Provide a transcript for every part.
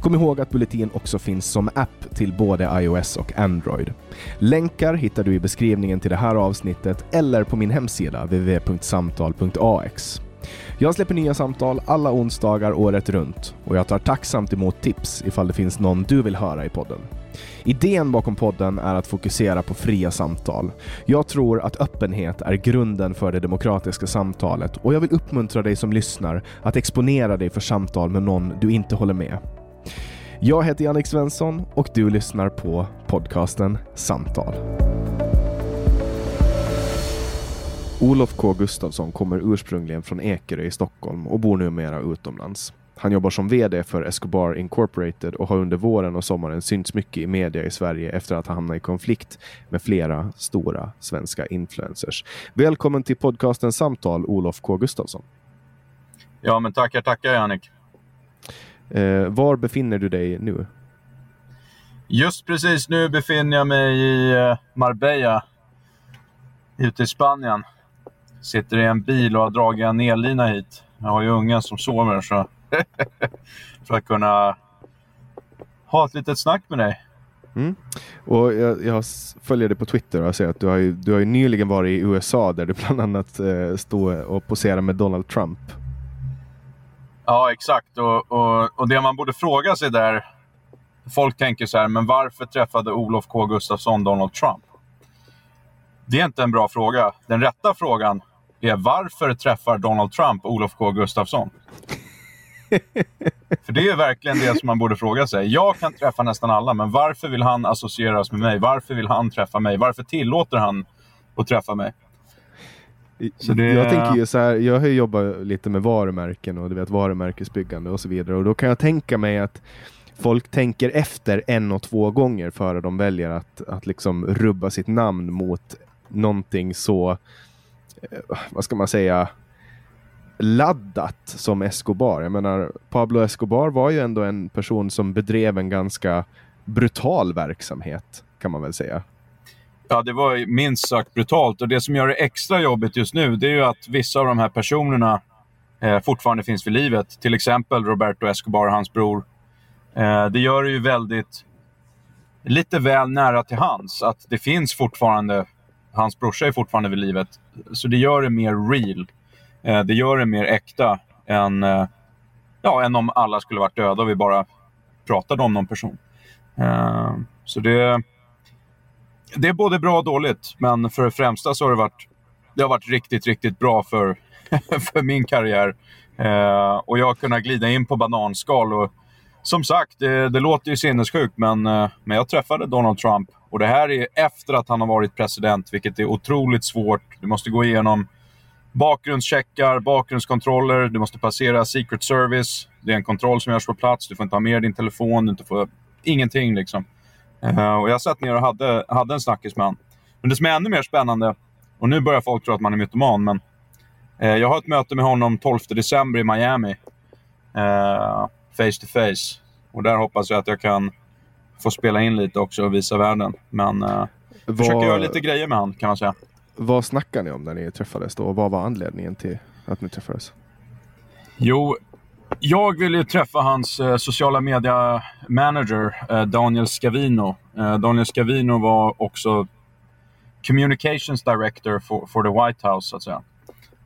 Kom ihåg att Bulletin också finns som app till både iOS och Android. Länkar hittar du i beskrivningen till det här avsnittet eller på min hemsida www.samtal.ax. Jag släpper nya samtal alla onsdagar året runt och jag tar tacksamt emot tips ifall det finns någon du vill höra i podden. Idén bakom podden är att fokusera på fria samtal. Jag tror att öppenhet är grunden för det demokratiska samtalet och jag vill uppmuntra dig som lyssnar att exponera dig för samtal med någon du inte håller med. Jag heter Jannik Svensson och du lyssnar på podcasten Samtal. Olof K Gustafsson kommer ursprungligen från Ekerö i Stockholm och bor numera utomlands. Han jobbar som VD för Escobar Incorporated och har under våren och sommaren synts mycket i media i Sverige efter att ha hamnat i konflikt med flera stora svenska influencers. Välkommen till podcasten Samtal, Olof K Gustafsson. Ja, men tackar, tackar Jannik. Eh, var befinner du dig nu? Just precis nu befinner jag mig i eh, Marbella, ute i Spanien. Sitter i en bil och har dragit en ellina hit. Jag har ju unga som sover så för att kunna ha ett litet snack med dig. Mm. Och jag, jag följer dig på Twitter och ser att du har, ju, du har ju nyligen varit i USA där du bland annat eh, står och poserar med Donald Trump. Ja, exakt. Och, och, och det man borde fråga sig där, folk tänker så här, men varför träffade Olof K Gustafsson Donald Trump? Det är inte en bra fråga. Den rätta frågan är varför träffar Donald Trump Olof K Gustafsson? För det är verkligen det som man borde fråga sig. Jag kan träffa nästan alla, men varför vill han associeras med mig? Varför vill han träffa mig? Varför tillåter han att träffa mig? Det... Jag tänker ju så här, jag har ju jobbat lite med varumärken och du vet varumärkesbyggande och så vidare och då kan jag tänka mig att folk tänker efter en och två gånger före de väljer att, att liksom rubba sitt namn mot någonting så, eh, vad ska man säga, laddat som Escobar. Jag menar, Pablo Escobar var ju ändå en person som bedrev en ganska brutal verksamhet, kan man väl säga. Ja, det var minst sagt brutalt. Och det som gör det extra jobbigt just nu, det är ju att vissa av de här personerna eh, fortfarande finns vid livet. Till exempel Roberto Escobar, hans bror. Eh, det gör det ju väldigt, lite väl nära till hans att det finns fortfarande, hans brorsa är fortfarande vid livet. så det gör det mer real. Eh, det gör det mer äkta än, eh, ja, än om alla skulle varit döda och vi bara pratade om någon person. Eh, så det, det är både bra och dåligt, men för det främsta så har det varit, det har varit riktigt, riktigt bra för, för min karriär. Eh, och jag har kunnat glida in på bananskal. Och, som sagt, det, det låter ju sinnessjukt, men, eh, men jag träffade Donald Trump. Och det här är efter att han har varit president, vilket är otroligt svårt. Du måste gå igenom bakgrundscheckar, bakgrundskontroller, du måste passera Secret Service. Det är en kontroll som görs på plats. Du får inte ha med din telefon, du inte får ingenting. Liksom. Uh, och jag satt ner och hade, hade en snackis med honom. Men det som är ännu mer spännande, och nu börjar folk tro att man är mytoman, men uh, jag har ett möte med honom 12 december i Miami. Uh, face to face. Och där hoppas jag att jag kan få spela in lite också och visa världen. Men uh, Var... försöker göra lite grejer med honom kan man säga. Vad snackade ni om när ni träffades då? Och vad var anledningen till att ni träffades? Jo, jag ville ju träffa hans eh, sociala media manager eh, Daniel Scavino. Eh, Daniel Scavino var också communications director for, for the White House, så att säga.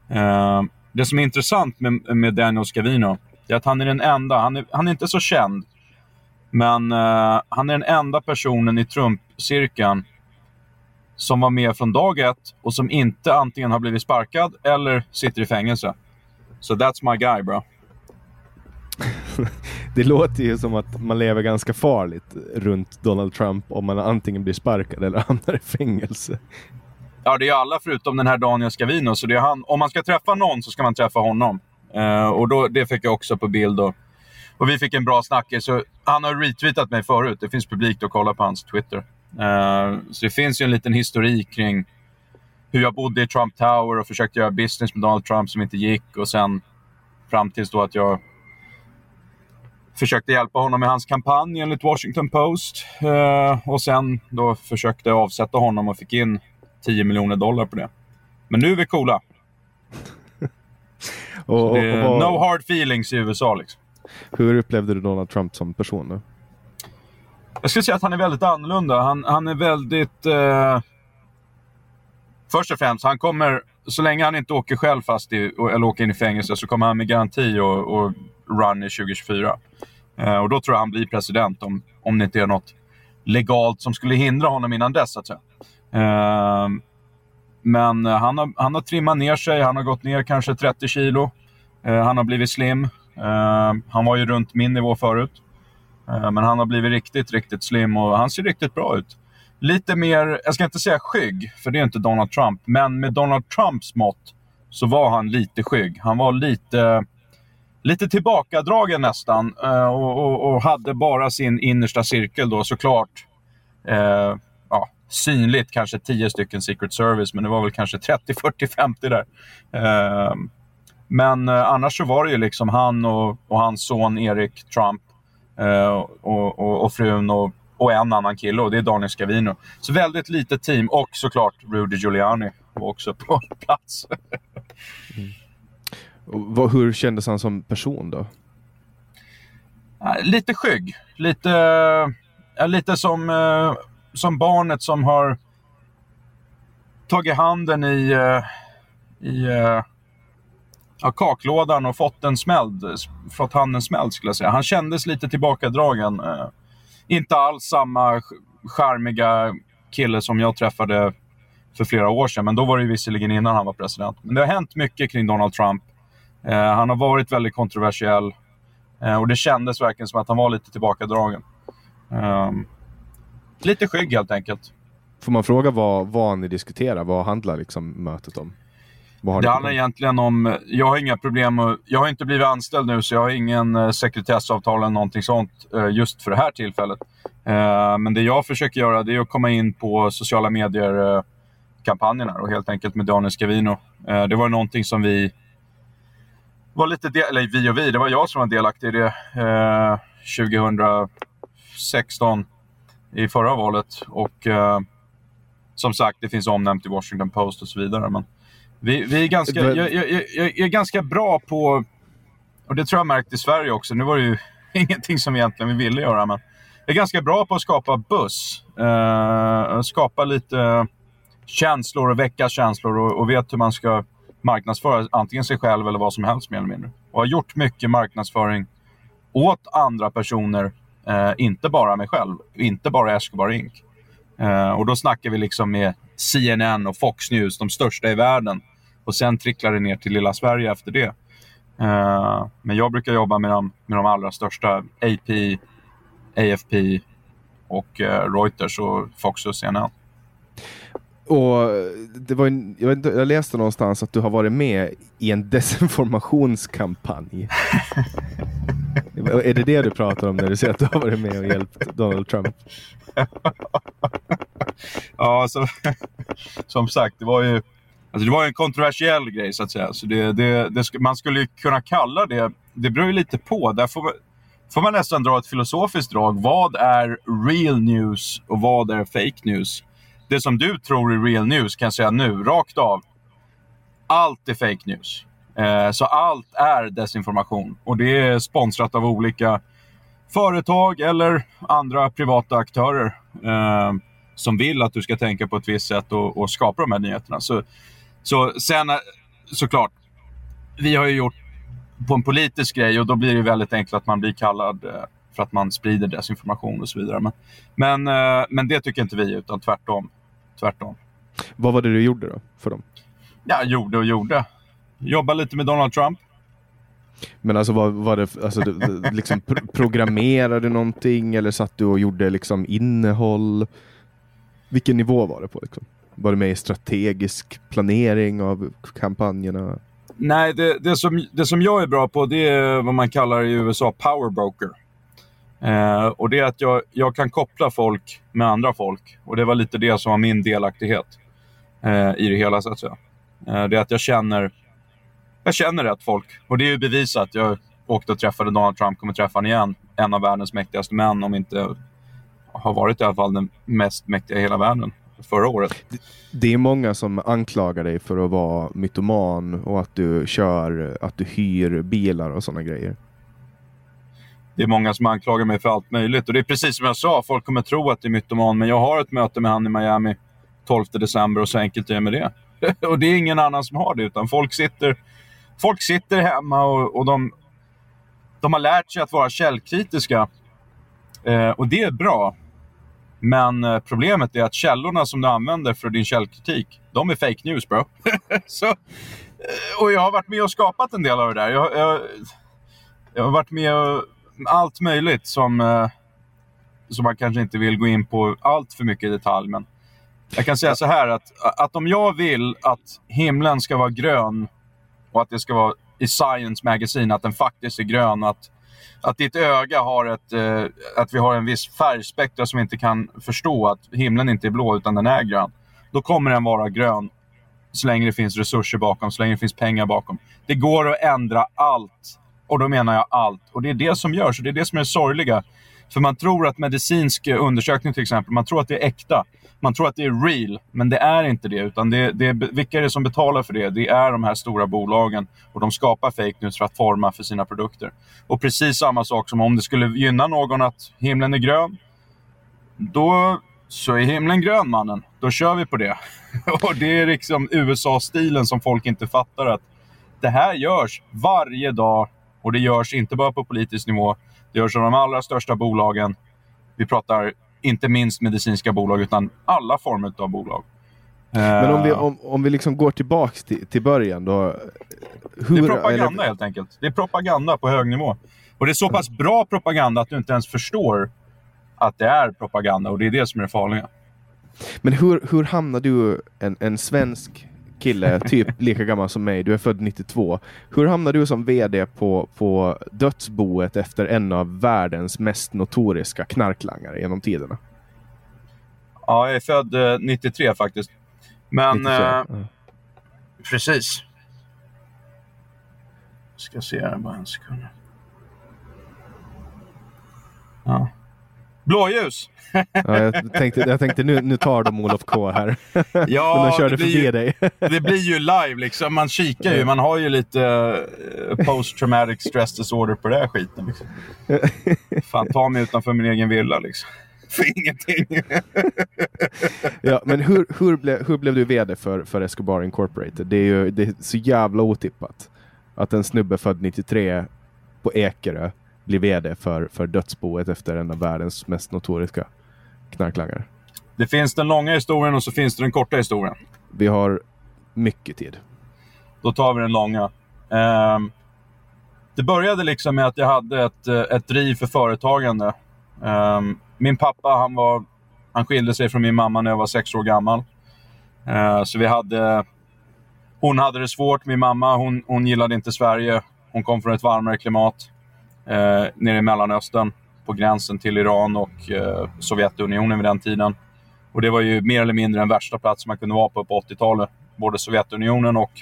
Eh, det som är intressant med, med Daniel Scavino är att han är den enda, han är, han är inte så känd, men eh, han är den enda personen i Trump-cirkeln som var med från dag ett och som inte antingen har blivit sparkad eller sitter i fängelse. Så so that's my guy, bro. det låter ju som att man lever ganska farligt runt Donald Trump om man antingen blir sparkad eller hamnar i fängelse. Ja, det är alla förutom den här Daniel Scavino. Så det är han. Om man ska träffa någon så ska man träffa honom. Uh, och då, Det fick jag också på bild. Och, och vi fick en bra snackis. Han har retweetat mig förut. Det finns publikt att kolla på hans Twitter. Uh, så det finns ju en liten historik kring hur jag bodde i Trump Tower och försökte göra business med Donald Trump som inte gick. Och sen fram tills då att jag försökte hjälpa honom med hans kampanj enligt Washington Post. Uh, och sen då försökte avsätta honom och fick in 10 miljoner dollar på det. Men nu är vi coola. och, och, och, no hard feelings i USA. Liksom. Hur upplevde du Donald Trump som person? Då? Jag skulle säga att han är väldigt annorlunda. Han, han är väldigt... Uh... Först och främst, han kommer... Så länge han inte åker själv fast i, eller åker in i fängelse så kommer han med garanti och, och run i 2024. Eh, och då tror jag han blir president om, om det inte är något legalt som skulle hindra honom innan dess. Så att säga. Eh, men eh, han har, han har trimmat ner sig. Han har gått ner kanske 30 kilo. Eh, han har blivit slim. Eh, han var ju runt min nivå förut. Eh, men han har blivit riktigt, riktigt slim och han ser riktigt bra ut. Lite mer, jag ska inte säga skygg, för det är inte Donald Trump. Men med Donald Trumps mått så var han lite skygg. Han var lite lite tillbakadragen nästan eh, och, och, och, hade bara sin innersta cirkel då såklart. Eh, ja, synligt kanske 10 stycken Secret Service, men det var väl kanske 30, 40, 50 där. Eh, men eh, annars så var det ju liksom han och, och hans son Erik Trump eh, och, och, och, frun och, och en annan kille och det är Daniel Scavino. Så väldigt litet team och såklart Rudy Giuliani var också på plats. mm. Vad, hur kändes han som person då? Ah, lite skygg. Lite, eh, lite som, eh, som barnet som har tagit handen i, eh, i ja, kaklådan och fått en smälld, fått handen smälld skulle jag säga. Han kändes lite tillbakadragen. Inte alls samma charmiga kille som jag träffade för flera år sedan, men då var det visserligen innan han var president. Men det har hänt mycket kring Donald Trump han har varit väldigt kontroversiell eh, och det kändes verkligen som att han var lite tillbakadragen. Ehm, lite skygg helt enkelt. Får man fråga vad, vad ni diskuterar? Vad handlar liksom mötet om? det handlar egentligen om, jag har inga problem och, jag har inte blivit anställd nu så jag har ingen eh, sekretessavtal eller någonting sånt just för det här tillfället. Men det jag försöker göra det är att komma in på sociala medier kampanjerna och helt enkelt med Daniel Scavino. Det var någonting som vi var lite del, eller vi och vi, det var jag som var delaktig i det eh, 2016 i förra valet. Och eh, som sagt, det finns omnämnt i Washington Post och så vidare. Men vi, vi är ganska, jag, jag, jag, jag, är ganska bra på, och det tror jag märkt i Sverige också, nu var det ju ingenting som egentligen vi ville göra, men jag är ganska bra på att skapa buss. Eh, skapa lite känslor och väcka känslor och, och vet hur man ska marknadsföra antingen sig själv eller vad som helst mer eller mindre. Och har gjort mycket marknadsföring åt andra personer, eh, inte bara mig själv, inte bara Escobar Inc. Eh, och då snackar vi liksom med CNN och Fox News, de största i världen. Och sen tricklar det ner till lilla Sverige efter det. Eh, men jag brukar jobba med de, med de allra största, AP, AFP och eh, Reuters och Fox och CNN. Och det var en, jag, vet jag läste någonstans att du har varit med i en desinformationskampanj. är det det du pratar om när du säger att du har varit med och hjälpt Donald Trump? ja, så, som sagt, det var ju alltså det var en kontroversiell grej så att säga. Så det, det, det, man skulle kunna kalla det, det beror ju lite på. Där får, får man nästan dra ett filosofiskt drag. Vad är real news och vad är fake news? Det som du tror är real news kan jag säga nu, rakt av. Allt är fake news. Eh, så allt är desinformation. Och det är sponsrat av olika företag eller andra privata aktörer eh, som vill att du ska tänka på ett visst sätt och, och skapa de här nyheterna. Så, så sen, såklart, vi har ju gjort på en politisk grej och då blir det väldigt enkelt att man blir kallad eh, för att man sprider desinformation och så vidare. Men, men, eh, men det tycker inte vi, utan tvärtom tvärtom. Vad var det du gjorde då för dem? Ja, gjorde och gjorde. Jobba lite med Donald Trump. Men alltså var, var det, alltså, du, liksom programmerade du någonting eller satt du och gjorde liksom innehåll? Vilken nivå var det på? Liksom? Var det med i strategisk planering av kampanjerna? Nej, det, det, som, det som jag är bra på det är vad man kallar i USA power broker. Eh, och det är att jag, jag kan koppla folk med andra folk. Och det var lite det som var min delaktighet eh, i det hela, så att säga. Eh, det är att jag känner, jag känner rätt folk. Och det är ju bevisat. Jag åkte och träffade Donald Trump, kommer träffa honom igen. En av världens mäktigaste män, om inte har varit i alla fall den mest mäktiga i hela världen förra året. Det är många som anklagar dig för att vara mytoman och att du kör, att du hyr bilar och sådana grejer det är många som anklagar mig för allt möjligt. Och det är precis som jag sa, folk kommer tro att det är mytoman, men jag har ett möte med han i Miami 12 december och så enkelt är det med det. och det är ingen annan som har det, utan folk sitter, folk sitter hemma och, och de, de har lärt sig att vara källkritiska. Eh, och det är bra. Men eh, problemet är att källorna som du använder för din källkritik, de är fake news bro. så, eh, och jag har varit med och skapat en del av det där. Jag, jag, jag har varit med och allt möjligt som, eh, som man kanske inte vill gå in på allt för mycket i detalj. Men jag kan säga så här att, att om jag vill att himlen ska vara grön och att det ska vara i Science Magazine att den faktiskt är grön. Att, att ditt öga har ett, eh, att vi har en viss färgspektra som vi inte kan förstå. Att himlen inte är blå utan den är grön. Då kommer den vara grön så länge det finns resurser bakom, så länge det finns pengar bakom. Det går att ändra allt och då menar jag allt. Och det är det som görs och det är det som är det sorgliga. För man tror att medicinsk eh, undersökning till exempel, man tror att det är äkta. Man tror att det är real, men det är inte det. Utan det, det, vilka är det som betalar för det? Det är de här stora bolagen. Och de skapar fake news för att forma för sina produkter. Och precis samma sak som om det skulle gynna någon att himlen är grön. Då så är himlen grön mannen. Då kör vi på det. och det är liksom USA-stilen som folk inte fattar att det här görs varje dag och det görs inte bara på politisk nivå. Det görs av de allra största bolagen. Vi pratar inte minst medicinska bolag, utan alla former av bolag. Men om vi, eh. om, om vi liksom går tillbaka till, till början då. Hur, det är propaganda eller... helt enkelt. Det är propaganda på hög nivå. Och det är så pass bra propaganda att du inte ens förstår att det är propaganda och det är det som är det farliga. Men hur, hur hamnar du, en, en svensk kille, typ lika gammal som mig, du är född 92. Hur hamnade du som VD på, på dödsboet efter en av världens mest notoriska knarklangare genom tiderna? Ja, jag är född eh, 93 faktiskt. Men... 93, eh, ja. Precis. Ska se här bara en sekund. Ja. Blåljus! ja, jag tänkte, jag tänkte nu, nu tar de Olof K här. Ja, de körde förbi ju, dig. det blir ju live liksom. Man kikar ju. Man har ju lite uh, post traumatic stress disorder på den här skiten. Liksom. Fan, ta mig utanför min egen villa liksom. för ingenting. ja, men hur, hur, ble, hur blev du VD för, för Escobar Incorporated? Det är ju det är så jävla otippat. Att en snubbe född 93 på Ekerö blir VD för, för dödsboet efter en av världens mest notoriska knarklangare. Det finns den långa historien och så finns det den korta historien. Vi har mycket tid. Då tar vi den långa. Um, det började liksom med att jag hade ett, ett driv för företagande. Um, min pappa han var, han skilde sig från min mamma när jag var sex år gammal. Uh, så vi hade... Hon hade det svårt. Min mamma hon, hon gillade inte Sverige. Hon kom från ett varmare klimat eh, nere i Mellanöstern på gränsen till Iran och eh, Sovjetunionen vid den tiden. Och Det var ju mer eller mindre den värsta plats man kunde vara på på 80-talet. Både Sovjetunionen och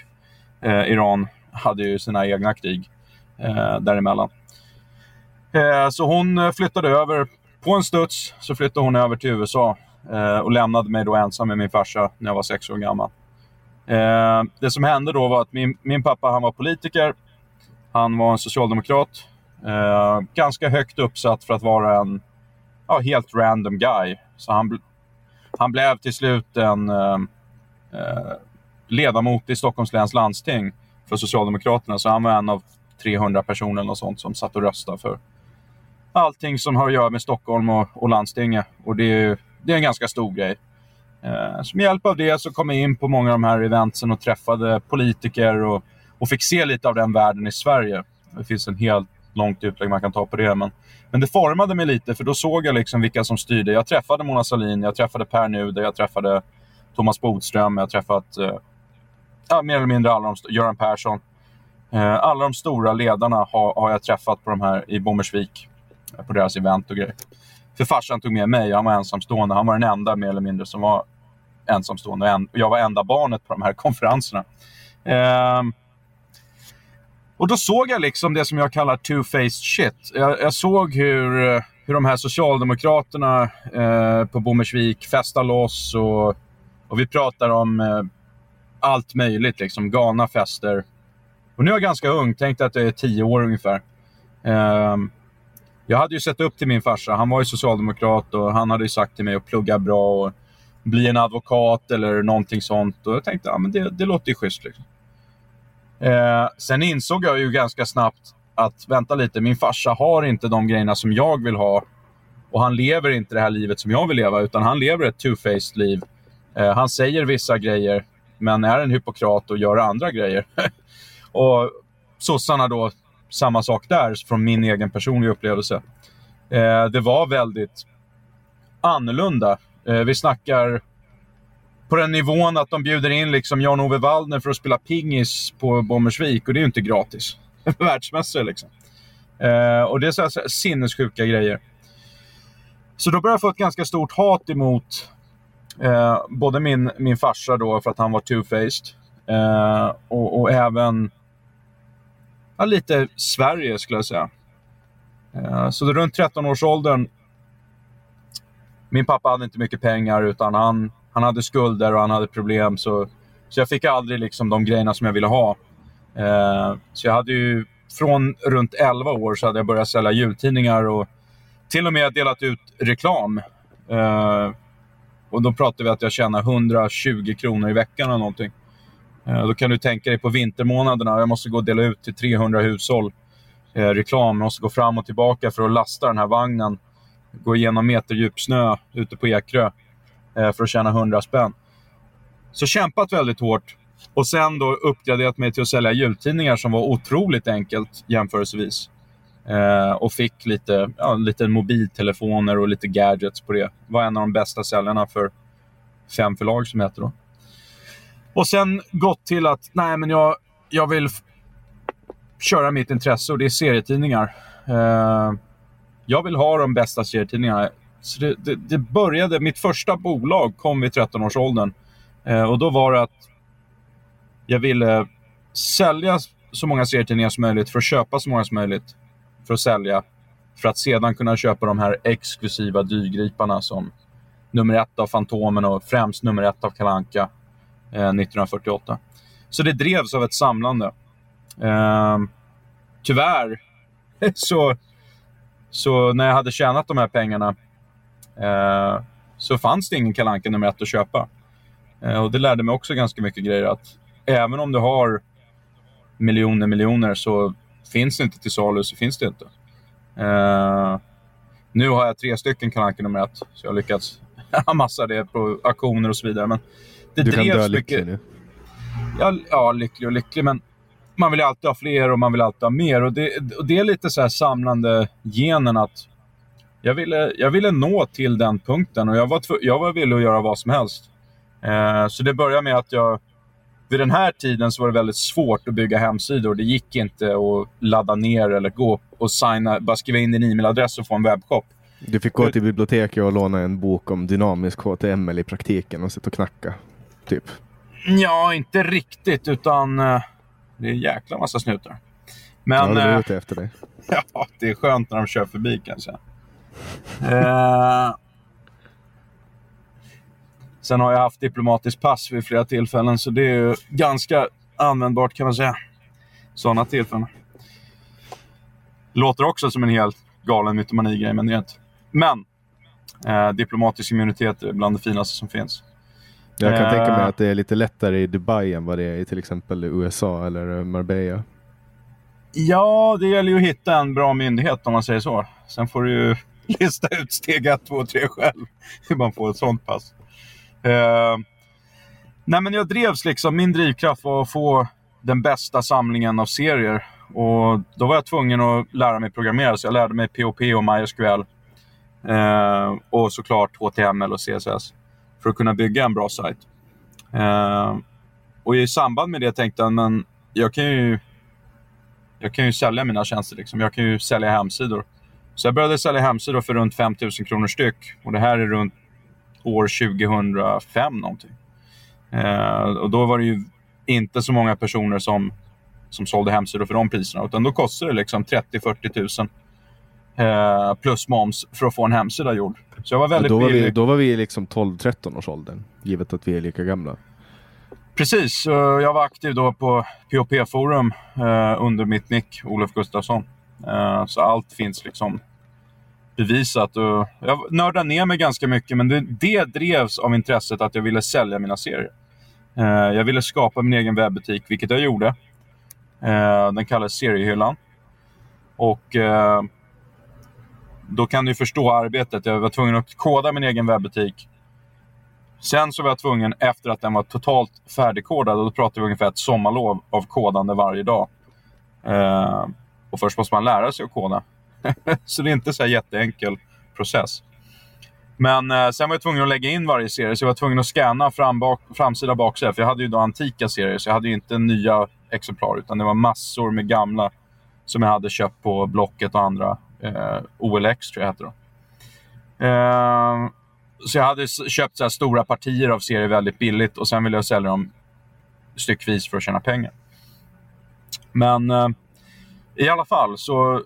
eh, Iran hade ju sina egna krig eh, däremellan. Eh, så hon eh, flyttade över. På en studs så flyttade hon över till USA eh, och lämnade mig då ensam med min farsa när jag var sex år gammal. Eh, det som hände då var att min, min pappa han var politiker. Han var en socialdemokrat. Eh, ganska högt uppsatt för att vara en ja, helt random guy. Så han, han blev till slut en eh, eh, ledamot i Stockholms läns landsting för Socialdemokraterna. Så han var en av 300 personer och sånt som satt och röstade för allting som har att göra med Stockholm och, och landstinget. Och det är, det är en ganska stor grej. Eh, med hjälp av det så kom jag in på många av de här eventsen och träffade politiker och, och fick se lite av den världen i Sverige. Det finns en helt långt utlägg man kan ta på det. Men, men det formade mig lite, för då såg jag liksom vilka som styrde. Jag träffade Mona Sahlin, jag träffade Per Nuder, jag träffade Thomas Bodström, jag har träffat eh, ja, mer eller mindre alla de Göran Persson. Eh, alla de stora ledarna har, har jag träffat på de här i Bommersvik, på deras event och grejer. För farsan tog med mig, han var ensamstående. Han var den enda mer eller mindre som var ensamstående. En, jag var enda barnet på de här konferenserna. Eh, och då såg jag liksom det som jag kallar two-faced shit. Jag, jag, såg hur, eh, hur de här socialdemokraterna eh, på Bommersvik festar loss och, och vi pratar om eh, allt möjligt. Liksom, galna fester. Och nu är jag ganska ung, tänkte att jag är tio år ungefär. Eh, jag hade ju sett upp till min farsa. Han var ju socialdemokrat och han hade sagt till mig att plugga bra och bli en advokat eller någonting sånt. Och jag tänkte att ja, det, det låter ju schysst. Liksom. Eh, sen insåg jag ju ganska snabbt att vänta lite, min farsa har inte de grejerna som jag vill ha. Och han lever inte det här livet som jag vill leva, utan han lever ett two-faced liv. Eh, han säger vissa grejer, men är en hypokrat och gör andra grejer. och sossarna då, samma sak där, från min egen personliga upplevelse. Eh, det var väldigt annorlunda. Eh, vi snackar på den nivån att de bjuder in liksom Jan-Ove Waldner för att spela pingis på Bommersvik och det är ju inte gratis. Världsmässor liksom. Eh, och det är så här, så här sinnessjuka grejer. Så då började jag få ett ganska stort hat emot eh, både min, min farsa då för att han var two-faced eh, och, och, även ja, lite Sverige skulle jag säga. Eh, så runt 13-årsåldern min pappa hade inte mycket pengar utan han han hade skulder och han hade problem. Så, så jag fick aldrig liksom de grejerna som jag ville ha. Eh, så jag hade ju, från runt 11 år så hade jag börjat sälja jultidningar och till och med delat ut reklam. Eh, och då pratade vi att jag tjänar 120 kronor i veckan eller någonting. Eh, då kan du tänka dig på vintermånaderna, jag måste gå och dela ut till 300 hushåll eh, reklam. Jag måste gå fram och tillbaka för att lasta den här vagnen. Gå igenom meterdjup snö ute på Ekerö. Eh, för att tjäna 100 spänn. Så kämpat väldigt hårt. Och sen då uppgraderat mig till att sälja jultidningar som var otroligt enkelt jämförelsevis. Eh, och fick lite, ja, lite mobiltelefoner och lite gadgets på det. Var en av de bästa säljarna för fem förlag som heter då. Och sen gått till att, nej men jag, jag vill köra mitt intresse och det är serietidningar. Eh, jag vill ha de bästa serietidningarna. Så det, det, det, började, mitt första bolag kom vid 13-årsåldern. Eh, och då var det att jag ville sälja så många serietidningar som möjligt för att köpa så många som möjligt för att sälja. För att sedan kunna köpa de här exklusiva dyrgriparna som nummer ett av Fantomen och främst nummer ett av Kalanka eh, 1948. Så det drevs av ett samlande. Eh, tyvärr så, så när jag hade tjänat de här pengarna eh, så fanns det ingen Kalanka nummer ett att köpa. Eh, och det lärde mig också ganska mycket grejer. Att även om du har miljoner miljoner så finns det inte till salu så finns det inte. Eh, nu har jag tre stycken Kalanka nummer ett, så jag har lyckats amassa det på auktioner och så vidare. Men det Du kan dö lycklig mycket- nu. Ja, ja, lycklig och lycklig, men man vill alltid ha fler och man vill alltid ha mer. Och det, och det är lite så här samlande genen att jag ville, jag ville nå till den punkten och jag var, jag var villig att göra vad som helst. Eh, så det började med att jag... Vid den här tiden så var det väldigt svårt att bygga hemsidor. Det gick inte att ladda ner eller gå och signa, bara skriva in din e-mailadress och få en webbshop. Du fick gå till biblioteket och låna en bok om dynamisk HTML i praktiken och sitta och knacka. Typ. Ja, inte riktigt, utan eh, det är en jäkla massa snutar. Men, ja, det var eh, ute efter dig. Ja, det är skönt när de kör förbi kanske. Eh, sen har jag haft diplomatiskt pass vid flera tillfällen, så det är ju ganska användbart kan man säga. Sådana tillfällen. Låter också som en helt galen mytomani-grej, men det är inte. Men eh, diplomatisk immunitet är bland det finaste som finns. Jag kan Eh. tänka mig att det är lite lättare i Dubai än vad det är i till exempel USA eller Marbella. Ja, det gäller ju att hitta en bra myndighet om man säger så. Sen får du ju lista ut steg 1, 2, 3 själv. Hur man får ett sånt pass. Eh, nej, men jag drevs liksom. Min drivkraft var att få den bästa samlingen av serier. Och då var jag tvungen att lära mig programmera, så jag lärde mig POP och MySQL. Eh, och såklart HTML och CSS. För att kunna bygga en bra sajt. Eh, och i samband med det tänkte jag, men jag kan ju jag kan ju sälja mina tjänster. Liksom. Jag kan ju sälja hemsidor. Så jag började sälja hemsidor för runt 5 000 kronor styck. Och det här är runt år 2005 någonting. Eh, och då var det ju inte så många personer som, som sålde hemsidor för de priserna. Utan då kostade det liksom 30-40 000 eh, plus moms för att få en hemsida gjord. Så jag var Och väldigt Då var, vi, då var vi liksom 12-13 års åldern, givet att vi är lika gamla. Precis, jag var aktiv då på POP-forum eh, under mitt nick, Olof Gustafsson. Eh, så allt finns liksom bevisat. Och jag nördade ner mig ganska mycket, men det, det drevs av intresset att jag ville sälja mina serier. Eh, jag ville skapa min egen webbutik, vilket jag gjorde. Eh, den kallades Seriehyllan. Och då kan du förstå arbetet. Jag var tvungen att koda min egen webbutik. Sen så var jag tvungen, efter att den var totalt färdigkodad, och då pratar vi ungefär ett sommarlov av kodande varje dag. Och först måste man lära sig att koda. så det är inte så här jätteenkel process. Men eh, sen var jag tvungen att lägga in varje serie, så jag var tvungen att scanna fram, bak, framsida och baksida. För jag hade ju då antika serier, så jag hade ju inte nya exemplar, utan det var massor med gamla som jag hade köpt på Blocket och andra. Eh, OLX tror jag hette då. Eh, så jag hade köpt så här stora partier av serier väldigt billigt och sen ville jag sälja dem styckvis för att tjäna pengar. Men eh, i alla fall så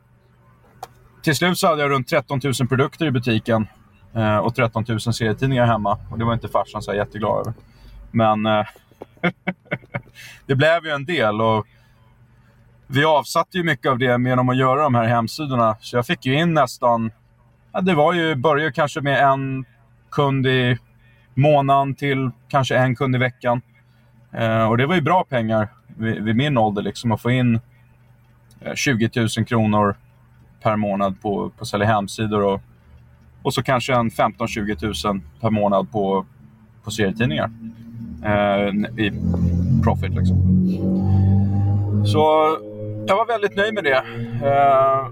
till slut så hade jag runt 13 000 produkter i butiken eh, och 13 000 serietidningar hemma. Och det var inte farsan så jätteglad över. Men eh, det blev ju en del och vi avsatte ju mycket av det genom att göra de här hemsidorna. Så jag fick ju in nästan, ja, det var ju, började kanske med en kund i månaden till kanske en kund i veckan. Eh, och det var ju bra pengar vid, vid min ålder, liksom, att få in Eh, 20 000 kronor per månad på, på att sälja hemsidor. Och, och så kanske en 15-20 000 per månad på, på serietidningar. Eh, I profit liksom. Så jag var väldigt nöjd med det. Eh,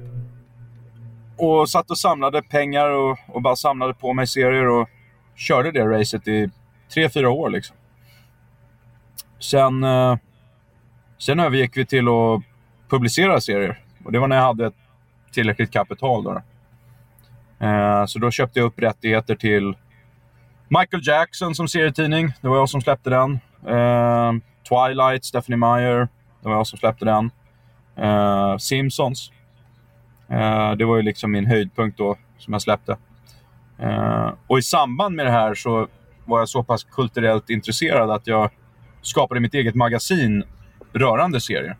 och satt och samlade pengar och, och bara samlade på mig serier och körde det racet i tre, fyra år. Liksom. Sen, eh, sen övergick vi till att publicera serier. Och det var när jag hade tillräckligt kapital. Då. Eh, så då köpte jag upp rättigheter till Michael Jackson som serietidning. Det var jag som släppte den. Eh, Twilight, Stephanie Meyer. Det var jag som släppte den. Eh, Simpsons. Eh, det var ju liksom min höjdpunkt då, som jag släppte. Eh, och i samband med det här så var jag så pass kulturellt intresserad att jag skapade mitt eget magasin rörande serier.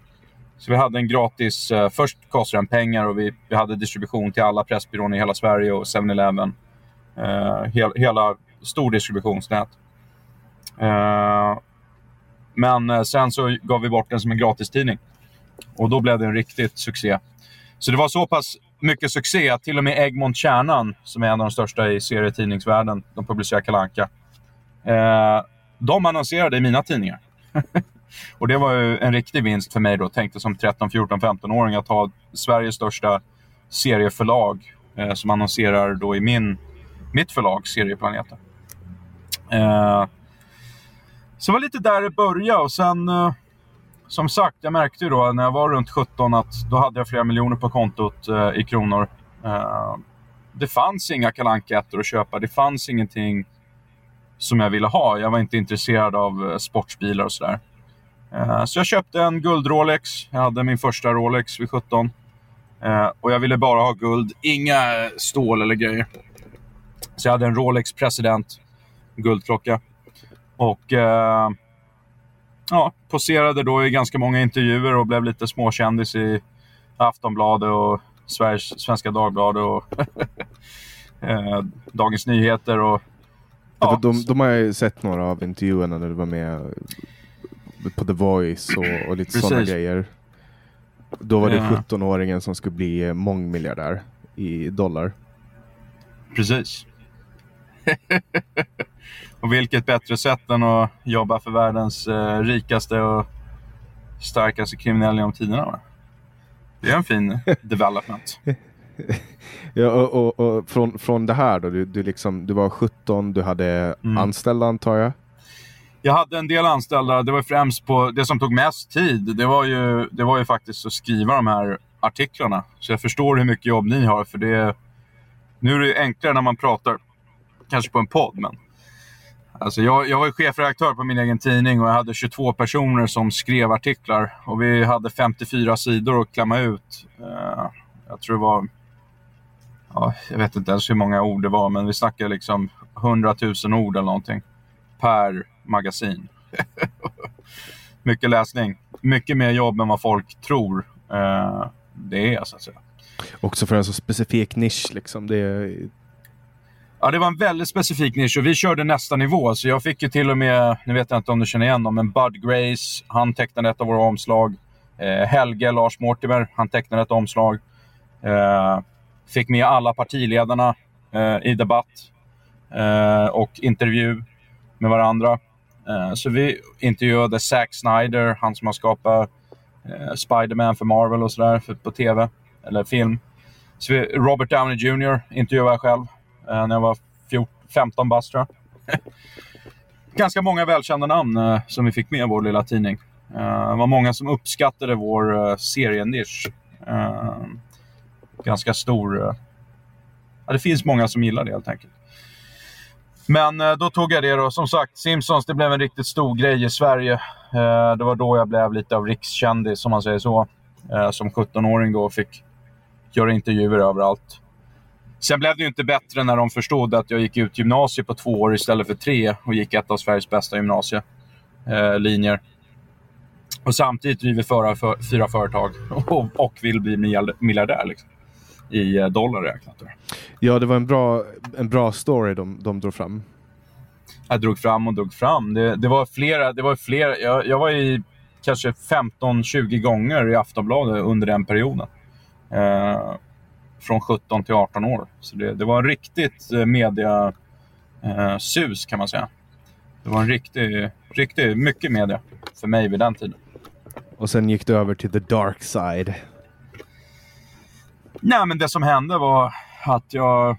Så vi hade en gratis... Eh, först kostade den pengar och vi, vi hade distribution till alla pressbyråer i hela Sverige och 7-Eleven. Eh, hel, hela stor distributionsnät. Eh, men eh, sen så gav vi bort den som en gratistidning. Och då blev det en riktigt succé. Så det var så pass mycket succé att till och med Egmont Kärnan, som är en av de största i serietidningsvärlden, de publicerar Kalanka. Eh, de annonserade i mina tidningar. och det var ju en riktig vinst för mig då. Tänkte som 13, 14, 15-åring att ha Sveriges största serieförlag eh, som annonserar då i min, mitt förlag, Serieplaneten. Eh, så det var lite där det började och sen eh, som sagt, jag märkte ju då när jag var runt 17 att då hade jag flera miljoner på kontot eh, i kronor. Eh, det fanns inga kalanka att köpa. Det fanns ingenting som jag ville ha. Jag var inte intresserad av eh, sportbilar och sådär. Eh, så jag köpte en guld-Rolex. Jag hade min första Rolex vid 17. Eh, och jag ville bara ha guld, inga stål eller grejer. Så jag hade en Rolex President guldklocka. Och eh, ja, poserade då i ganska många intervjuer och blev lite småkändis i Aftonbladet och Sveriges, Svenska Dagbladet och eh, Dagens Nyheter. Och, ja. de, de har jag sett några av intervjuerna när du var med på The Voice och, och lite sådana grejer. Då var det ja. 17-åringen som skulle bli mångmiljardär i dollar. Precis. Och vilket bättre sätt än att jobba för världens eh, rikaste och starkaste kriminella genom tiderna. Va? Det är en fin development. ja, och, och, och, från, från det här då, du, du, liksom, du var 17, du hade mm. anställda antar jag? Jag hade en del anställda. Det var främst på det som tog mest tid. Det var ju, det var ju faktiskt att skriva de här artiklarna. Så jag förstår hur mycket jobb ni har. För det, nu är det enklare när man pratar, kanske på en podd, men Alltså jag, jag var chefredaktör på min egen tidning och jag hade 22 personer som skrev artiklar. Och vi hade 54 sidor att klämma ut. Uh, jag tror det var... Ja, jag vet inte ens hur många ord det var, men vi snackade liksom 100 000 ord eller någonting. Per magasin. Mycket läsning. Mycket mer jobb än vad folk tror uh, det är, så att säga. Också för en så specifik nisch. Liksom. Det är Ja, det var en väldigt specifik nisch och vi körde nästa nivå. Så jag fick ju till och med, nu vet jag inte om du känner igen dem, men Bud Grace, han tecknade ett av våra omslag. Eh, Helge, Lars Mortimer, han tecknade ett omslag. Eh, fick med alla partiledarna eh, i debatt eh, och intervju med varandra. Eh, så vi intervjuade Zack Snyder, han som har skapat eh, Spiderman för Marvel och sådär på tv, eller film. Så vi, Robert Downey Jr. intervjuade jag själv. Eh, när jag var 14, 15 bast tror jag. Ganska många välkända namn eh, som vi fick med i vår lilla tidning. Det var många som uppskattade vår serienisch. Ganska stor... Ja, det finns många som gillar det helt enkelt. Men eh, då tog jag det då. Som sagt, Simpsons det blev en riktigt stor grej i Sverige. Eh, det var då jag blev lite av rikskändis, om man säger så. Eh, som 17-åring då fick göra intervjuer överallt. Sen blev det ju inte bättre när de förstod att jag gick ut gymnasiet på två år istället för tre och gick ett av Sveriges bästa gymnasielinjer. Och samtidigt driver för, fyra företag och, och, vill bli miljardär liksom, i eh, dollar räknat. Ja, det var en bra, en bra story de, de drog fram. Jag drog fram och drog fram. Det, det var flera. Det var flera jag, jag var i kanske 15-20 gånger i Aftonbladet under den perioden. Eh, från 17 till 18 år. Så det, det var en riktigt eh, media eh, sus kan man säga. Det var en riktig, riktig, mycket media för mig vid den tiden. Och sen gick du över till the dark side. Nej, men det som hände var att jag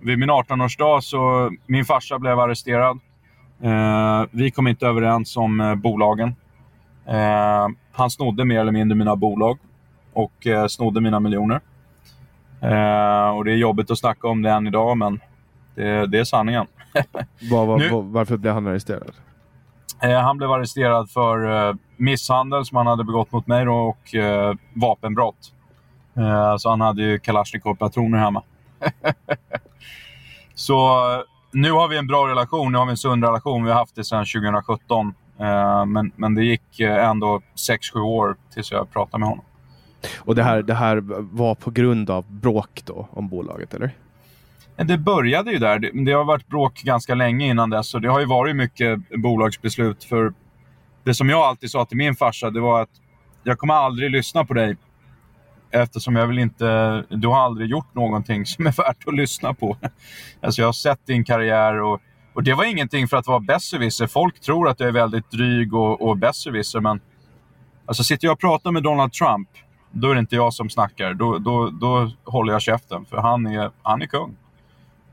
vid min 18-årsdag så min farsa blev arresterad. Eh, vi kom inte överens om eh, bolagen. Eh, han snodde mer eller mindre mina bolag och eh, snodde mina miljoner. Eh, och det är jobbigt att snacka om det än idag, men det, det är sanningen. var, var, nu, varför blev han arresterad? Eh, han blev arresterad för eh, misshandel som han hade begått mot mig då, och vapenbrott. Eh, så han hade ju Kalashnikov-patroner hemma. så nu har vi en bra relation, nu har vi en sund relation. Vi har haft det sedan 2017. Eh, men, men det gick ändå 6-7 år tills jag pratade med honom. Och det här, det här var på grund av bråk då om bolaget, eller? Det började ju där. Det, det har varit bråk ganska länge innan dess och det har ju varit mycket bolagsbeslut. För det som jag alltid sa till min farsa, det var att jag kommer aldrig lyssna på dig eftersom jag vill inte... Du har aldrig gjort någonting som är värt att lyssna på. Alltså jag har sett din karriär och, och det var ingenting för att vara besserwisser. Folk tror att jag är väldigt dryg och, och besserwisser, men alltså sitter jag och pratar med Donald Trump, då är det inte jag som snackar. Då, då, då håller jag käften, för han är, han är kung.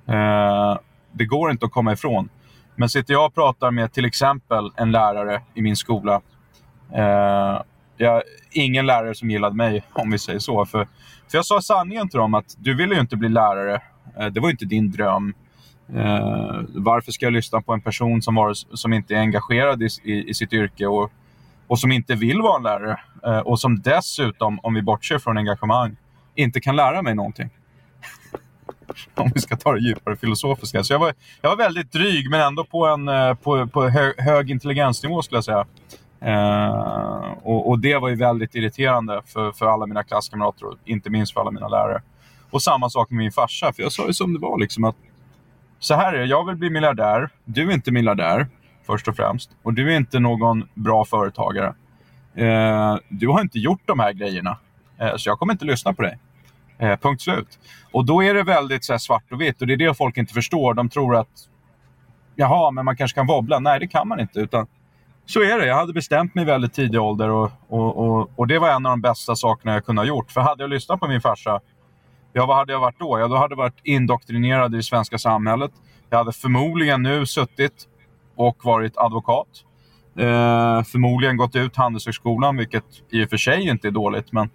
Eh, det går inte att komma ifrån. Men sitter jag och pratar med till exempel en lärare i min skola. Eh, jag, ingen lärare som gillade mig, om vi säger så. För, för jag sa sanningen till dem att du ville ju inte bli lärare. Eh, det var ju inte din dröm. Eh, varför ska jag lyssna på en person som, var, som inte är engagerad i, i, i sitt yrke och, och som inte vill vara en lärare? Eh, och som dessutom, om vi bortser från engagemang, inte kan lära mig någonting. om vi ska ta det djupare filosofiska. Så jag var, jag var väldigt dryg, men ändå på en eh, på, på hög, hög intelligensnivå skulle jag säga. Eh, och, och, det var ju väldigt irriterande för, för alla mina klasskamrater och inte minst för alla mina lärare. Och samma sak med min farsa, för jag sa ju som det var. Liksom att, så här är det, jag vill bli miljardär. Du är inte miljardär, först och främst. Och du är inte någon bra företagare. Eh, du har inte gjort de här grejerna. Eh, så jag kommer inte lyssna på dig. Eh, punkt slut. Och då är det väldigt så här, svart och vitt och det är det folk inte förstår. De tror att jaha, men man kanske kan wobbla. Nej, det kan man inte. Utan så är det. Jag hade bestämt mig i väldigt tidig ålder och, och, och, och, det var en av de bästa sakerna jag kunde ha gjort. För hade jag lyssnat på min farsa, ja, vad hade jag varit då? Ja, då hade jag varit indoktrinerad i det svenska samhället. Jag hade förmodligen nu suttit och varit advokat. Eh, förmodligen gått ut Handelshögskolan, vilket i och för sig inte är dåligt. Men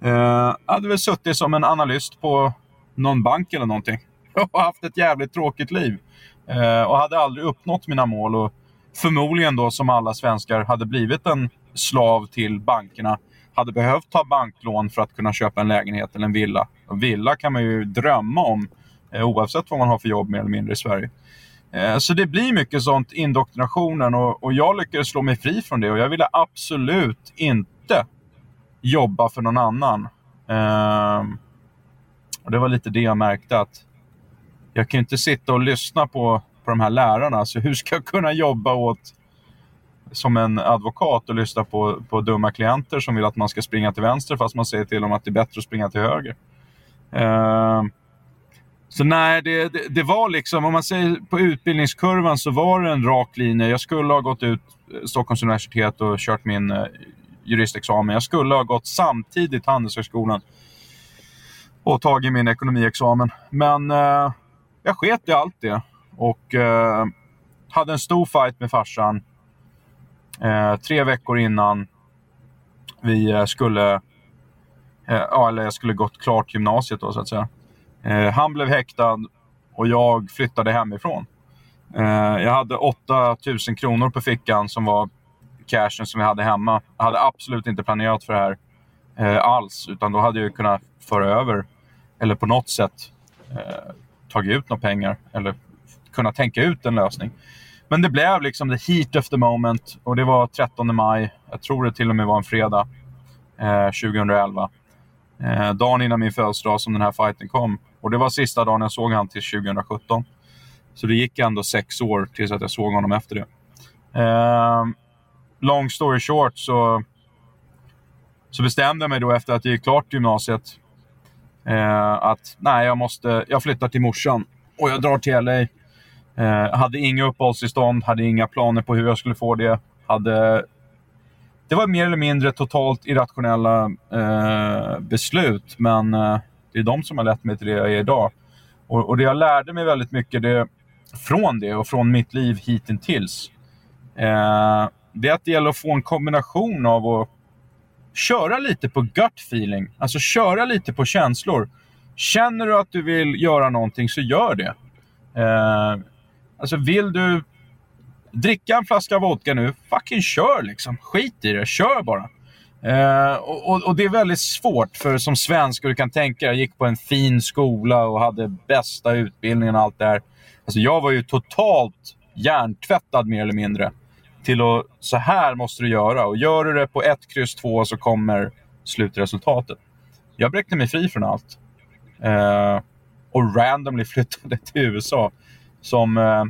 eh, hade väl suttit som en analyst på någon bank eller någonting. Och haft ett jävligt tråkigt liv. Eh, och hade aldrig uppnått mina mål. Och, förmodligen då som alla svenskar hade blivit en slav till bankerna. Hade behövt ta banklån för att kunna köpa en lägenhet eller en villa. Och villa kan man ju drömma om eh, oavsett vad man har för jobb mer eller mindre i Sverige. Eh, så det blir mycket sånt, indoktrinationen. Och, och jag lyckades slå mig fri från det. Och jag ville absolut inte jobba för någon annan. Eh, och Det var lite det jag märkte. att Jag kan inte sitta och lyssna på på de här lärarna. Så hur ska jag kunna jobba åt som en advokat och lyssna på, på dumma klienter som vill att man ska springa till vänster fast man säger till dem att det är bättre att springa till höger. Uh, så nej, det, det, det, var liksom, om man säger på utbildningskurvan så var det en rak linje. Jag skulle ha gått ut eh, Stockholms universitet och kört min uh, juristexamen. Jag skulle ha gått samtidigt Handelshögskolan och tagit min ekonomiexamen. Men uh, jag sket i allt det. Och eh, hade en stor fight med farsan eh, tre veckor innan vi eh, skulle, eh, ja, eller jag skulle gått klart gymnasiet då så att säga. Eh, han blev häktad och jag flyttade hemifrån. Eh, jag hade 8000 kronor på fickan som var cashen som jag hade hemma. Jag hade absolut inte planerat för det här eh, alls, utan då hade jag kunnat föra över eller på något sätt eh, tagit ut några pengar eller kunna tänka ut en lösning. Men det blev liksom the heat of the moment och det var 13 maj. Jag tror det till och med var en fredag eh, 2011. Eh, dagen innan min födelsedag som den här fighten kom. Och det var sista dagen jag såg honom till 2017. Så det gick ändå sex år tills att jag såg honom efter det. Eh, long story short så, så bestämde jag mig då efter att jag gick klart gymnasiet eh, att nej, jag, måste, jag flyttar till morsan och jag drar till LA. Eh, hade inga uppehållstillstånd, hade inga planer på hur jag skulle få det. Hade... Det var mer eller mindre totalt irrationella eh, beslut, men eh, det är de som har lett mig till det jag är idag. Och, och det jag lärde mig väldigt mycket det, från det och från mitt liv hittills, eh, det är att det gäller att få en kombination av att köra lite på gut feeling, alltså köra lite på känslor. Känner du att du vill göra någonting så gör det. Eh, Alltså vill du dricka en flaska vodka nu, fucking kör liksom. Skit i det, kör bara. Eh, och, och, det är väldigt svårt för som svensk, och du kan tänka jag gick på en fin skola och hade bästa utbildningen och allt det här. Alltså jag var ju totalt hjärntvättad mer eller mindre. Till att, så här måste du göra. Och gör du det på ett kryss två så kommer slutresultatet. Jag bräckte mig fri från allt. Eh, och randomly flyttade till USA. Som, eh,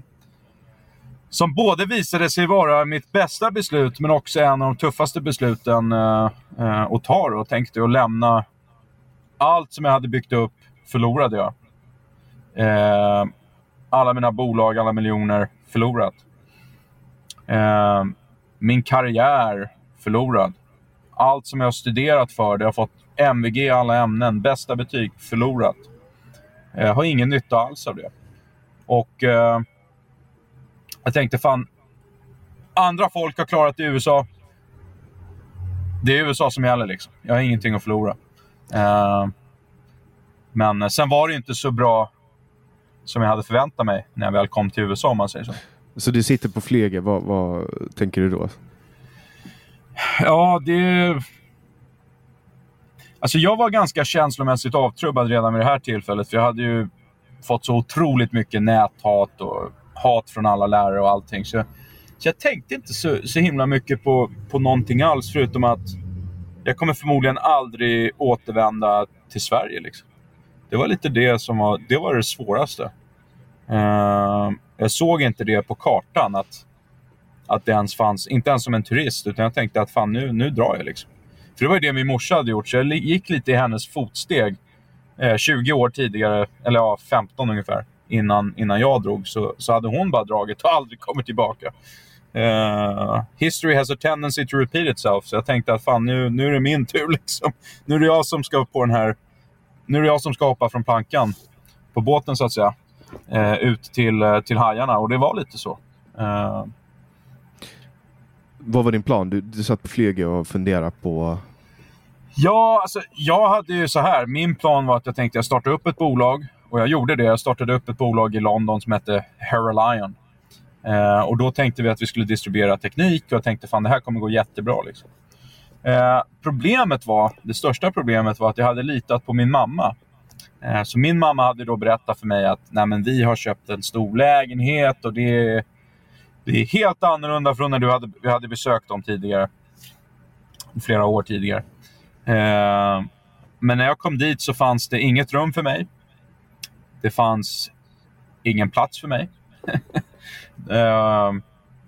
som både visade sig vara mitt bästa beslut, men också en av de tuffaste besluten eh, eh, att ta. Då, tänkte jag lämna allt som jag hade byggt upp, förlorade jag. Eh, alla mina bolag, alla miljoner, förlorat. Eh, min karriär, förlorad. Allt som jag har studerat för, det har fått MVG i alla ämnen, bästa betyg, förlorat. Jag har ingen nytta alls av det. Och eh, jag tänkte fan, andra folk har klarat det i USA. Det är USA som gäller liksom. Jag har ingenting att förlora. Eh, men sen var det inte så bra som jag hade förväntat mig när jag väl kom till USA om man säger så. Så du sitter på flyget, vad, vad tänker du då? Ja, det... Alltså jag var ganska känslomässigt avtrubbad redan vid det här tillfället. För jag hade ju fått så otroligt mycket näthat och hat från alla lärare och allting. Så, så jag tänkte inte så, så himla mycket på, på någonting alls förutom att jag kommer förmodligen aldrig återvända till Sverige. Liksom. Det var lite det som var det, var det svåraste. Uh, jag såg inte det på kartan att, att det ens fanns, inte ens som en turist, utan jag tänkte att fan nu, nu drar jag liksom. För det var ju det min morsa hade gjort, så jag gick lite i hennes fotsteg. Eh, 20 år tidigare, eller ja, 15 ungefär, innan, innan jag drog, så, så hade hon bara dragit och aldrig kommit tillbaka. Uh, history has a tendency to repeat itself. Så jag tänkte att fan, nu, nu är det min tur. Liksom. Nu är det jag som ska på den här... Nu är det jag som ska hoppa från plankan på båten, så att säga. Uh, ut till, uh, till hajarna. Och det var lite så. Vad var din plan? Du, du satt på flyget och funderade på... Ja, alltså, jag hade ju så här. Min plan var att jag tänkte jag starta upp ett bolag. Och jag gjorde det. Jag startade upp ett bolag i London som hette Heralion. Eh, och då tänkte vi att vi skulle distribuera teknik och jag tänkte fan det här kommer gå jättebra. Liksom. Eh, problemet var, det största problemet var att jag hade litat på min mamma. Eh, så min mamma hade då berättat för mig att Nej, men vi har köpt en stor lägenhet och det är, det är helt annorlunda från när du hade, vi hade besökt dem tidigare. Flera år tidigare. Eh, men när jag kom dit så fanns det inget rum för mig. Det fanns ingen plats för mig. Eh,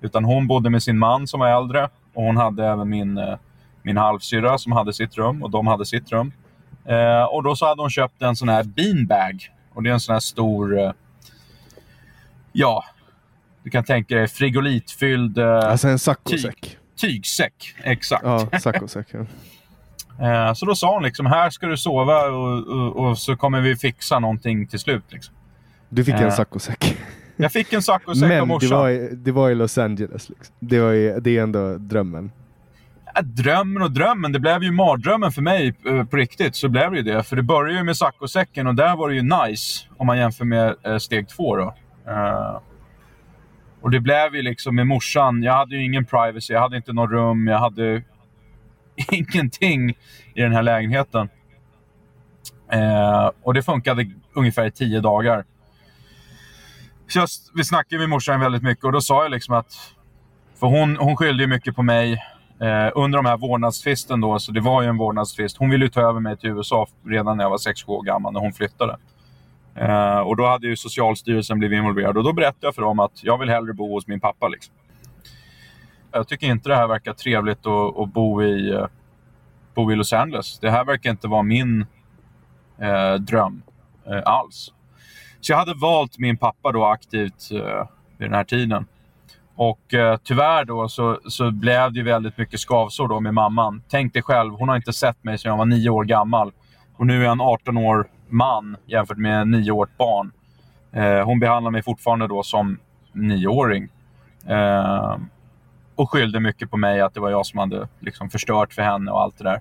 utan hon bodde med sin man som var äldre och hon hade även min, eh, min halvsyrra som hade sitt rum och de hade sitt rum. Eh, och då så hade hon köpt en sån här beanbag. Och det är en sån här stor... Eh, ja, du kan tänka dig frigolitfylld... Eh, alltså en saccosäck? Tyg, tygsäck, exakt. Ja, saccosäck. Ja. Eh, så då sa hon liksom, här ska du sova och, och, och, så kommer vi fixa någonting till slut. Liksom. Du fick en saccosäck? Jag fick en saccosäck av morsan. Men det var, det var i Los Angeles. Liksom. Det, var i, det är ändå drömmen. Ja, drömmen och drömmen. Det blev ju mardrömmen för mig eh, på riktigt. Så blev det ju det. För det började ju med saccosäcken och där var det ju nice. Om man jämför med eh, steg två då. Och det blev ju liksom med morsan. Jag hade ju ingen privacy. Jag hade inte något rum. Jag hade ingenting i den här lägenheten. Eh, och det funkade ungefär i tio dagar. Så jag, vi snackade med morsan väldigt mycket och då sa jag liksom att... För hon, hon skyllde ju mycket på mig eh, under de här vårdnadstvisten då, så det var ju en vårdnadstvist. Hon ville ju ta över mig till USA redan när jag var 6-7 år gammal, när hon flyttade. Eh, och då hade ju Socialstyrelsen blivit involverad och då berättade jag för dem att jag vill hellre bo hos min pappa. Liksom. Jag tycker inte det här verkar trevligt att, att bo, i, eh, bo i Los Angeles. Det här verkar inte vara min eh, dröm eh, alls. Så jag hade valt min pappa då aktivt eh, vid den här tiden. Och eh, tyvärr då så, så blev det väldigt mycket skavsår då med mamman. Tänk dig själv, hon har inte sett mig sedan jag var nio år gammal. Och nu är jag en 18 år man jämfört med en nioårigt barn. Eh, hon behandlar mig fortfarande då som nioåring. Eh, och skyllde mycket på mig att det var jag som hade liksom förstört för henne och allt det där.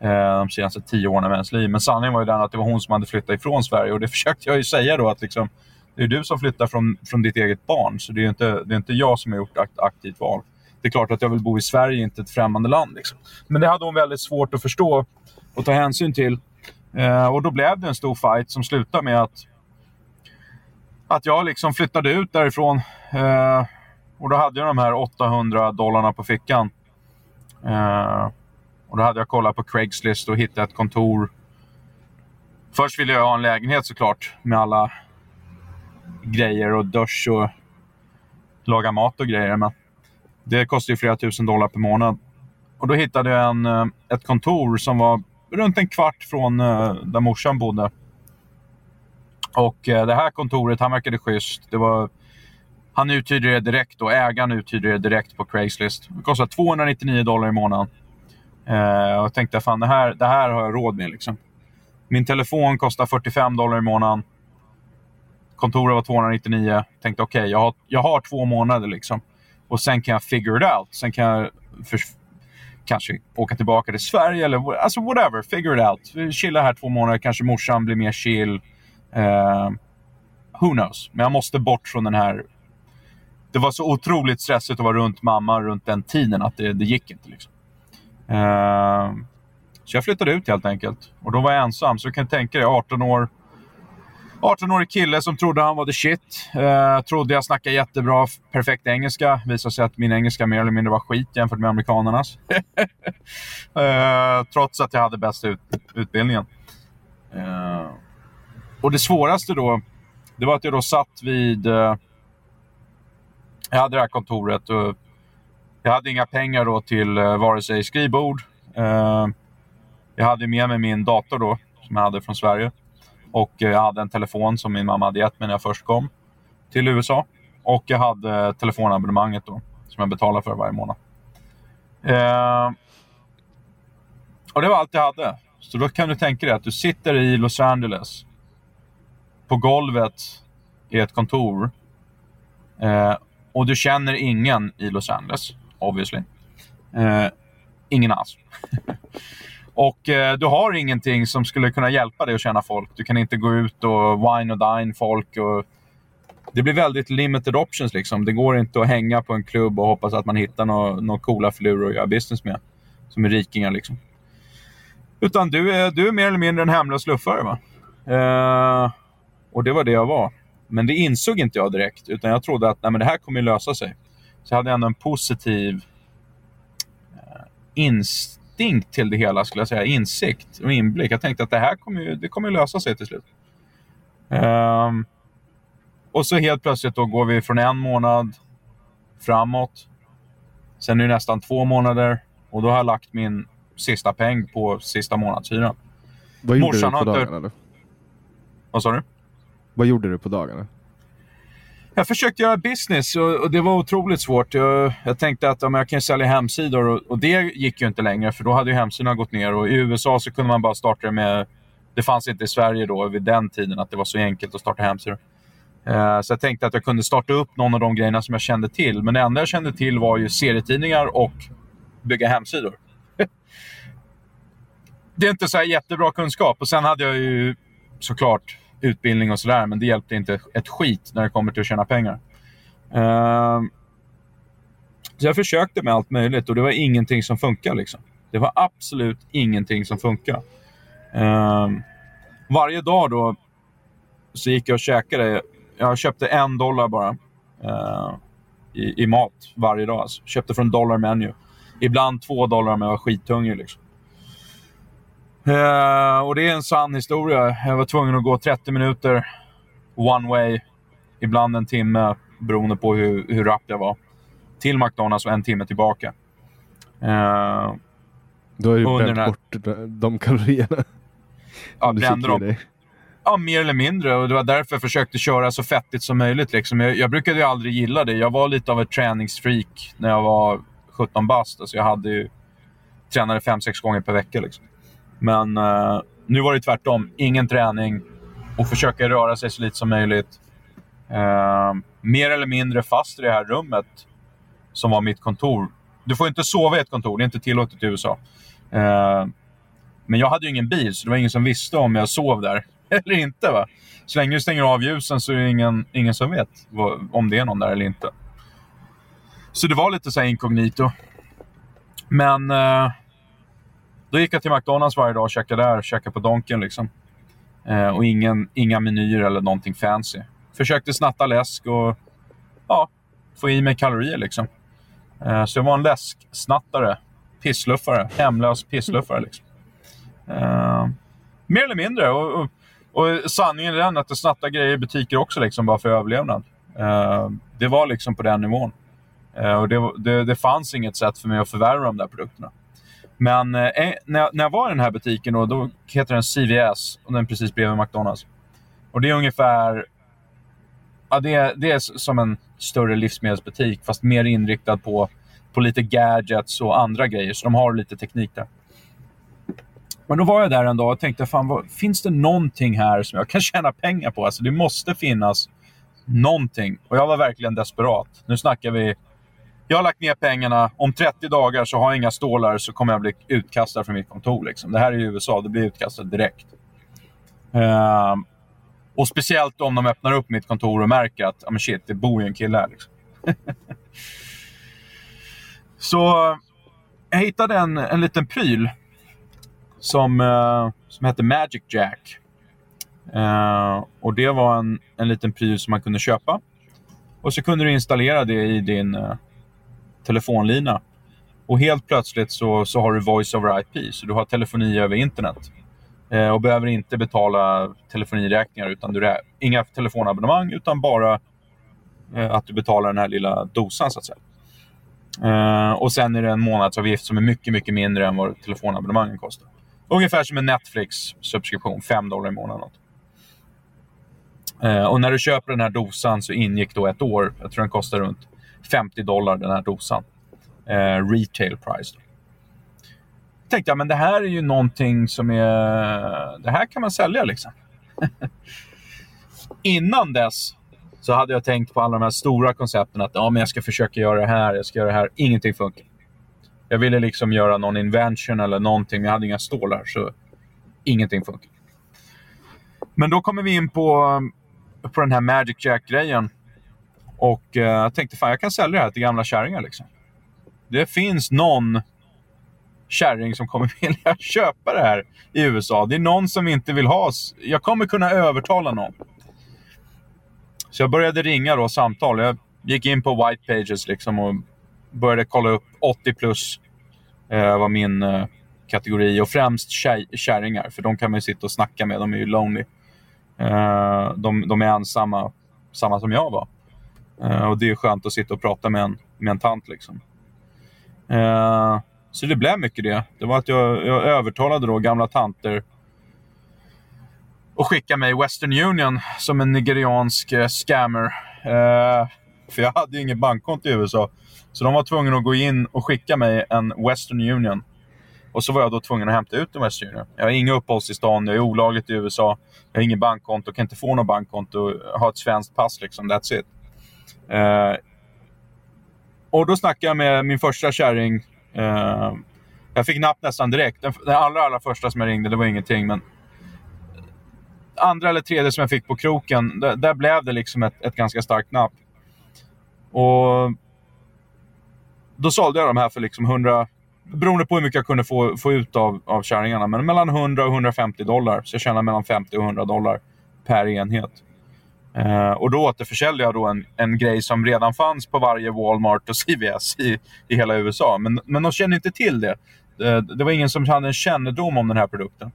Eh, de senaste tio åren av hennes liv. Men sanningen var ju den att det var hon som hade flyttat ifrån Sverige och det försökte jag ju säga då att liksom, det är du som flyttar från, från ditt eget barn så det är inte, det är inte jag som har gjort ett aktivt val. Det är klart att jag vill bo i Sverige, inte ett främmande land. Liksom. Men det hade hon väldigt svårt att förstå och ta hänsyn till. Eh, och då blev det en stor fight som slutade med att, att jag liksom flyttade ut därifrån. Eh, och då hade jag de här 800 dollarna på fickan. Eh, och då hade jag kollat på Craigslist och hittat ett kontor Först ville jag ha en lägenhet såklart med alla grejer och dusch och laga mat och grejer. Men det kostar ju flera tusen dollar per månad. Och då hittade jag en, eh, ett kontor som var runt en kvart från eh, där morsan bodde. Och eh, det här kontoret, han verkade schysst. Det var, han uthyrde det direkt och ägaren uthyrde det direkt på Craigslist. Det kostade 299 dollar i månaden. Eh, och jag tänkte, fan det här, det här har jag råd med. Liksom. Min telefon kostar 45 dollar i månaden. Kontoret var 299. Tänkte okej, okay, jag, har, jag har två månader liksom. Och sen kan jag figure it out. Sen kan jag för, kanske åka tillbaka till Sverige eller alltså whatever. Figure it out. Chilla här två månader. Kanske morsan blir mer chill. Eh, who knows? Men jag måste bort från den här... Det var så otroligt stressigt att vara runt mamma runt den tiden att det, det gick inte. Liksom. Eh, så jag flyttade ut helt enkelt. Och då var jag ensam. Så du kan tänka dig 18 år 18-årig kille som trodde han var the shit. Uh, trodde jag snackade jättebra, perfekt engelska. Visade sig att min engelska mer eller mindre var skit jämfört med amerikanernas. uh, trots att jag hade bästa ut, utbildningen. Uh, och det svåraste då, det var att jag då satt vid... Eh, jag hade det här kontoret och jag hade inga pengar då till eh, vare sig skrivbord. Eh, jag hade med mig min dator då, som jag hade från Sverige. Och eh, jag hade en telefon som min mamma hade gett mig när jag först kom till USA. Och jag hade telefonabonnemanget då, som jag betalade för varje månad. Eh, och det var allt jag hade. Så då kan du tänka dig att du sitter i Los Angeles på golvet i ett kontor eh, och du känner ingen i Los Angeles, obviously. Eh, ingen alls. Och eh, du har ingenting som skulle kunna hjälpa dig att känna folk. Du kan inte gå ut och wine och dine folk. Och det blir väldigt limited options. Liksom. Det går inte att hänga på en klubb och hoppas att man hittar några nå coola filurer att göra business med. Som är rikingar. Liksom. Utan du är, du är mer eller mindre en hemlös luffare. Va? Eh, och det var det jag var. Men det insåg inte jag direkt. Utan jag trodde att nej, men det här kommer lösa sig. Så jag hade ändå en positiv eh, instinkt till det hela, skulle jag säga. Insikt och inblick. Jag tänkte att det här kommer ju, det kommer lösa sig till slut. Um, och så helt plötsligt då går vi från en månad framåt. Sen är det nästan två månader och då har jag lagt min sista peng på sista månadshyran. Vad gjorde Morsan du på dagarna? Inte... Vad sa du? Vad gjorde du på dagarna? Jag försökte göra business och, och det var otroligt svårt. Jag, jag tänkte att ja, jag kan sälja hemsidor och, och, det gick ju inte längre för då hade ju hemsidorna gått ner. Och I USA så kunde man bara starta det med... Det fanns inte i Sverige då vid den tiden att det var så enkelt att starta hemsidor. Eh, så jag tänkte att jag kunde starta upp någon av de grejerna som jag kände till. Men det enda jag kände till var ju serietidningar och bygga hemsidor. det är inte så jättebra kunskap. Och Sen hade jag ju såklart utbildning och sådär, men det hjälpte inte ett skit när det kommer till att tjäna pengar. Uh, så jag försökte med allt möjligt och det var ingenting som funkade. Liksom. Det var absolut ingenting som funkade. Ehm, uh, varje dag då så gick jag och käkade. Jag köpte en dollar bara uh, i, i, mat varje dag. Alltså. Köpte från Dollar Menu. Ibland två dollar om jag var skithungrig. Liksom. Uh, och det är en sann historia. Jag var tvungen att gå 30 minuter one way, ibland en timme beroende på hur, hur rapp jag var, till McDonalds och en timme tillbaka. Uh, du har ju bränt här... bort de kalorierna. Ja, brände dem. Ja, mer eller mindre. Och Det var därför jag försökte köra så fettigt som möjligt. Liksom. Jag, jag brukade ju aldrig gilla det. Jag var lite av ett träningsfreak när jag var 17 bast. Alltså jag hade ju, tränade 5-6 gånger per vecka. Liksom. Men eh, nu var det tvärtom. Ingen träning och försöka röra sig så lite som möjligt. Eh, mer eller mindre fast i det här rummet som var mitt kontor. Du får inte sova i ett kontor, det är inte tillåtet i USA. Eh, men jag hade ju ingen bil, så det var ingen som visste om jag sov där eller inte. Va? Så länge du stänger av ljusen så är det ingen, ingen som vet vad, om det är någon där eller inte. Så det var lite så inkognito. Men eh, då gick jag till McDonalds varje dag och käkade där, käkade på Donken liksom. Eh, och ingen, inga menyer eller någonting fancy. Försökte snatta läsk och ja, få i mig kalorier liksom. Eh, så jag var en läsksnattare, pissluffare, hemlös pissluffare liksom. Eh, mer eller mindre. Och, och, Och sanningen är den att jag snattade grejer i butiker också, liksom, bara för överlevnad. Eh, det var liksom på den nivån. Eh, och det, det, det, fanns inget sätt för mig att förvärva de där produkterna. Men eh, eh, när, jag, när jag var i den här butiken, då, då heter den CVS och den är precis bredvid McDonalds. Och det är ungefär... Ja, det, är, det är som en större livsmedelsbutik, fast mer inriktad på, på lite gadgets och andra grejer. Så de har lite teknik där. Men då var jag där en dag och tänkte, fan, vad, finns det någonting här som jag kan tjäna pengar på? Alltså, det måste finnas någonting. Och jag var verkligen desperat. Nu snackar vi... Jag har lagt ner pengarna. Om 30 dagar så har jag inga stålar så kommer jag bli utkastad från mitt kontor. Liksom. Det här är i USA. Det blir utkastad direkt. Uh, och speciellt om de öppnar upp mitt kontor och märker att ah, men shit, det bor ju en kille här. Liksom. så jag hittade en, en liten pryl som, uh, som hette Magic Jack. Uh, och Det var en, en liten pryl som man kunde köpa. Och så kunde du installera det i din eh, telefonlina. Och helt plötsligt så, så har du voice over IP, så du har telefoni över internet. Eh, och behöver inte betala telefoniräkningar, utan du är, inga telefonabonnemang, utan bara eh, att du betalar den här lilla dosan så att säga. Eh, och sen är det en månadsavgift som är mycket, mycket mindre än vad telefonabonnemangen kostar. Ungefär som en Netflix-subskription, 5 dollar i månaden. Eh, och när du köper den här dosan så ingick då ett år. Jag tror den kostar runt 50 dollar den här dosan. Eh, retail price. Då. tänkte jag, men det här är ju någonting som är... Det här kan man sälja liksom. Innan dess så hade jag tänkt på alla de här stora koncepten att ja, men jag ska försöka göra det här, jag ska göra det här. Ingenting funkar. Jag ville liksom göra någon invention eller någonting, men jag hade inga stålar, så ingenting funkar. Men då kommer vi in på, på den här Magic Jack-grejen. Och eh, jag tänkte, fan jag kan sälja det här till gamla kärringar. Liksom. Det finns någon kärring som kommer vilja köpa det här i USA. Det är någon som inte vill ha... Jag kommer kunna övertala någon. Så jag började ringa då, samtal. Jag gick in på White Pages liksom och började kolla upp 80 plus. Eh, var min eh, kategori. Och främst kärringar, för de kan man ju sitta och snacka med. De är ju lonely. Eh, de, de, är ensamma, samma som jag var. Eh, och det är skönt att sitta och prata med en, med en tant. Liksom. Eh, så det blev mycket det. Det var att jag, jag övertalade då gamla tanter och skicka mig Western Union som en nigeriansk eh, scammer. För jag hade ju inget bankkonto i USA. Så de var tvungna att gå in och skicka mig en Western Union. Och så var jag då tvungen att hämta ut en Western Union. Jag har inga uppehållstillstånd, jag är olagligt i USA, jag har inget bankkonto, kan inte få något bankkonto, har ett svenskt pass liksom, that's it. Eh, och då snackade jag med min första kärring. Eh, jag fick napp nästan direkt. Den, den allra, allra första som jag ringde, det var ingenting. Men andra eller tredje som jag fick på kroken, där, där blev det liksom ett, ett ganska starkt napp. Och då sålde jag de här för liksom 100, beroende på hur mycket jag kunde få, få ut av, av kärringarna, men mellan 100 och 150 dollar. Så jag tjänade mellan 50 och 100 dollar per enhet. Eh, och då återförsäljer jag då en, en grej som redan fanns på varje Walmart och CVS i, i hela USA. Men, men de känner inte till det. det. Det var ingen som hade en kännedom om den här produkten.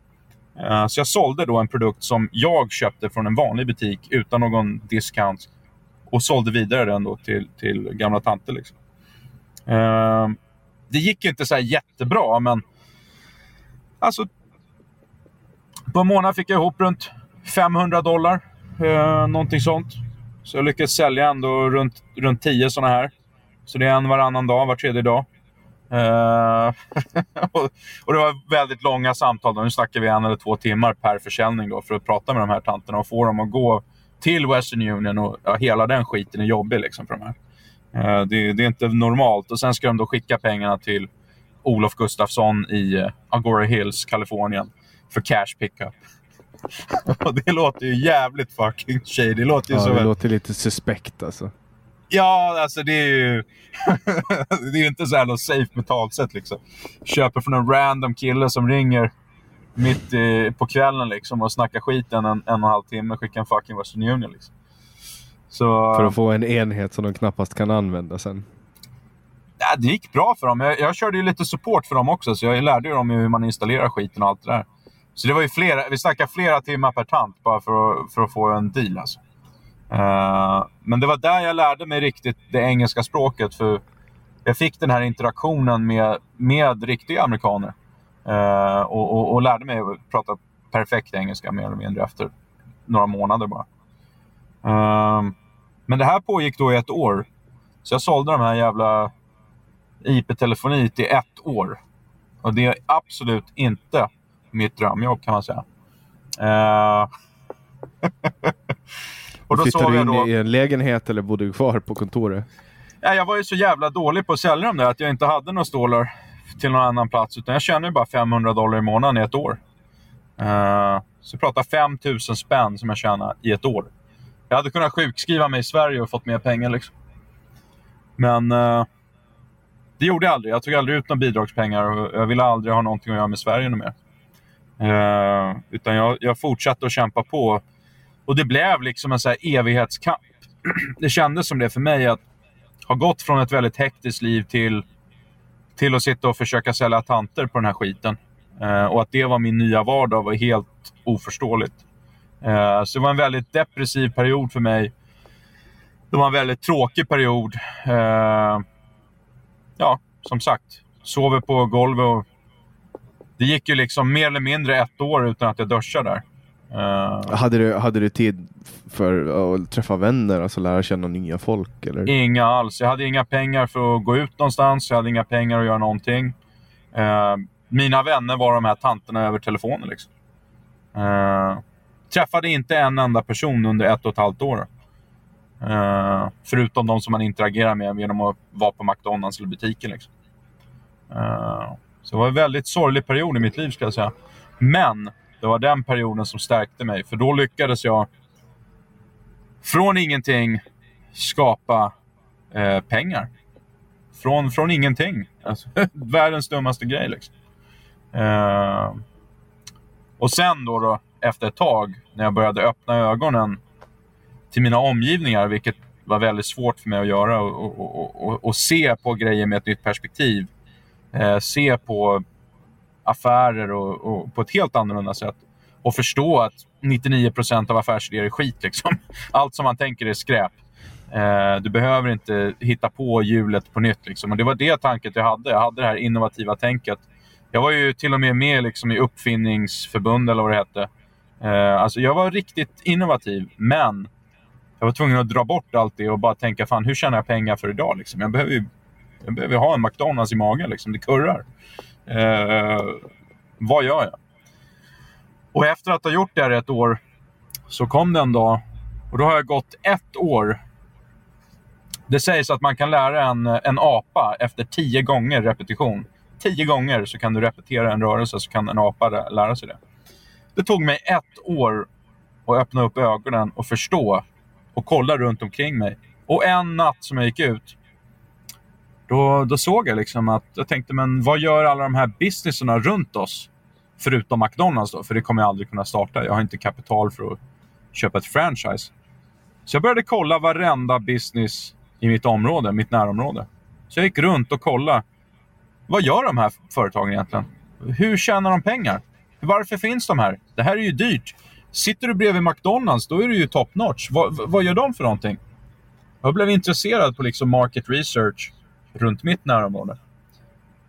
Eh, så jag sålde då en produkt som jag köpte från en vanlig butik utan någon discount och sålde vidare den då till, till gamla tanter. Liksom. Eh, det gick inte så jättebra, men alltså, på en månad fick jag ihop runt 500 dollar. Eh, någonting sånt. Så jag lyckades sälja ändå runt, runt 10 sådana här. Så det är en varannan dag, var tredje dag. Uh, och, det var väldigt långa samtal. Då. Nu snackar vi en eller två timmar per försäljning då, för att prata med de här tanterna och få dem att gå till Western Union. och ja, Hela den skiten är jobbig liksom, för de här. Uh, det, det, är inte normalt. Och Sen ska de då skicka pengarna till Olof Gustafsson i Agora Hills, Kalifornien för cash pickup. det låter ju jävligt fucking shady. Det låter ju ja, som det en... låter lite suspekt alltså. Ja, alltså det är ju... det är ju inte så här något safe mentalt sett liksom. Köper från en random kille som ringer mitt i, på kvällen liksom och snackar skiten en, en och en halv timme. Skickar en fucking Western Union liksom. Så, För att få en enhet som de knappast kan använda sen. ja, det gick bra för dem. Jag, jag körde ju lite support för dem också, så jag lärde dem hur man installerar skiten och allt det där. Så det var ju flera, vi snackar flera timmar per tant bara för att, för att få en deal. Alltså. Uh, men det var där jag lärde mig riktigt det engelska språket. För jag fick den här interaktionen med, med riktiga amerikaner. Uh, och, och, och, lärde mig att prata perfekt engelska mer eller mindre efter några månader bara. Uh, men det här pågick då i ett år. Så jag sålde de här jävla IP-telefoni till ett år. Och det är absolut inte mitt drömjobb kan man säga. Uh... och då Flyttade du in då... i en lägenhet eller bodde du kvar på kontoret? Ja, jag var ju så jävla dålig på att sälja dem där att jag inte hade några stålar till någon annan plats. Utan jag tjänade bara 500 dollar i månaden i ett år. Uh, så jag pratar 5000 spänn som jag tjänade i ett år. Jag hade kunnat sjukskriva mig i Sverige och fått mer pengar. Liksom. Men uh, det gjorde jag aldrig. Jag tog aldrig ut några bidragspengar och jag ville aldrig ha någonting att göra med Sverige mer. Eh, utan jag, jag fortsatte att kämpa på. Och det blev liksom en så evighetskamp. det kändes som det för mig att ha gått från ett väldigt hektiskt liv till, till att sitta och försöka sälja tanter på den här skiten. Eh, och att det var min nya vardag var helt oförståeligt. Eh, så det var en väldigt depressiv period för mig. Det var en väldigt tråkig period. Eh, ja, som sagt, sover på golvet och det gick ju liksom mer eller mindre ett år utan att jag duschade där. Uh, hade, du, hade du tid för att träffa vänner, alltså lära känna nya folk? Eller? Inga alls. Jag hade inga pengar för att gå ut någonstans. Jag hade inga pengar att göra någonting. Uh, mina vänner var de här tanterna över telefonen. Liksom. Uh, träffade inte en enda person under ett och ett halvt år. Förutom de som man interagerar med genom att vara på McDonalds eller butiken. Liksom. Så det var en väldigt sorglig period i mitt liv, ska jag säga. Men det var den perioden som stärkte mig, för då lyckades jag från ingenting skapa eh, pengar. Från, från ingenting. Alltså, världens dummaste grej. Liksom. Eh, och sen då, då, efter ett tag, när jag började öppna ögonen till mina omgivningar, vilket var väldigt svårt för mig att göra. Och, och, och, och se på grejer med ett nytt perspektiv. Eh, se på affärer och, på ett helt annorlunda sätt. Och förstå att 99% av affärsidéer är skit. Liksom. Allt som man tänker är skräp. Eh, du behöver inte hitta på hjulet på nytt. Liksom. Och det var det tanket jag hade. Jag hade det här innovativa tänket. Jag var ju till och med med liksom, i uppfinningsförbund eller vad det hette. Eh, alltså, jag var riktigt innovativ, men jag var tvungen att dra bort allt det och bara tänka, fan hur tjänar jag pengar för idag? Liksom? Jag, behöver ju, jag behöver ha en McDonalds i magen, liksom. det kurrar. Eh, vad gör jag? Och efter att ha gjort det här ett år så kom det en dag och då har jag gått ett år. Det sägs att man kan lära en, en apa efter tio gånger repetition. Tio gånger så kan du repetera en rörelse så kan en apa lära sig det. Det tog mig ett år att öppna upp ögonen och förstå och kolla runt omkring mig. Och en natt som jag gick ut, då, då såg jag liksom att jag tänkte, men vad gör alla de här businesserna runt oss? Förutom McDonalds då, för det kommer jag aldrig kunna starta. Jag har inte kapital för att köpa ett franchise. Så jag började kolla varenda business i mitt område, mitt närområde. Så jag gick runt och kollade. Vad gör de här företagen egentligen? Hur tjänar de pengar? Varför finns de här? Det här är ju dyrt. Sitter du bredvid McDonalds, då är du ju top notch. Vad, vad gör de för någonting? Jag blev intresserad på liksom market research runt mitt närområde.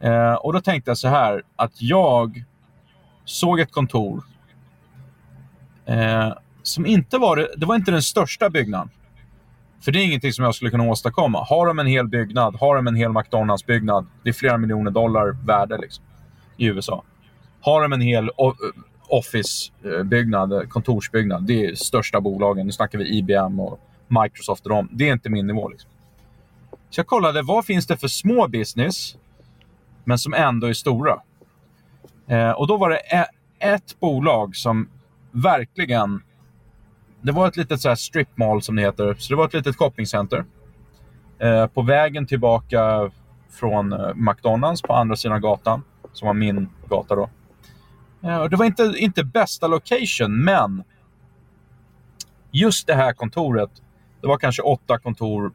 Eh, och då tänkte jag så här, att jag såg ett kontor eh, som inte var, det var inte den största byggnaden. För det är ingenting som jag skulle kunna åstadkomma. Har de en hel byggnad, har de en hel McDonalds-byggnad, det är flera miljoner dollar värde liksom, i USA. Har de en hel eh, Office-byggnad, eh, eh, kontorsbyggnad. Det är största bolagen. Nu snackar vi IBM och Microsoft och dem. Det är inte min nivå. Liksom. Så jag kollade, vad finns det för små business, men som ändå är stora? Eh, och då var det ett bolag som verkligen... Det var ett litet så här strip mall som det heter. Så det var ett litet shoppingcenter. Eh, på vägen tillbaka från eh, McDonalds på andra sidan gatan, som var min gata då. Eh, ja, det var inte, inte bästa location, men just det här kontoret, det var kanske åtta kontor,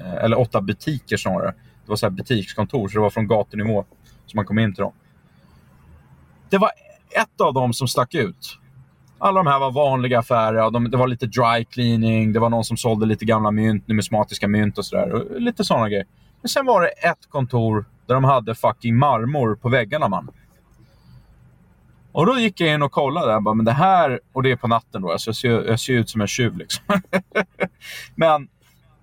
Eh, eller åtta butiker snarare. Det var så här butikskontor, så det var från gatunivå som man kom in till dem. Det var ett av dem som stack ut. Alla de här var vanliga affärer. De, det var lite dry cleaning, det var någon som sålde lite gamla mynt, numismatiska mynt och sådär. Lite sådana grejer. Men sen var det ett kontor där de hade fucking marmor på väggarna man. Och då gick jag in och kollade. Jag bara, men det här, och det är på natten då, så jag, ser, jag ser ut som en tjuv. Liksom. men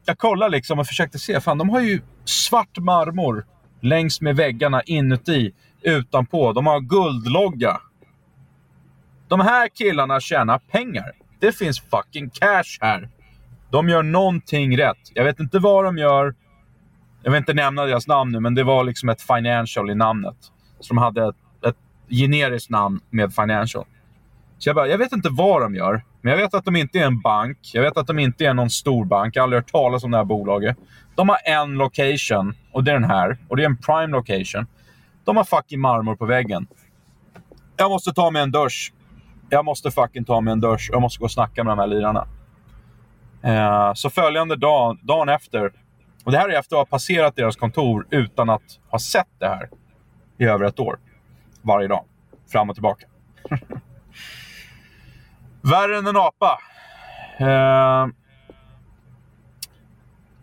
jag kollade liksom och försökte se. Fan, de har ju svart marmor längs med väggarna inuti, utanpå. De har guldlogga. De här killarna tjänar pengar. Det finns fucking cash här. De gör någonting rätt. Jag vet inte vad de gör. Jag vill inte nämna deras namn nu, men det var liksom ett financial i namnet. Så de hade ett, ett generiskt namn med financial. Så jag bara, jag vet inte vad de gör. Men jag vet att de inte är en bank. Jag vet att de inte är någon stor bank. Jag har aldrig hört talas om det här bolaget. De har en location och det är den här. Och det är en prime location. De har fucking marmor på väggen. Jag måste ta mig en dusch. Jag måste fucking ta mig en dusch. Jag måste gå och snacka med de här lirarna. Eh, så följande dag, dagen efter. Och det här är efter att ha passerat deras kontor utan att ha sett det här i över ett år. Varje dag. Fram och tillbaka. Värre än en apa. Eh,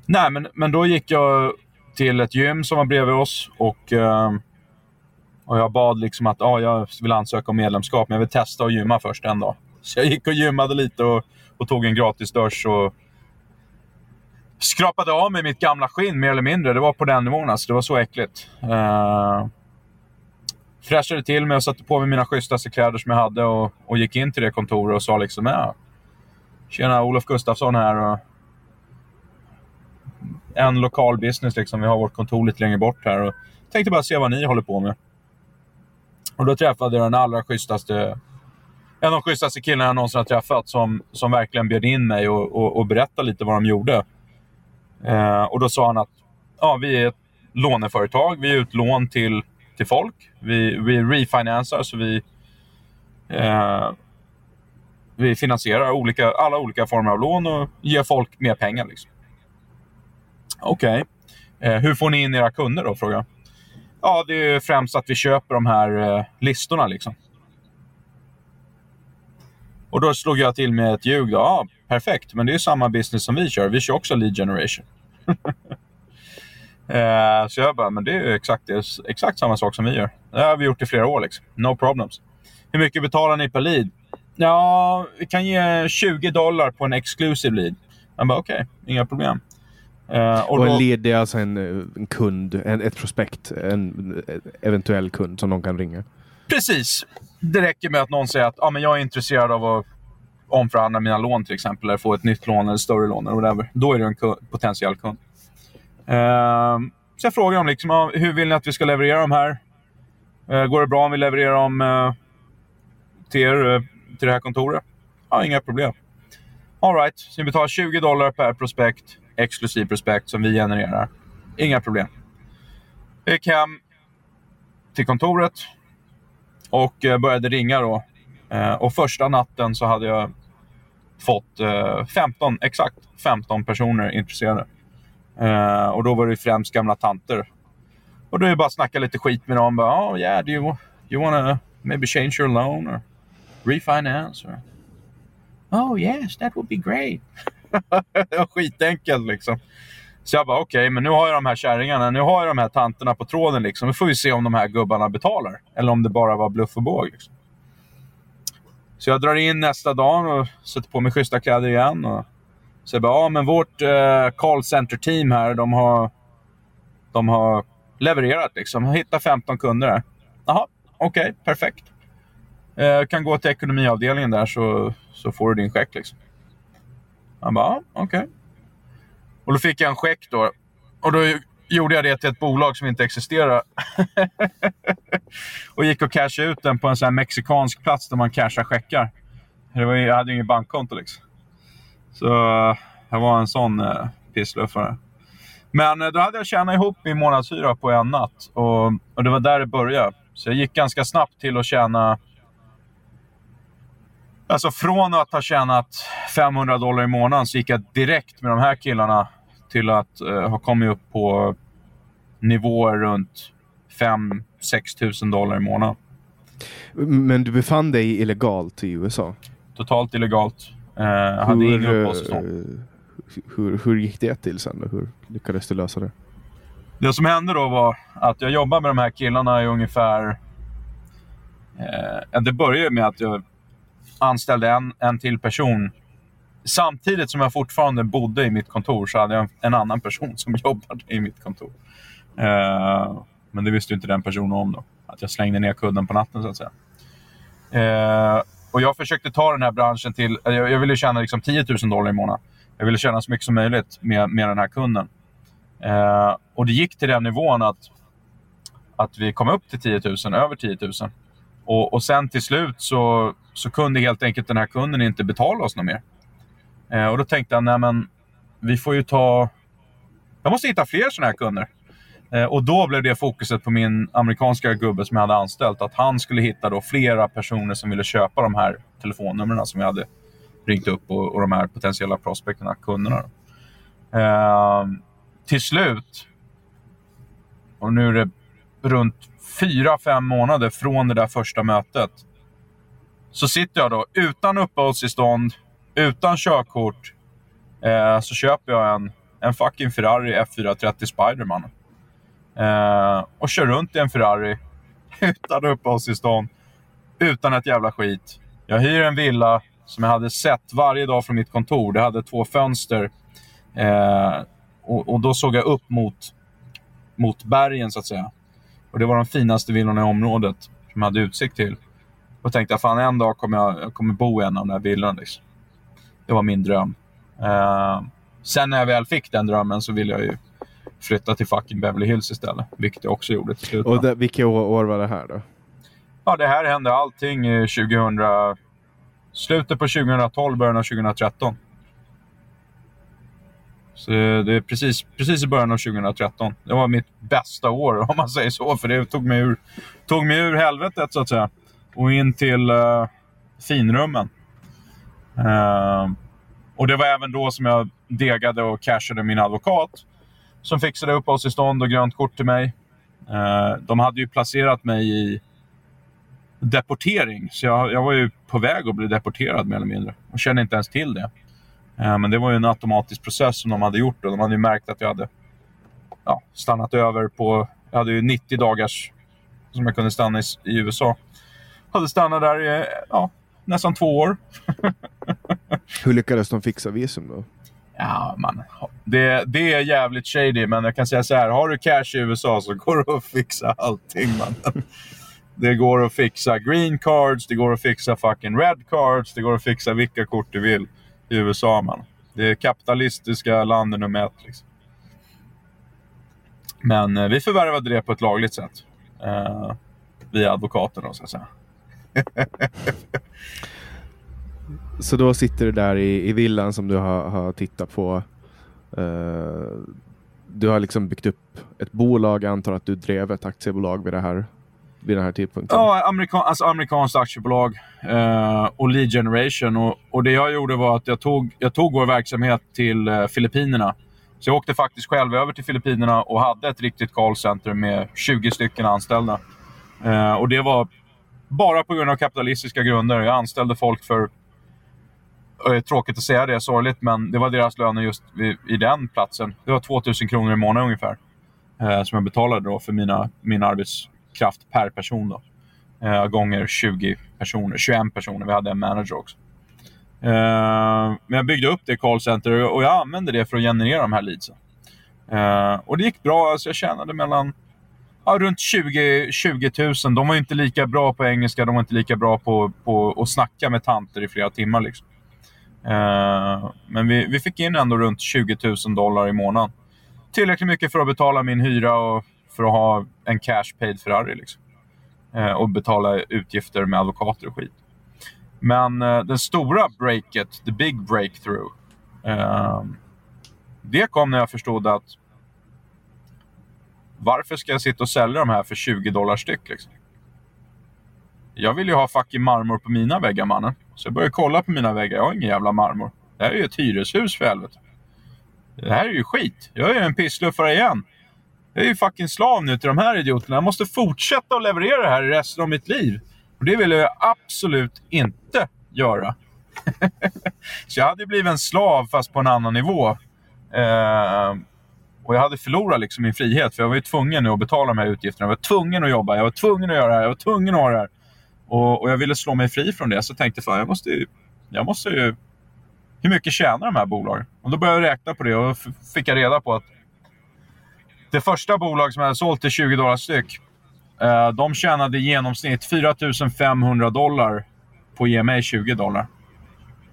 nej, men, men då gick jag till ett gym som var bredvid oss och, eh, och jag bad liksom att ah, jag vill ansöka om medlemskap, men jag vill testa att gymma först en dag. Så jag gick och gymmade lite och, och tog en gratis dusch och skrapade av mig mitt gamla skinn mer eller mindre. Det var på den nivån. Alltså. Det var så äckligt. Eh, fräschade till mig och satte på mig mina schysstaste kläder som jag hade och, och gick in till det kontoret och sa liksom ja, Tjena, Olof Gustafsson här. Och en lokal business liksom. Vi har vårt kontor lite längre bort här. Och tänkte bara se vad ni håller på med. Och då träffade jag den allra schysstaste en av de schysstaste killarna jag någonsin har träffat som, som verkligen bjöd in mig och, och, och berättade lite vad de gjorde. Eh, och Då sa han att ja, vi är ett låneföretag. Vi är utlån till till folk. Vi, vi refinansar, så vi, eh, vi finansierar olika, alla olika former av lån och ger folk mer pengar. Liksom. Okej. Okay. Eh, hur får ni in era kunder då? frågar Ja, det är främst att vi köper de här eh, listorna. Liksom. Och då slog jag till med ett ljug. Då. Ja, perfekt, men det är samma business som vi kör. Vi kör också lead generation. Eh, så jag bara, men det är exakt, det är exakt samma sak som vi gör. Det har vi gjort i flera år. Liksom. No problems. Hur mycket betalar ni per lead? Ja, vi kan ge 20 dollar på en exclusive lead. Jag bara, okej, okay, inga problem. Uh, och, och en lead är alltså en, en kund, en, ett prospekt, en eventuell kund som någon kan ringa? Precis. Det räcker med att någon säger att ah, men jag är intresserad av att omförhandla mina lån till exempel, eller få ett nytt lån eller större lån eller whatever. Då är du en kund, potentiell kund. Ehm, så jag frågar dem liksom, hur vill ni att vi ska leverera dem här? Eh, går det bra om vi levererar dem eh, till er, eh, till det här kontoret? Ja, inga problem. Alright, så ni betalar 20 dollar per prospekt, exklusiv prospekt som vi genererar. Inga problem. Jag gick hem till kontoret och började ringa då. Och första natten så hade jag fått 15, exakt 15 personer intresserade. Eh, och då var det främst gamla tanter. Och då är det bara att snacka lite skit med dem. Bara, oh yeah, do you, you wanna maybe change your loan or refinance? Or... Oh yes, that would be great. Skitenkelt liksom. Så jag bara, okej, okay, men nu har jag de här kärringarna, nu har jag de här tanterna på tråden. Liksom. Nu får vi se om de här gubbarna betalar. Eller om det bara var bluff och båg. Liksom. Så jag drar in nästa dag och sätter på mig schyssta kläder igen. Och så jag bara, ja men vårt eh, call center-team här, de har, de har levererat liksom. Hittat 15 kunder här. Jaha, okej, okay, perfekt. Eh, kan gå till ekonomiavdelningen där så, så får du din check liksom. Han bara, ja, okej. Okay. Och då fick jag en check då. Och då gjorde jag det till ett bolag som inte existerar. och gick och cashade ut den på en sån här mexikansk plats där man cashar checkar. Det var, jag hade ju inget bankkonto liksom. Så jag var en sån eh, pissluffare. Men eh, då hade jag tjänat ihop min månadshyra på en natt. Och, och det var där det började. Så jag gick ganska snabbt till att tjäna... Alltså från att ha tjänat 500 dollar i månaden så gick jag direkt med de här killarna till att uh, ha kommit upp på nivåer runt 5-6 tusen dollar i månaden. Men du befann dig illegalt i USA? Totalt illegalt. Eh, jag hade inga uppehållstillstånd. eh, hur, hur gick det till sen då? Hur lyckades du lösa det? Det som hände då var att jag jobbade med de här killarna i ungefär... Eh, det började med att jag anställde en, en till person. Samtidigt som jag fortfarande bodde i mitt kontor så hade jag en, annan person som jobbade i mitt kontor. Eh, men det visste ju inte den personen om då. Att jag slängde ner kudden på natten så att säga. Eh, och jag försökte ta den här branschen till... Jag, jag ville tjäna liksom 10 000 dollar i månaden. Jag ville tjäna så mycket som möjligt med, med den här kunden. Eh, och det gick till den nivån att, att vi kom upp till 10 000, över 10 000. Och, och sen till slut så, så kunde helt enkelt den här kunden inte betala oss något mer. Eh, och då tänkte jag, nej men vi får ju ta... Jag måste hitta fler sådana här kunder. Eh, och då blev det fokuset på min amerikanska gubbe som jag hade anställt. Att han skulle hitta då flera personer som ville köpa de här telefonnumren som jag hade ringt upp och, och de här potentiella prospekterna, kunderna. Eh, till slut, och nu är det runt fyra, fem månader från det där första mötet. Så sitter jag då utan uppehållstillstånd, utan körkort. Eh, så köper jag en, en fucking Ferrari F430 Spiderman. Eh, och kör runt i en Ferrari utan uppehållstillstånd, utan ett jävla skit. Jag hyr en villa som jag hade sett varje dag från mitt kontor. Det hade två fönster. Eh, och, och, då såg jag upp mot, mot bergen, så att säga. Och Det var de finaste villorna i området som jag hade utsikt till. Och tänkte jag fan en dag kommer jag, jag kommer bo i en av de här villorna. Liksom. Det var min dröm. Eh, sen när jag väl fick den drömmen så ville jag ju flytta till fucking Beverly Hills istället. Vilket jag också gjorde till slut. Och det, vilka år, var det här då? Ja, det här hände allting i 2000... Slutet på 2012, början av 2013. Så det är precis, precis i början av 2013. Det var mitt bästa år, om man säger så. För det tog mig ur, tog mig ur helvetet, så att säga. Och in till uh, finrummen. Uh, och det var även då som jag degade och cashade min advokat. Som fixade uppehållstillstånd och grönt kort till mig. Eh, de hade ju placerat mig i deportering. Så jag, jag var ju på väg att bli deporterad mer eller mindre. Och kände inte ens till det. Eh, men det var ju en automatisk process som de hade gjort och de hade ju märkt att jag hade ja, stannat över på... Jag hade ju 90 dagars som jag kunde stanna i, i USA. Jag hade stannat där i ja, nästan två år. Hur lyckades de fixa visum då? Ja, man. Det, det är jävligt shady, men jag kan säga så här. Har du cash i USA så går det att fixa allting, man. Det går att fixa green cards, det går att fixa fucking red cards, det går att fixa vilka kort du vill i USA. Man. Det är kapitalistiska landet nummer ett. Liksom. Men eh, vi förvärvade det på ett lagligt sätt. Eh, via advokaten så att säga. så då sitter du där i, i villan som du har, har tittat på. Uh, du har liksom byggt upp ett bolag. Jag antar att du drev ett aktiebolag vid det här vid den här tidpunkten? Ja, amerikan, alltså amerikanskt aktiebolag uh, och lead generation. Och, och, Det jag gjorde var att jag tog, jag tog vår verksamhet till uh, Filippinerna. Så jag åkte faktiskt själv över till Filippinerna och hade ett riktigt callcenter med 20 stycken anställda. Och Det var bara på grund av kapitalistiska grunder. Jag anställde folk för Eh, eh, Tråkigt att säga det, sorgligt, men det var deras löner just vid, i den platsen. Det var 2000 kronor i månaden ungefär. Eh, som jag betalade då för mina, min arbetskraft per person. Då. Eh, gånger 20 personer, 21 personer. Vi hade en manager också. Eh, men jag byggde upp det callcenter och jag använde det för att generera de här leadsen. Eh, och det gick bra. Alltså jag tjänade mellan ja, runt 20, 20 000. De var inte lika bra på engelska, de var inte lika bra på, på att snacka med tanter i flera timmar. Liksom. Eh, men vi, vi fick in ändå runt 20 000 dollar i månaden. Tillräckligt mycket för att betala min hyra och för att ha en cash paid Ferrari. Liksom. Eh, och betala utgifter med advokater och skit. Men eh, den stora breaket, the big breakthrough, eh, det kom när jag förstod att varför ska jag sitta och sälja de här för 20 dollar styck? Liksom? Jag vill ju ha fucking marmor på mina väggar mannen. Så jag började kolla på mina väggar. Jag har ingen jävla marmor. Det här är ju ett hyreshus för helvete. Det här är ju skit. Jag är ju en pissluffare igen. Jag är ju fucking slav nu till de här idioterna. Jag måste fortsätta att leverera det här resten av mitt liv. Och det vill jag absolut inte göra. så jag hade blivit en slav fast på en annan nivå. Eh, och jag hade förlorat liksom min frihet, för jag var ju tvungen nu att betala de här utgifterna. Jag var tvungen att jobba, jag var tvungen att göra det här, jag var tvungen att ha det här. Och, och jag ville slå mig fri från det, så tänkte jag jag måste ju, jag måste ju... Hur mycket tjänar de här bolagen? Och då började jag räkna på det och fick jag reda på att det första bolag som jag hade sålt till 20 dollar styck, eh, de tjänade i genomsnitt 4 500 dollar på att ge mig 20 dollar.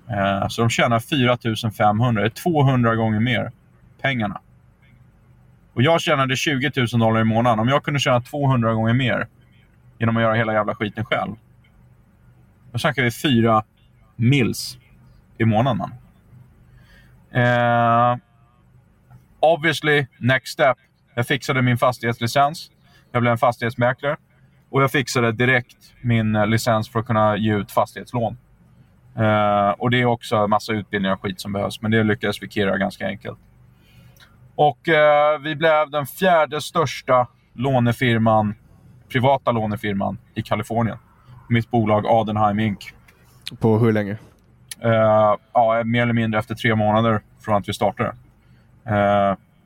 Eh, så de tjänar 4 500, det är 200 gånger mer pengarna. Och jag tjänade 20 000 dollar i månaden. Om jag kunde tjäna 200 gånger mer genom att göra hela jävla skiten själv. Då snackar vi fyra mils i månaden. Eh, obviously, next step. Jag fixade min fastighetslicens. Jag blev en fastighetsmäklare. Och jag fixade direkt min eh, licens för att kunna ge ut fastighetslån. Eh, och det är också en massa utbildningar och skit som behövs, men det lyckades vi kirra ganska enkelt. Och eh, vi blev den fjärde största lånefirman, privata lånefirman i Kalifornien. Mitt bolag Adenheim Inc. På hur länge? Uh, ja, mer eller mindre efter tre månader från att vi startade.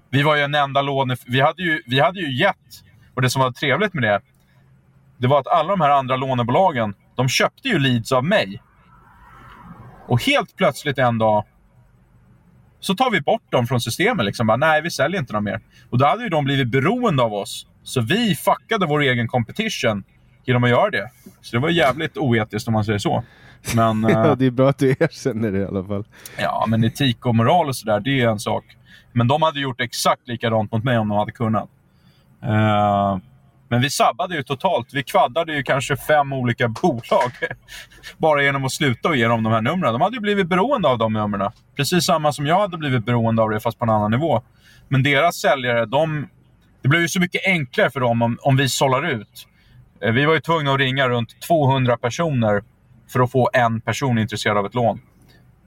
vi var ju en enda låne... Vi hade ju, vi hade ju gett, och det som var trevligt med det, det var att alla de här andra lånebolagen, de köpte ju leads av mig. Och helt plötsligt en dag så tar vi bort dem från systemet. Liksom. Bara, Nej, vi säljer inte dem mer. Och då hade ju de blivit beroende av oss. Så vi fuckade vår egen competition genom att göra det. Så det var jävligt oetiskt om man säger så. Men, ja, eh, det är bra att du erkänner det i alla fall. Ja, men etik och moral och sådär, det är en sak. Men de hade gjort exakt likadant mot mig om de hade kunnat. Uh, men vi sabbade ju totalt. Vi kvaddade ju kanske fem olika bolag. Bara genom att sluta och ge dem de här numren. De hade ju blivit beroende av de numren. Precis samma som jag hade blivit beroende av det, fast på en annan nivå. Men deras säljare, de... Det blev ju så mycket enklare för dem om, om vi sållar ut. Eh, vi var ju tvungna att ringa runt 200 personer för att få en person intresserad av ett lån.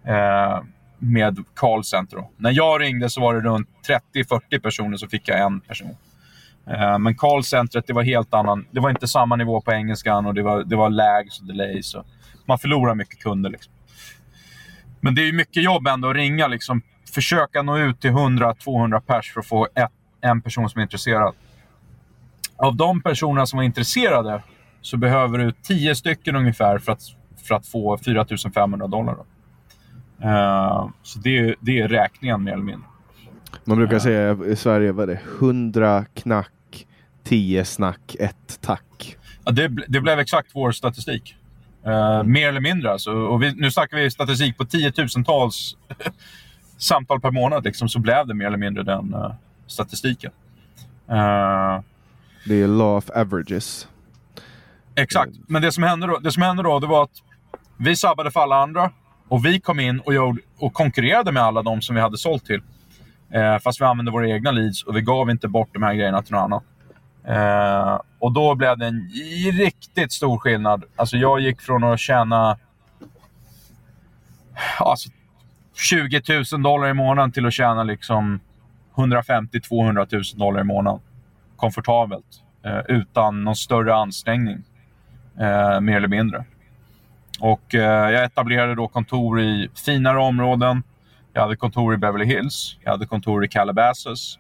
Eh, med callcenter. När jag ringde så var det runt 30-40 personer, så fick jag en person. Eh, men callcentret, det var helt annan. Det var inte samma nivå på engelskan och det var, det var lags och delays. Och man förlorar mycket kunder. Liksom. Men det är mycket jobb ändå att ringa. Liksom, försöka nå ut till 100-200 pers för att få ett, en person som är intresserad. Av de personerna som var intresserade så behöver du 10 stycken ungefär för att, för att få 4 500 dollar. Uh, så det, det är räkningen mer eller mindre. Man brukar uh. säga i Sverige, vad är det, 100 knack tio snack, ett tack. Ja, det, det blev exakt vår statistik. Uh, mm. Mer eller mindre alltså. Och vi, nu snackar vi statistik på tiotusentals samtal per månad. Liksom, så blev det mer eller mindre den uh, statistiken. Det är law of averages. Exakt. Men det som hände då, det som hände då det var att vi sabbade för alla andra. Och vi kom in och, gjorde, och konkurrerade med alla de som vi hade sålt till. Eh, fast vi använde våra egna leads och vi gav inte bort de här grejerna till någon annan. Eh, och då blev det en riktigt stor skillnad. Alltså jag gick från att tjäna alltså, 20 000 dollar i månaden till att tjäna liksom 150-200 000 dollar i månaden. Komfortabelt. Eh, utan någon större ansträngning. Eh, mer eller mindre. Och eh, Jag etablerade då kontor i finare områden. Jag hade kontor i Beverly Hills. Jag hade kontor i Calabasas.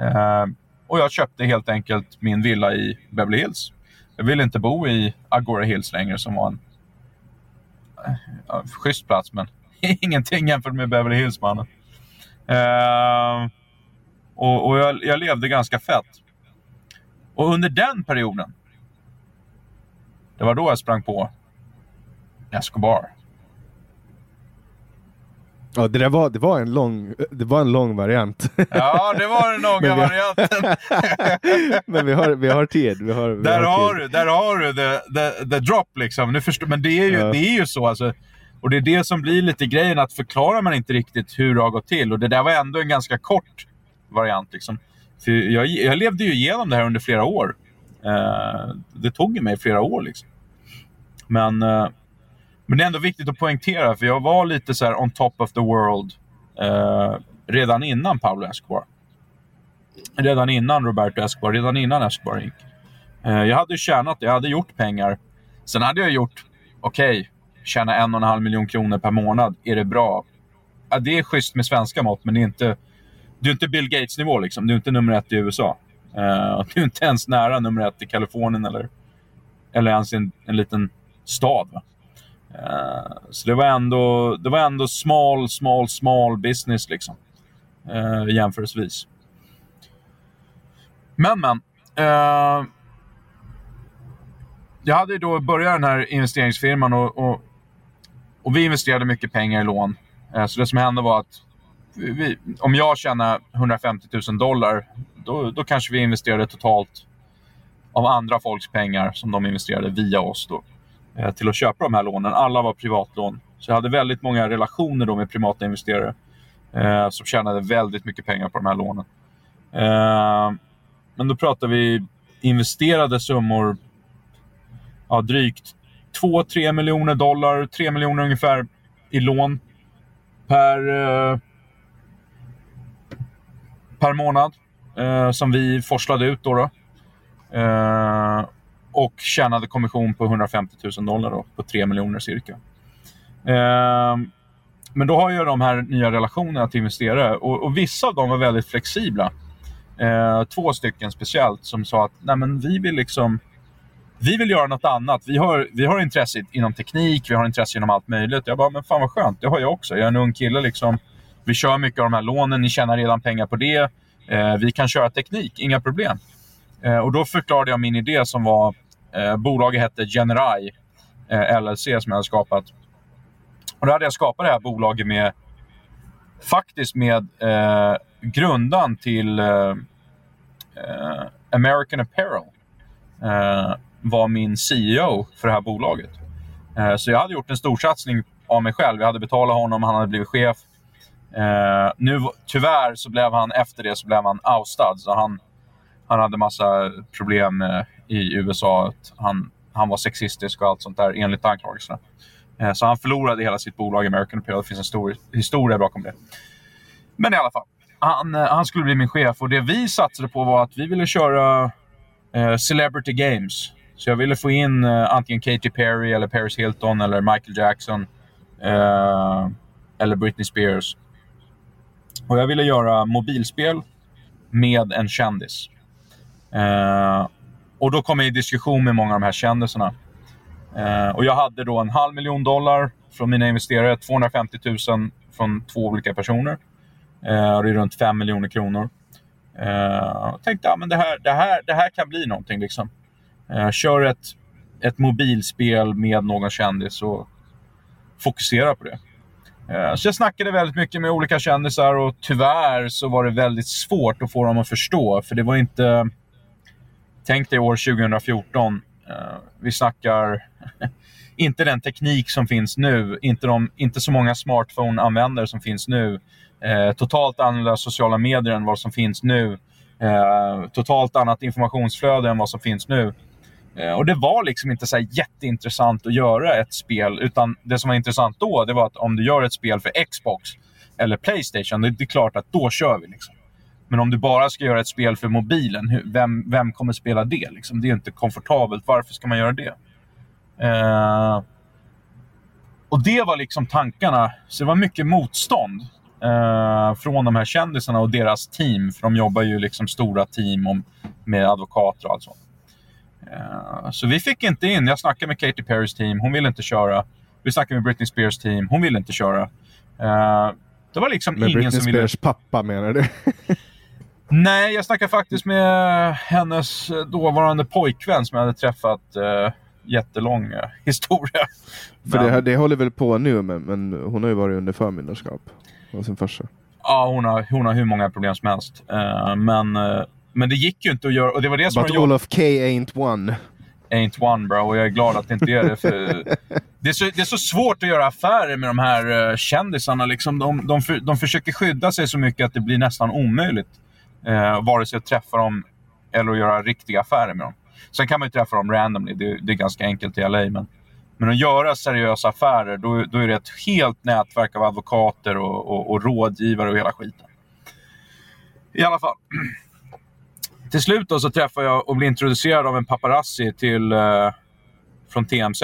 Eh, och jag köpte helt enkelt min villa i Beverly Hills. Jag ville inte bo i Agora Hills längre som var en eh, ja, schysst plats, men ingenting jämfört med Beverly Hills, mannen. Eh, och, och jag, jag, levde ganska fett. Och under den perioden, det var då jag sprang på Escobar. Ja, det där var, det var, en, lång, det var en lång variant. Ja, det var den långa vi, varianten. men vi har, vi har tid. Vi har, vi där, har, har du, där har du the, the, the drop. Liksom. Nu förstår, men det är ju, ja. det är ju så. Alltså. Och det är det som blir lite grejen, att förklarar man inte riktigt hur det har gått till. Och det där var ändå en ganska kort variant. Liksom. För jag, jag levde ju igenom det här under flera år. Eh, det tog mig flera år. Liksom. Men... eh, men det är ändå viktigt att poängtera, för jag var lite så on top of the world eh, redan innan Pablo Escobar. Redan innan Roberto Escobar, redan innan Escobar gick. Eh, jag hade tjänat, jag hade gjort pengar. Sen hade jag gjort, okej, okay, tjäna en och en halv miljon kronor per månad. Är det bra? Ja, det är schysst med svenska mått, men det är inte, du är inte Bill Gates-nivå. Liksom. Du är inte nummer ett i USA. Uh, eh, du är inte ens nära nummer ett i Kalifornien eller, eller ens en, en liten stad. Va? Uh, så det var, ändå, det var ändå small, small, small business liksom. Uh, jämförelsevis. Men, men. Uh, jag hade ju då börjat den här investeringsfirman och, och, och vi investerade mycket pengar i lån. Uh, så det som hände var att vi, om jag tjänar 150 000 dollar, då, då kanske vi investerade totalt av andra folks pengar som de investerade via oss då, eh, till att köpa de här lånen. Alla var privatlån. Så jag hade väldigt många relationer då med privata investerare eh, som tjänade väldigt mycket pengar på de här lånen. Eh, men då pratar vi investerade summor, ja, drygt 2-3 miljoner dollar, 3 miljoner ungefär i lån per, eh, per månad eh, som vi forslade ut. Då, då. Eh, och tjänade kommission på 150 000 dollar då, på 3 miljoner cirka. Eh, men då har jag de här nya relationerna till investerare och, och vissa av dem var väldigt flexibla. Eh, två stycken speciellt som sa att Nej, men vi vill liksom vi vill göra något annat. Vi har, vi har intresse inom teknik, vi har intresse inom allt möjligt. Jag bara, men fan vad skönt, det har jag också. Jag är en ung kille. Liksom. Vi kör mycket av de här lånen, ni tjänar redan pengar på det. Eh, vi kan köra teknik, inga problem. Eh, och Då förklarade jag min idé som var, eh, bolaget hette Generai eh, LLC som jag hade skapat. Och Då hade jag skapat det här bolaget med, faktiskt med eh, grundan till eh, eh, American Apparel Eh, var min CEO för det här bolaget. Eh, så jag hade gjort en storsatsning av mig själv. Jag hade betalat honom, han hade blivit chef. Eh, nu, tyvärr så blev han efter det så blev han oustad. Så han, han hade massa problem eh, i USA. Han, han var sexistisk och allt sånt där enligt anklagelserna. Eh, så han förlorade hela sitt bolag American Apparel. Det finns en stor historia bakom det. Men i alla fall han, han skulle bli min chef och det vi satsade på var att vi ville köra eh, Celebrity Games. Så jag ville få in eh, antingen Katy Perry, eller Paris Hilton, eller Michael Jackson. Eh, eller Britney Spears. Och jag ville göra mobilspel med en kändis. Eh, och då kom jag i diskussion med många av de här kändisarna. Eh, och jag hade då en halv miljon dollar från mina investerare, 250 000 från två olika personer. Eh, det är runt 5 miljoner kronor. Eh, jag tänkte att ja, det, här, det, här, det här kan bli någonting. Liksom. Eh, kör ett, ett mobilspel med någon kändis och fokusera på det. Eh, så jag snackade väldigt mycket med olika kändisar och tyvärr så var det väldigt svårt att få dem att förstå. För det var inte... Tänk dig år 2014. Eh, vi snackar inte den teknik som finns nu, inte, de, inte så många smartphone-användare som finns nu. Eh, totalt annorlunda sociala medier än vad som finns nu. Totalt annat informationsflöde än vad som finns nu. Eh, och Det var liksom inte så jätteintressant att göra ett spel. Utan Det som var intressant då det var att om du gör ett spel för Xbox eller Playstation, det, är klart att då kör vi. Liksom. Men om du bara ska göra ett spel för mobilen, vem, vem kommer spela det? Liksom? Det är inte komfortabelt. Varför ska man göra det? Eh, och det var liksom tankarna. Så det var mycket motstånd eh, från de här kändisarna och deras team. För de jobbar ju liksom stora team om, med advokater och allt sånt. Eh, så vi fick inte in. Jag snackade med Katy Perrys team. Hon ville inte köra. Vi snackade med Britney Spears team. Hon ville inte köra. Eh, det var liksom med ingen Britney som ville... Spears pappa menar du? Nej, jag snackade faktiskt med hennes dåvarande pojkvän som jag hade träffat. Eh, jättelång historia. För men... det, det håller väl på nu, men, men hon har ju varit under förmyndarskap av sin farsa. Ja, hon har, hon har hur många problem som helst. Men, men det gick ju inte att göra... Och det var det som But Olof K ain't one. Ain't one bro, och jag är glad att det inte är det. För det, är så, det är så svårt att göra affärer med de här uh, kändisarna. Liksom. De, de, för, de försöker skydda sig så mycket att det blir nästan omöjligt. Uh, vare sig att träffa dem eller att göra riktiga affärer med dem. Sen kan man ju träffa dem randomly, det, det är ganska enkelt i LA. Men, men att göra seriösa affärer, då, då är det ett helt nätverk av advokater och, och, och rådgivare och hela skiten. I alla fall. Till slut då så träffar jag och blir introducerad av en paparazzi till uh, från TMZ,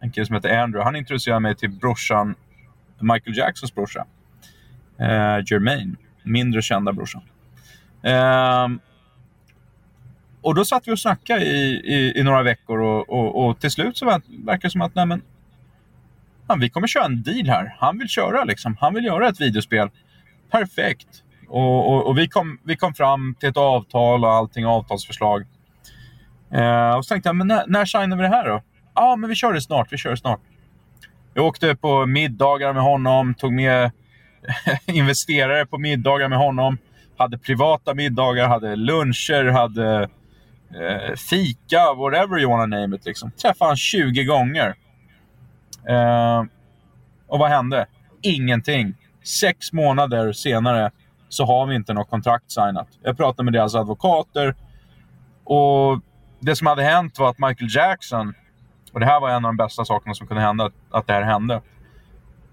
en kille som heter Andrew, han introducerade mig till brorsan, Michael Jacksons brorsa. Eh, Jermaine, mindre kända brorsan. Eh, och då satt vi och snackade i, i, i några veckor och, och, och, till slut så verkar det som att nej men, ja, vi kommer köra en deal här. Han vill köra liksom. Han vill göra ett videospel. Perfekt. Och, och, och, vi, kom, vi kom fram till ett avtal och allting, avtalsförslag. Eh, och så tänkte jag, men när, när signar vi det här då? Ja, ah, men vi kör det snart. Vi kör det snart. Jag åkte på middagar med honom, tog med investerare på middagar med honom. Hade privata middagar, hade luncher, hade eh, fika, whatever you wanna name it. Liksom. Träffade han 20 gånger. Eh, och vad hände? Ingenting. Sex månader senare så har vi inte något kontrakt signat. Jag pratade med deras advokater och det som hade hänt var att Michael Jackson, och det här var en av de bästa sakerna som kunde hända, att det här hände.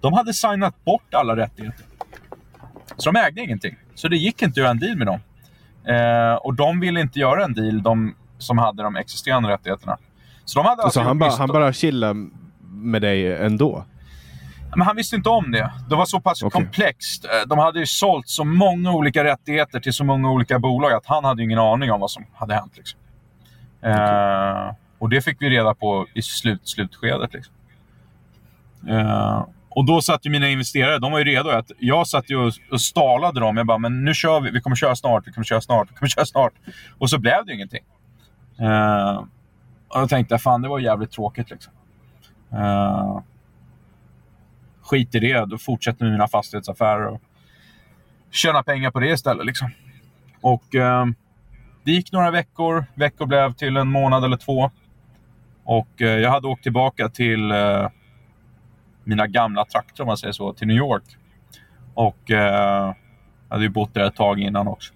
De hade signat bort alla rättigheter. Så de ägde ingenting. Så det gick inte att göra en deal med dem. Eh, och de ville inte göra en deal, de som hade de existerande rättigheterna. Så de hade alltså, han, bara, han bara chillade med dig ändå? Men han visste inte om det. Det var så pass okay. komplext. Eh, de hade ju sålt så många olika rättigheter till så många olika bolag att han hade ingen aning om vad som hade hänt. Liksom. Okay. Uh, och det fick vi reda på i slut, slutskedet. Liksom. Uh, och då satt ju mina investerare, de var ju redo. Att jag satt ju och, och stalade dem. Jag bara, men nu kör vi. Vi kommer köra snart, vi kommer köra snart, vi kommer köra snart. Och så blev det ju ingenting. Uh, och jag tänkte, fan det var jävligt tråkigt liksom. Skit i det, då fortsätter med mina fastighetsaffärer och tjäna pengar på det istället. Liksom. Och eh, det gick några veckor. Veckor blev till en månad eller två. Och eh, jag hade åkt tillbaka till eh, mina gamla trakter, om man säger så, till New York. Och eh, jag hade ju bott där ett tag innan också.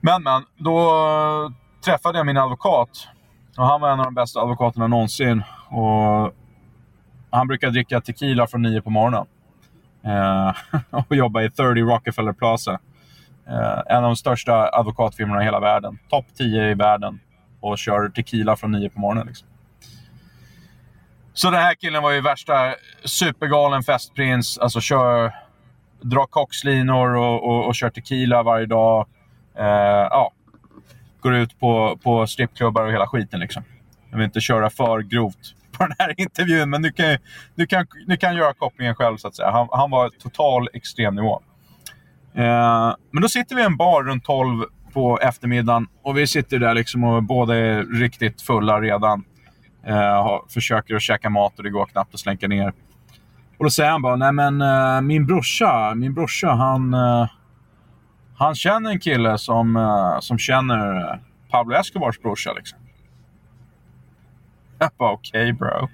Men, men, då eh, träffade jag min advokat. Och han var en av de bästa advokaterna någonsin. Och han brukar dricka tequila från nio på morgonen. Eh, och jobba i 30 Rockefeller Plaza. Eh, en av de största advokatfirmorna i hela världen. Topp 10 i världen. Och kör tequila från nio på morgonen. Liksom. Så den här killen var ju värsta supergalen festprins. Alltså kör, drar kokslinor och, och, och kör tequila varje dag. Eh, ja, går ut på, på strippklubbar och hela skiten. Liksom. Jag vill inte köra för grovt på den här intervjun, men du kan, du kan, du kan göra kopplingen själv. så att säga. Han, han var total extremnivå. Eh, men då sitter vi i en bar runt 12 på eftermiddagen och vi sitter där liksom och båda är riktigt fulla redan. Eh, försöker att käka mat och det går knappt att slänka ner. Och då säger han bara, nej men eh, min brorsa, min brorsa han, eh, han känner en kille som, eh, som känner eh, Pablo Escobars brorsa. Liksom. Jag bara, okej okay, bro.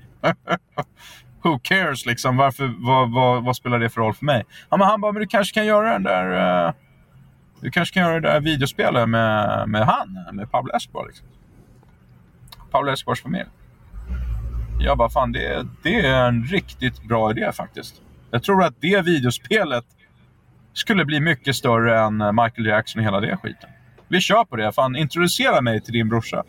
Who cares liksom? Varför, vad, vad, vad, spelar det för roll för mig? Ja, men han bara, men du kanske kan göra den där... Uh, du kanske kan göra det där videospelet med, med han, med Pablo Escobar. Liksom. Pablo Escobars familj. Jag bara, fan det, det är en riktigt bra idé faktiskt. Jag tror att det videospelet skulle bli mycket större än Michael Jackson och hela det skiten. Vi kör på det. Fan, introducera mig till din brorsa.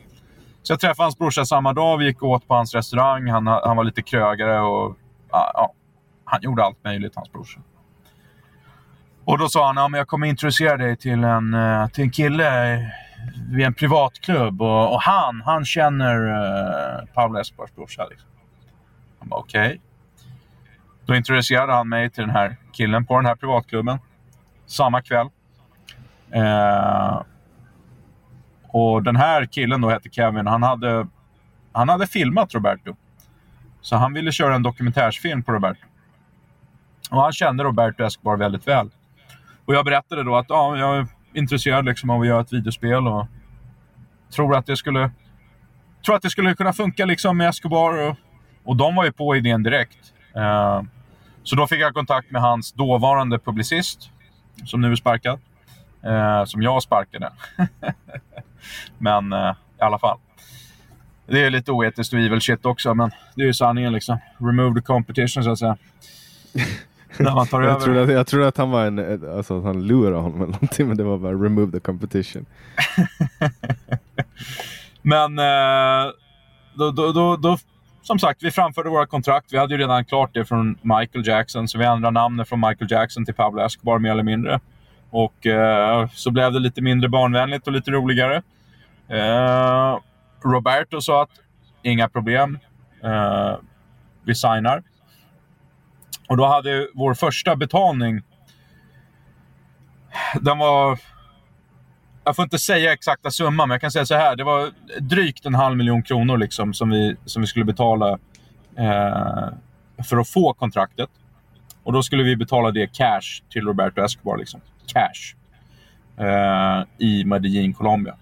Så jag träffade hans brorsa samma dag. Vi gick och åt på hans restaurang. Han, han var lite krögare och ja, han gjorde allt möjligt, hans brorsa. Och då sa han, ja, men jag kommer introducera dig till en, eh, till en kille vid en privatklubb. Och, och han, han känner eh, uh, Pablo Escobars brorsa. Liksom. Han bara, okej. Okay. Då introducerade han mig till den här killen på den här privatklubben. Samma kväll. Uh, och den här killen då hette Kevin. Han hade, han hade filmat Roberto. Så han ville köra en dokumentärsfilm på Roberto. Och han kände Roberto Escobar väldigt väl. Och jag berättade då att ja, jag är intresserad liksom av att göra ett videospel och tror att det skulle, tror att det skulle kunna funka liksom med Escobar. Och, och de var ju på idén direkt. Uh, så då fick jag kontakt med hans dåvarande publicist, som nu är sparkad. Uh, som jag sparkade. Men eh, i alla fall. Det är lite oetiskt och evil shit också, men det är ju sanningen liksom. Remove the competition så att säga. När man tar jag. Trodde att, jag trodde att han var en, alltså att han lurade honom eller någonting, men det var bara remove the competition. men eh, då, då, då, då, som sagt, vi framförde våra kontrakt. Vi hade ju redan klart det från Michael Jackson, så vi ändrade namnet från Michael Jackson till Pablo Escobar mer eller mindre. Och eh, så blev det lite mindre barnvänligt och lite roligare. Eh, Roberto sa att inga problem, eh, vi signar. Och då hade vår första betalning, den var... Jag får inte säga exakta summan, men jag kan säga så här. Det var drygt en halv miljon kronor liksom, som, vi, som vi skulle betala eh, för att få kontraktet. Och då skulle vi betala det cash till Roberto Escobar. Liksom. Cash. Eh, I Medellin, Colombia.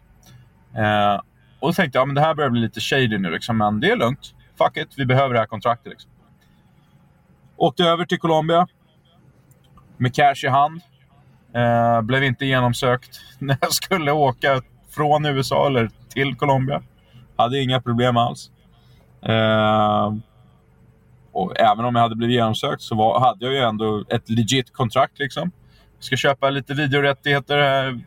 Eh, och då tänkte jag, ja, men det här börjar bli lite shady nu, liksom, men det är lugnt. Fuck it, vi behöver det här kontraktet. Liksom. Åkte över till Colombia med cash i hand. Eh, blev inte genomsökt när jag skulle åka från USA eller till Colombia. Hade inga problem alls. Eh, och även om jag hade blivit genomsökt så var, hade jag ju ändå ett legit kontrakt. Liksom. Jag ska köpa lite videorättigheter. Eh,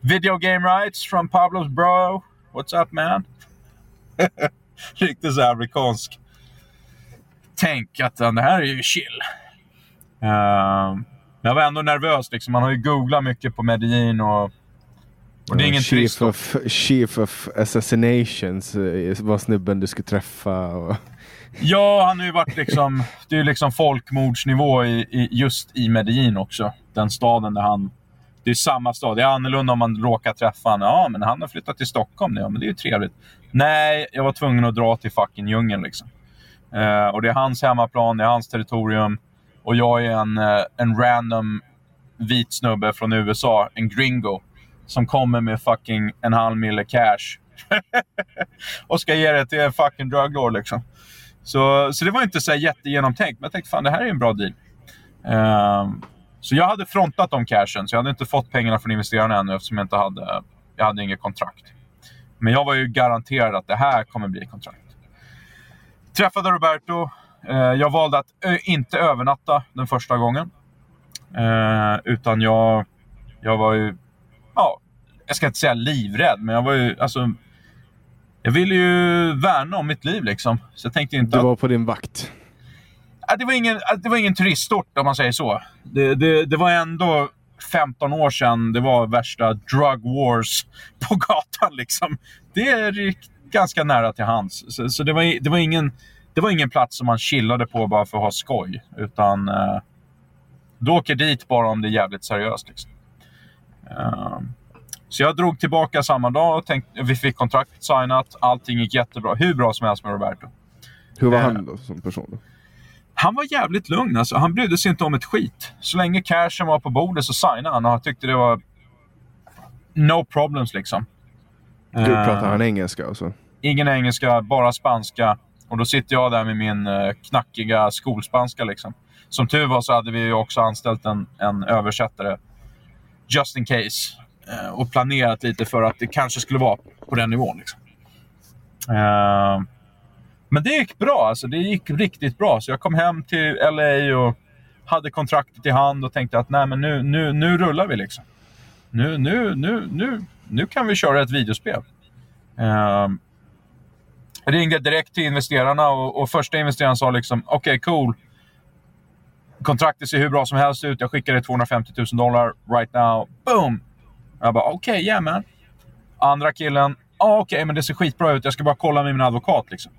video game rights from Pablos bro. What's up man? Riktigt så amerikansk tänk att det här är ju chill. Uh, jag var ändå nervös. Liksom. Man har ju googlat mycket på Medellin och, och det är ingen chief trist. of, chief of assassinations eh, var snubben du skulle träffa. Och... Ja, han har ju varit liksom... Det är ju liksom folkmordsnivå i, i, just i Medellin också. Den staden där han... Det är samma stad. Det är annorlunda om man råkar träffa honom. Ja, men han har flyttat till Stockholm. Ja, men det är ju trevligt. Nej, jag var tvungen att dra till fucking djungeln liksom. Eh, och det är hans hemmaplan, det är hans territorium. Och jag är en, eh, en random vit snubbe från USA, en gringo, som kommer med fucking en halv mille cash. och ska ge det till en fucking druglord liksom. Så, så det var inte så jättegenomtänkt, men jag tänkte fan det här är en bra deal. Eh, så jag hade frontat de cashen, så jag hade inte fått pengarna från investerarna ännu eftersom jag inte hade, jag hade inget kontrakt. Men jag var ju garanterad att det här kommer bli kontrakt. Träffade Roberto. Eh, jag valde att inte övernatta den första gången. Eh, utan jag, jag var ju, ja, jag ska inte säga livrädd, men jag var ju, alltså, jag ville ju värna om mitt liv liksom. Så jag tänkte inte Du var att, på din vakt? Det, var ingen, det var ingen turistort om man säger så. Det, det, det var ändå 15 år sedan det var värsta drug wars på gatan. Liksom. Det är ganska nära till hands. Så, så det, var, det, var ingen, det var ingen plats som man chillade på bara för att ha skoj. Utan eh, du åker dit bara om det är jävligt seriöst. Liksom. Uh, så jag drog tillbaka samma dag och tänkte, vi fick kontraktet signat. Allting gick jättebra. Hur bra som helst med Roberto. Hur var uh, han då som person? Han var jävligt lugn. Alltså. Han brydde sig inte om ett skit. Så länge cashen var på bordet så signade han och han tyckte det var no problems liksom. Gud, pratar han engelska och så? Ingen engelska, bara spanska. Och då sitter jag där med min uh, knackiga skolspanska. Liksom. Som tur var så hade vi också anställt en, en översättare, just in case. Uh, och planerat lite för att det kanske skulle vara på den nivån. Liksom. Uh, men det gick bra. Alltså, det gick riktigt bra. Så jag kom hem till LA och hade kontraktet i hand och tänkte att Nej, men nu, nu, nu rullar vi. liksom. Nu, nu, nu, nu, nu kan vi köra ett videospel. Uh, ringde direkt till investerarna och, och första investeraren sa liksom okej, okay, cool. Kontraktet ser hur bra som helst ut. Jag skickar dig 250 000 dollar right now. Boom! Jag bara okej, okay, yeah man. Andra killen, ah, okej, okay, men det ser skitbra ut. Jag ska bara kolla med min advokat. Liksom.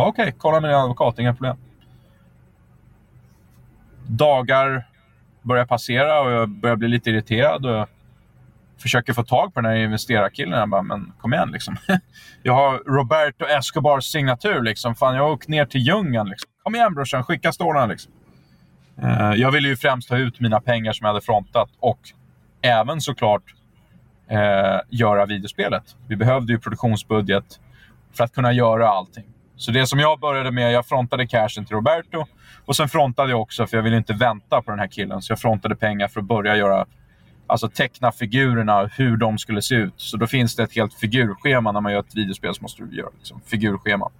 Okej, okay, kolla med din advokat, inga problem. Dagar börjar passera och jag börjar bli lite irriterad. Och jag försöker få tag på den här investerarkillen. Jag bara, men kom igen liksom. Jag har Roberto Escobars signatur liksom. Fan, jag har åkt ner till djungeln liksom. Kom igen brorsan, skicka stålarna liksom. Eh, jag ville ju främst ta ut mina pengar som jag hade frontat och även såklart eh, göra videospelet. Vi behövde ju produktionsbudget för att kunna göra allting. Så det som jag började med, jag frontade cashen till Roberto. Och sen frontade jag också, för jag ville inte vänta på den här killen, så jag frontade pengar för att börja göra alltså teckna figurerna, hur de skulle se ut. Så då finns det ett helt figurschema när man gör ett videospel. Så måste du göra liksom, figurschema.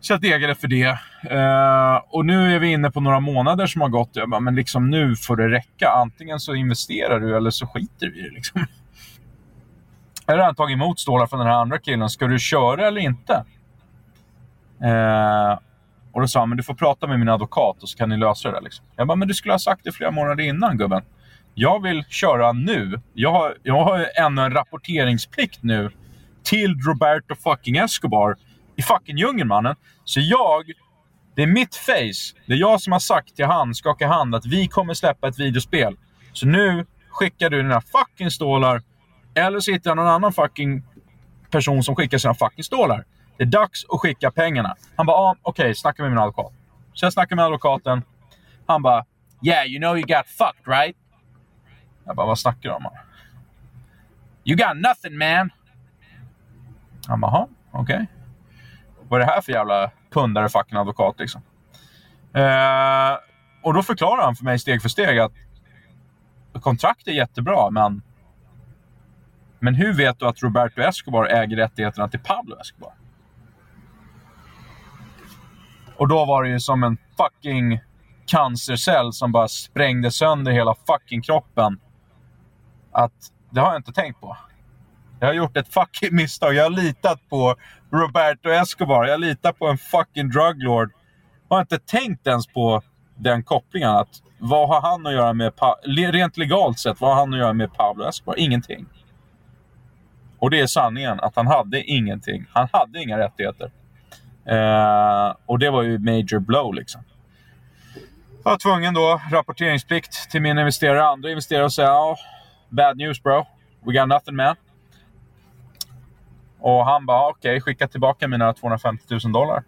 Så jag degade för det. Uh, och nu är vi inne på några månader som har gått. Jag bara, men liksom nu får det räcka. Antingen så investerar du eller så skiter vi i det. Liksom. Jag har redan tagit emot stålar från den här andra killen. Ska du köra eller inte? Eh, och då sa han, men du får prata med min advokat och så kan ni lösa det där. Liksom. Jag bara, men du skulle ha sagt det flera månader innan gubben. Jag vill köra nu. Jag har, jag har ännu en rapporteringsplikt nu till Roberto fucking Escobar i fucking djungeln mannen. Så jag, det är mitt face. Det är jag som har sagt till han, skaka hand, att vi kommer släppa ett videospel. Så nu skickar du dina fucking stålar. Eller så hittar jag någon annan fucking person som skickar sina fucking stålar. Det är dags att skicka pengarna. Han bara, ah, okej, okay, snacka med min advokat. Så jag snackar med advokaten. Han bara, yeah, you know you got fucked right? Jag bara, vad snackar du om? You got nothing man. Han bara, okej. Okay. Vad är det här för jävla pundare fucking advokat liksom? Eh, och då förklarar han för mig steg för steg att kontrakt är jättebra, men men hur vet du att Roberto Escobar äger rättigheterna till Pablo Escobar? Och då var det ju som en fucking cancercell som bara sprängde sönder hela fucking kroppen. Att det har jag inte tänkt på. Jag har gjort ett fucking misstag. Jag har litat på Roberto Escobar. Jag litar på en fucking druglord. Jag har inte tänkt ens på den kopplingen. Att vad har han att göra med... Pa rent legalt sett, vad har han att göra med Pablo Escobar? Ingenting. Och det är sanningen, att han hade ingenting. Han hade inga rättigheter. Eh, och det var ju major blow liksom. Jag var tvungen då, rapporteringsplikt till min investerare, andra investerare och säga oh, bad news bro. We got nothing man. Och han bara, okej, okay, skicka tillbaka mina 250 000 dollar.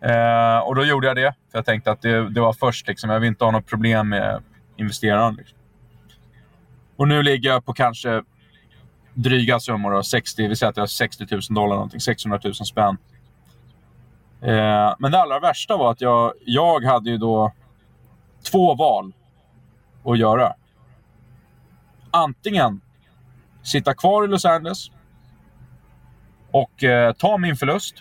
Eh, och då gjorde jag det, för jag tänkte att det, det var först. Liksom. Jag vill inte ha något problem med investeraren. Liksom. Och nu ligger jag på kanske dryga summor. Då, 60, vi säger att jag har 60 000 dollar, någonting, 600 000 spänn. Eh, men det allra värsta var att jag, jag hade ju då två val att göra. Antingen sitta kvar i Los Angeles och eh, ta min förlust.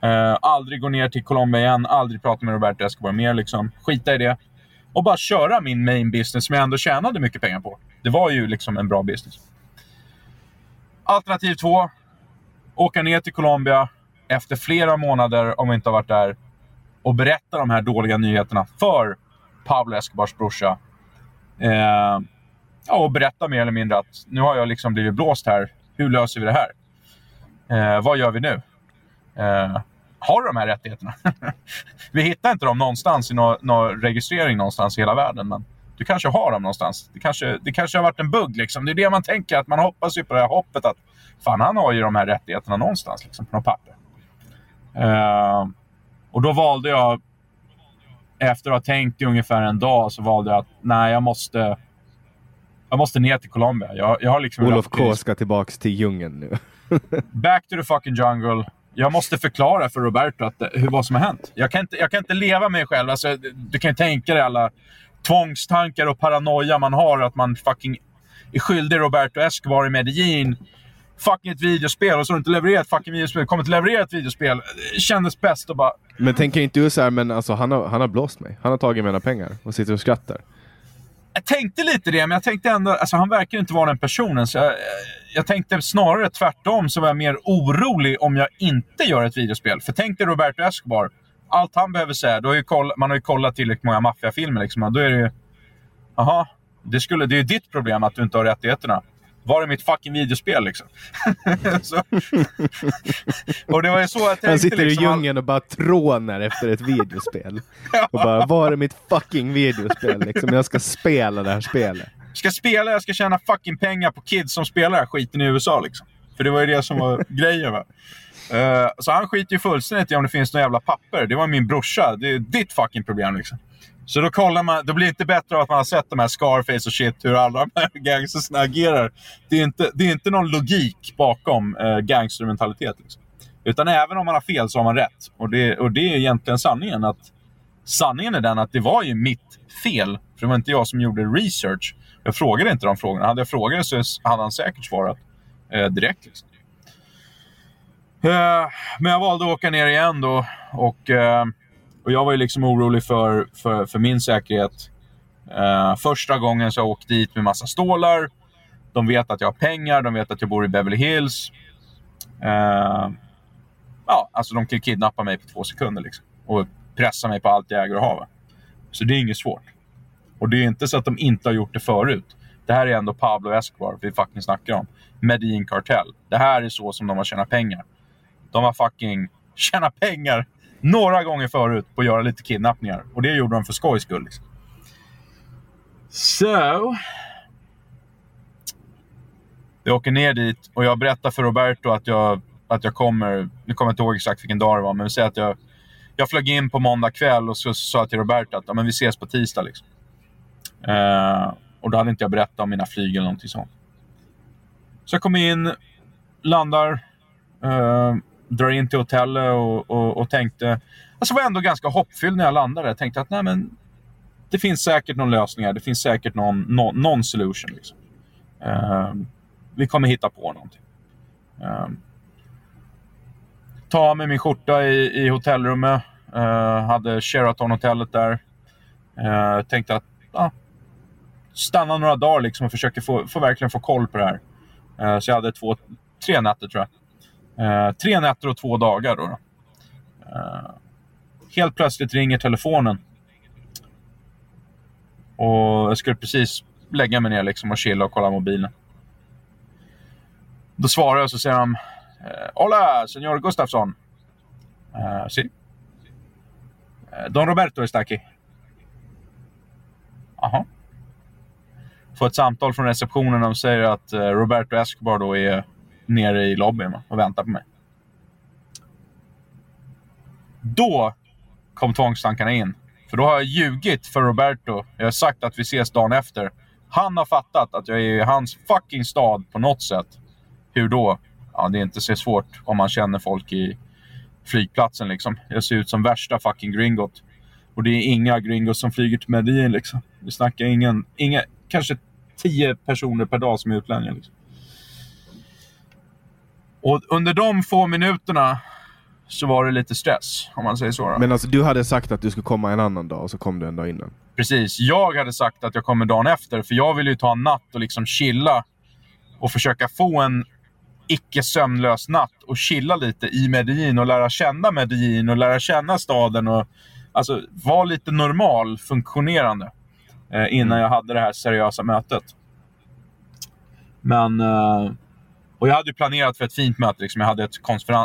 Eh, aldrig gå ner till Colombia igen, aldrig prata med Roberto Escobar mer. Liksom. Skita i det. Och bara köra min main business som jag ändå tjänade mycket pengar på. Det var ju liksom en bra business. Alternativ två. Åka ner till Colombia efter flera månader, om vi inte har varit där, och berätta de här dåliga nyheterna för Pablo Escobars brorsa. Eh, ja, och berätta mer eller mindre att nu har jag liksom blivit blåst här. Hur löser vi det här? Eh, vad gör vi nu? Eh, har du de här rättigheterna? vi hittar inte dem någonstans i någon, någon registrering någonstans i hela världen. Men du kanske har dem någonstans. Det kanske, det kanske har varit en bugg. Liksom. Det är det man tänker. att Man hoppas ju på det här hoppet att fan, han har ju de här rättigheterna någonstans liksom, på något papper. Uh, och då valde jag, efter att ha tänkt i ungefär en dag, så valde jag att nej, jag måste, jag måste ner till Colombia. Jag, jag har liksom Olof K ska tillbaka till djungeln nu. Back to the fucking jungle. Jag måste förklara för Roberto att, hur, vad som har hänt. Jag kan inte, jag kan inte leva med mig själv. Alltså, du kan ju tänka dig alla tvångstankar och paranoia man har. Att man fucking är skyldig Roberto Escobar i Medellin fucking ett videospel och så har du inte levererat ett fucking videospel. Kommer inte leverera ett videospel. Kändes bäst att bara... Men tänker inte du så här, men alltså han har, han har blåst mig. Han har tagit mina pengar och sitter och skrattar. Jag tänkte lite det, men jag tänkte ändå, alltså han verkar inte vara den personen. Så jag, jag tänkte snarare tvärtom, så var jag mer orolig om jag inte gör ett videospel. För tänk dig Roberto Escobar. Allt han behöver säga, då ju koll, man har ju kollat tillräckligt många maffiafilmer. Liksom, då är det ju... Jaha, det, skulle, det är ju ditt problem att du inte har rättigheterna. Var är mitt fucking videospel liksom? och det var ju så jag tänkte. Han sitter liksom, i djungeln och bara trånar efter ett videospel. Och bara, var är mitt fucking videospel? Liksom, jag ska spela det här spelet. Ska spela, jag ska tjäna fucking pengar på kids som spelar den här skiten i USA liksom. För det var ju det som var grejen va. Uh, så han skiter ju fullständigt i om det finns några jävla papper. Det var min brorsa. Det är ditt fucking problem liksom. Så då kollar man, då blir det inte bättre av att man har sett de här Scarface och shit, hur alla de här gangstersna agerar. Det är inte, det är inte någon logik bakom eh, gangstermentalitet. Liksom. Utan även om man har fel så har man rätt. Och det, och det är egentligen sanningen. att Sanningen är den att det var ju mitt fel. För det var inte jag som gjorde research. Jag frågade inte de frågorna. Hade jag frågat så hade han säkert svarat eh, direkt. Liksom. Eh, men jag valde att åka ner igen då. Och... Eh, och jag var ju liksom orolig för, för, för min säkerhet. Uh, första gången så jag åkte dit med massa stålar. De vet att jag har pengar, de vet att jag bor i Beverly Hills. Uh, ja, alltså de kan kidnappa mig på två sekunder liksom. Och pressa mig på allt jag äger och har. Så det är inget svårt. Och det är inte så att de inte har gjort det förut. Det här är ändå Pablo Escobar vi fucking snackar om. Medellin Kartell. Det här är så som de har tjänat pengar. De har fucking tjänat pengar några gånger förut på att göra lite kidnappningar. Och det gjorde de för skojs skull. Liksom. Så... Vi åker ner dit och jag berättar för Roberto att jag, att jag kommer... Nu kommer jag inte ihåg exakt vilken dag det var, men vi säger att jag, jag flög in på måndag kväll och så sa jag till Roberto att ja, men vi ses på tisdag. Liksom. Uh, och då hade inte jag berättat om mina flyg eller någonting sånt. Så jag kom in, landar, uh, drar in till hotellet och, och, och tänkte... Alltså var ändå ganska hoppfylld när jag landade. Jag tänkte att nej, men, det finns säkert någon lösning här. Det finns säkert någon, någon, någon solution. Liksom. Uh, vi kommer hitta på någonting. Uh, ta med min skjorta i, i hotellrummet. Uh, hade Sheraton-hotellet där. Uh, tänkte att uh, stanna några dagar liksom och försöka få, få, verkligen få koll på det här. Uh, så jag hade två, tre nätter tror jag. Eh, tre nätter och två dagar. Då, då. Eh, helt plötsligt ringer telefonen. Och jag skulle precis lägga mig ner liksom och chilla och kolla mobilen. Då svarar jag och så säger de eh, hola, señor Gustafsson. Uh, si. Don Roberto är aquí. Jaha. Får ett samtal från receptionen och säger att Roberto Escobar då är nere i lobbyn och väntar på mig. Då kom tvångstankarna in. För då har jag ljugit för Roberto. Jag har sagt att vi ses dagen efter. Han har fattat att jag är i hans fucking stad på något sätt. Hur då? ja, det är inte så svårt om man känner folk i flygplatsen. Liksom. Jag ser ut som värsta fucking gringot. Och det är inga gringos som flyger till Medellin. Liksom. Vi snackar ingen, inga, kanske tio personer per dag som är utlänningar. Liksom. Och under de få minuterna så var det lite stress, om man säger så. Då. Men alltså du hade sagt att du skulle komma en annan dag och så kom du en dag innan? Precis. Jag hade sagt att jag kommer dagen efter, för jag ville ju ta en natt och liksom chilla och försöka få en icke sömnlös natt och chilla lite i Medellin och lära känna Medellin och lära känna staden och alltså vara lite normal, funktionerande eh, innan mm. jag hade det här seriösa mötet. Men... Eh, och jag hade planerat för ett fint möte. Liksom. Jag hade ett,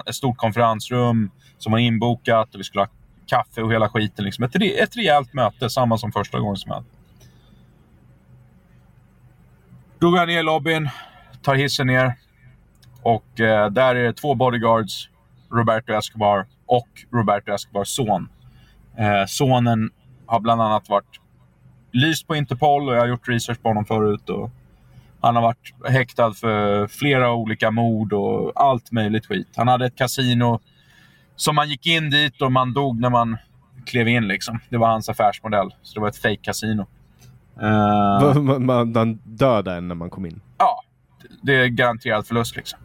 ett, stort konferensrum som var inbokat och vi skulle ha kaffe och hela skiten. Liksom. Ett, ett rejält möte, samma som första gången som jag hade. Då går jag ner i lobbyn, tar hissen ner, och eh, där är det två bodyguards, Roberto Escobar och Roberto Escobars son. Eh, sonen har bland annat varit lyst på Interpol och jag har gjort research på honom förut. Och han har varit häktad för flera olika mord och allt möjligt skit. Han hade ett kasino som man gick in dit och man dog när man klev in. Liksom. Det var hans affärsmodell. Så det var ett fake kasino uh, man, man dödade en när man kom in? Ja, det är garanterad förlust. Liksom.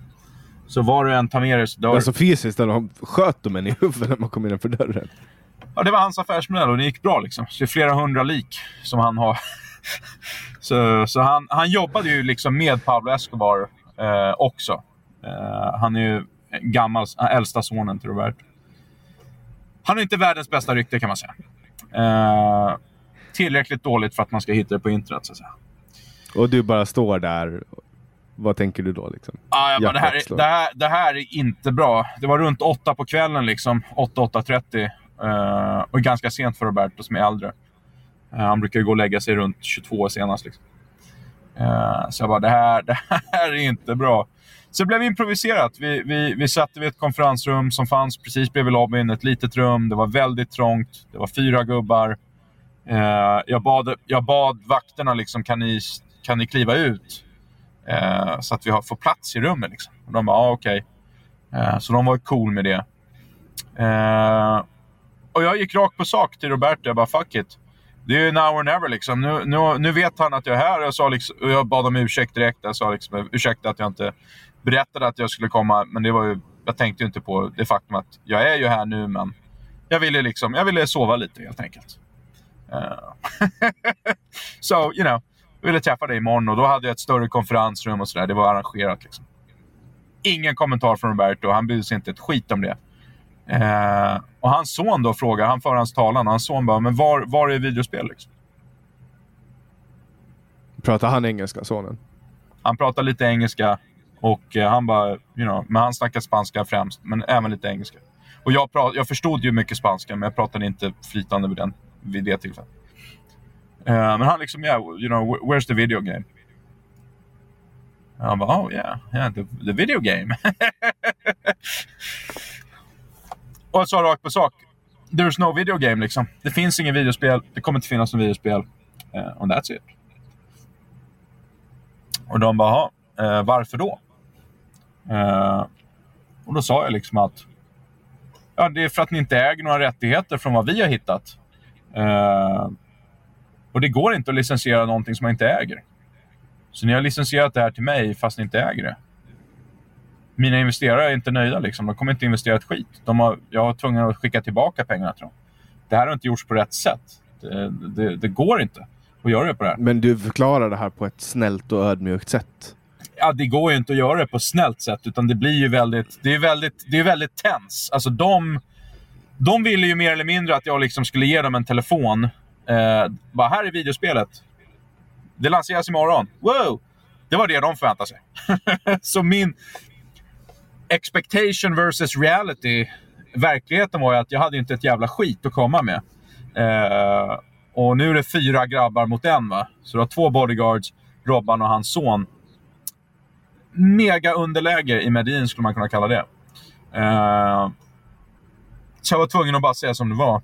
Så var du än tar med dig så dör Alltså fysiskt, eller sköt de en i huvudet när man kom innanför dörren? Ja, det var hans affärsmodell och det gick bra. Liksom. Så det är flera hundra lik som han har. Så så han, han jobbade ju liksom med Pablo Escobar eh, också. Eh, han är ju gammal, äldsta sonen till Robert. Han är inte världens bästa rykte kan man säga. Eh, tillräckligt dåligt för att man ska hitta det på internet så att säga. Och du bara står där vad tänker du då? Liksom? Ah, ja, det, här är, det, här, det här är inte bra. Det var runt åtta på kvällen, liksom. 8-8.30. Uh, och ganska sent för Roberto som är äldre. Eh, han brukar gå och lägga sig runt 22 senast. Liksom. Eh, så jag bara, det här, det här är inte bra. Så det blev improviserat. Vi, vi, vi satte vid ett konferensrum som fanns precis bredvid lobbyn. Ett litet rum. Det var väldigt trångt. Det var fyra gubbar. Eh, jag, bad, jag bad vakterna, liksom, kan, ni, kan ni kliva ut? Så att vi får plats i rummet. Liksom. Och de bara, ah, okej. Okay. Så de var cool med det. Och jag gick rakt på sak till Roberto. Jag bara, fuck it. Det är now or never. Liksom. Nu, nu, nu vet han att jag är här. Jag, sa liksom, jag bad om ursäkt direkt. Jag sa liksom, ursäkta att jag inte berättade att jag skulle komma. Men det var ju, jag tänkte inte på det faktum att jag är ju här nu, men jag ville, liksom, jag ville sova lite helt enkelt. Uh, so, you know ville träffa dig imorgon och då hade jag ett större konferensrum och sådär. Det var arrangerat liksom. Ingen kommentar från Roberto. Han brydde sig inte ett skit om det. Eh, och hans son då frågar, han för hans talan, hans son bara, men var, var är videospel liksom? Pratar han engelska, sonen? Han pratar lite engelska och eh, han bara, you know, men han snackar spanska främst, men även lite engelska. Och jag, prat, jag förstod ju mycket spanska, men jag pratade inte flytande vid, den, vid det tillfället. Uh, men han liksom, yeah, you know, where's the video game? Han bara, oh yeah, yeah the, the video game. bara jag sa rakt på sak, there's no video game liksom. Det finns ingen videospel, det kommer inte finnas något videospel. Uh, and that's it. Och de bara, uh, varför då? Uh, och då sa jag liksom att ja, det är för att ni inte äger några rättigheter från vad vi har hittat. Uh, och det går inte att licensiera någonting som man inte äger. Så ni har licensierat det här till mig fast ni inte äger det. Mina investerare är inte nöjda. Liksom. De kommer inte investera ett skit. De har, jag var tvungen att skicka tillbaka pengarna till dem. Det här har inte gjorts på rätt sätt. Det, det, det går inte att göra det på det här. Men du förklarar det här på ett snällt och ödmjukt sätt. Ja, det går ju inte att göra det på ett snällt sätt. Utan det blir ju väldigt... Det är väldigt, det är väldigt tens. Alltså de... De ville ju mer eller mindre att jag liksom skulle ge dem en telefon. Eh, bara, här är videospelet. Det lanseras imorgon. Wow! Det var det de förväntade sig. så min expectation versus reality. Verkligheten var ju att jag hade inte ett jävla skit att komma med. Eh, och nu är det fyra grabbar mot en. Va? Så du har två bodyguards, Robban och hans son. Mega underläge i Medin skulle man kunna kalla det. Eh, så jag var tvungen att bara säga som det var.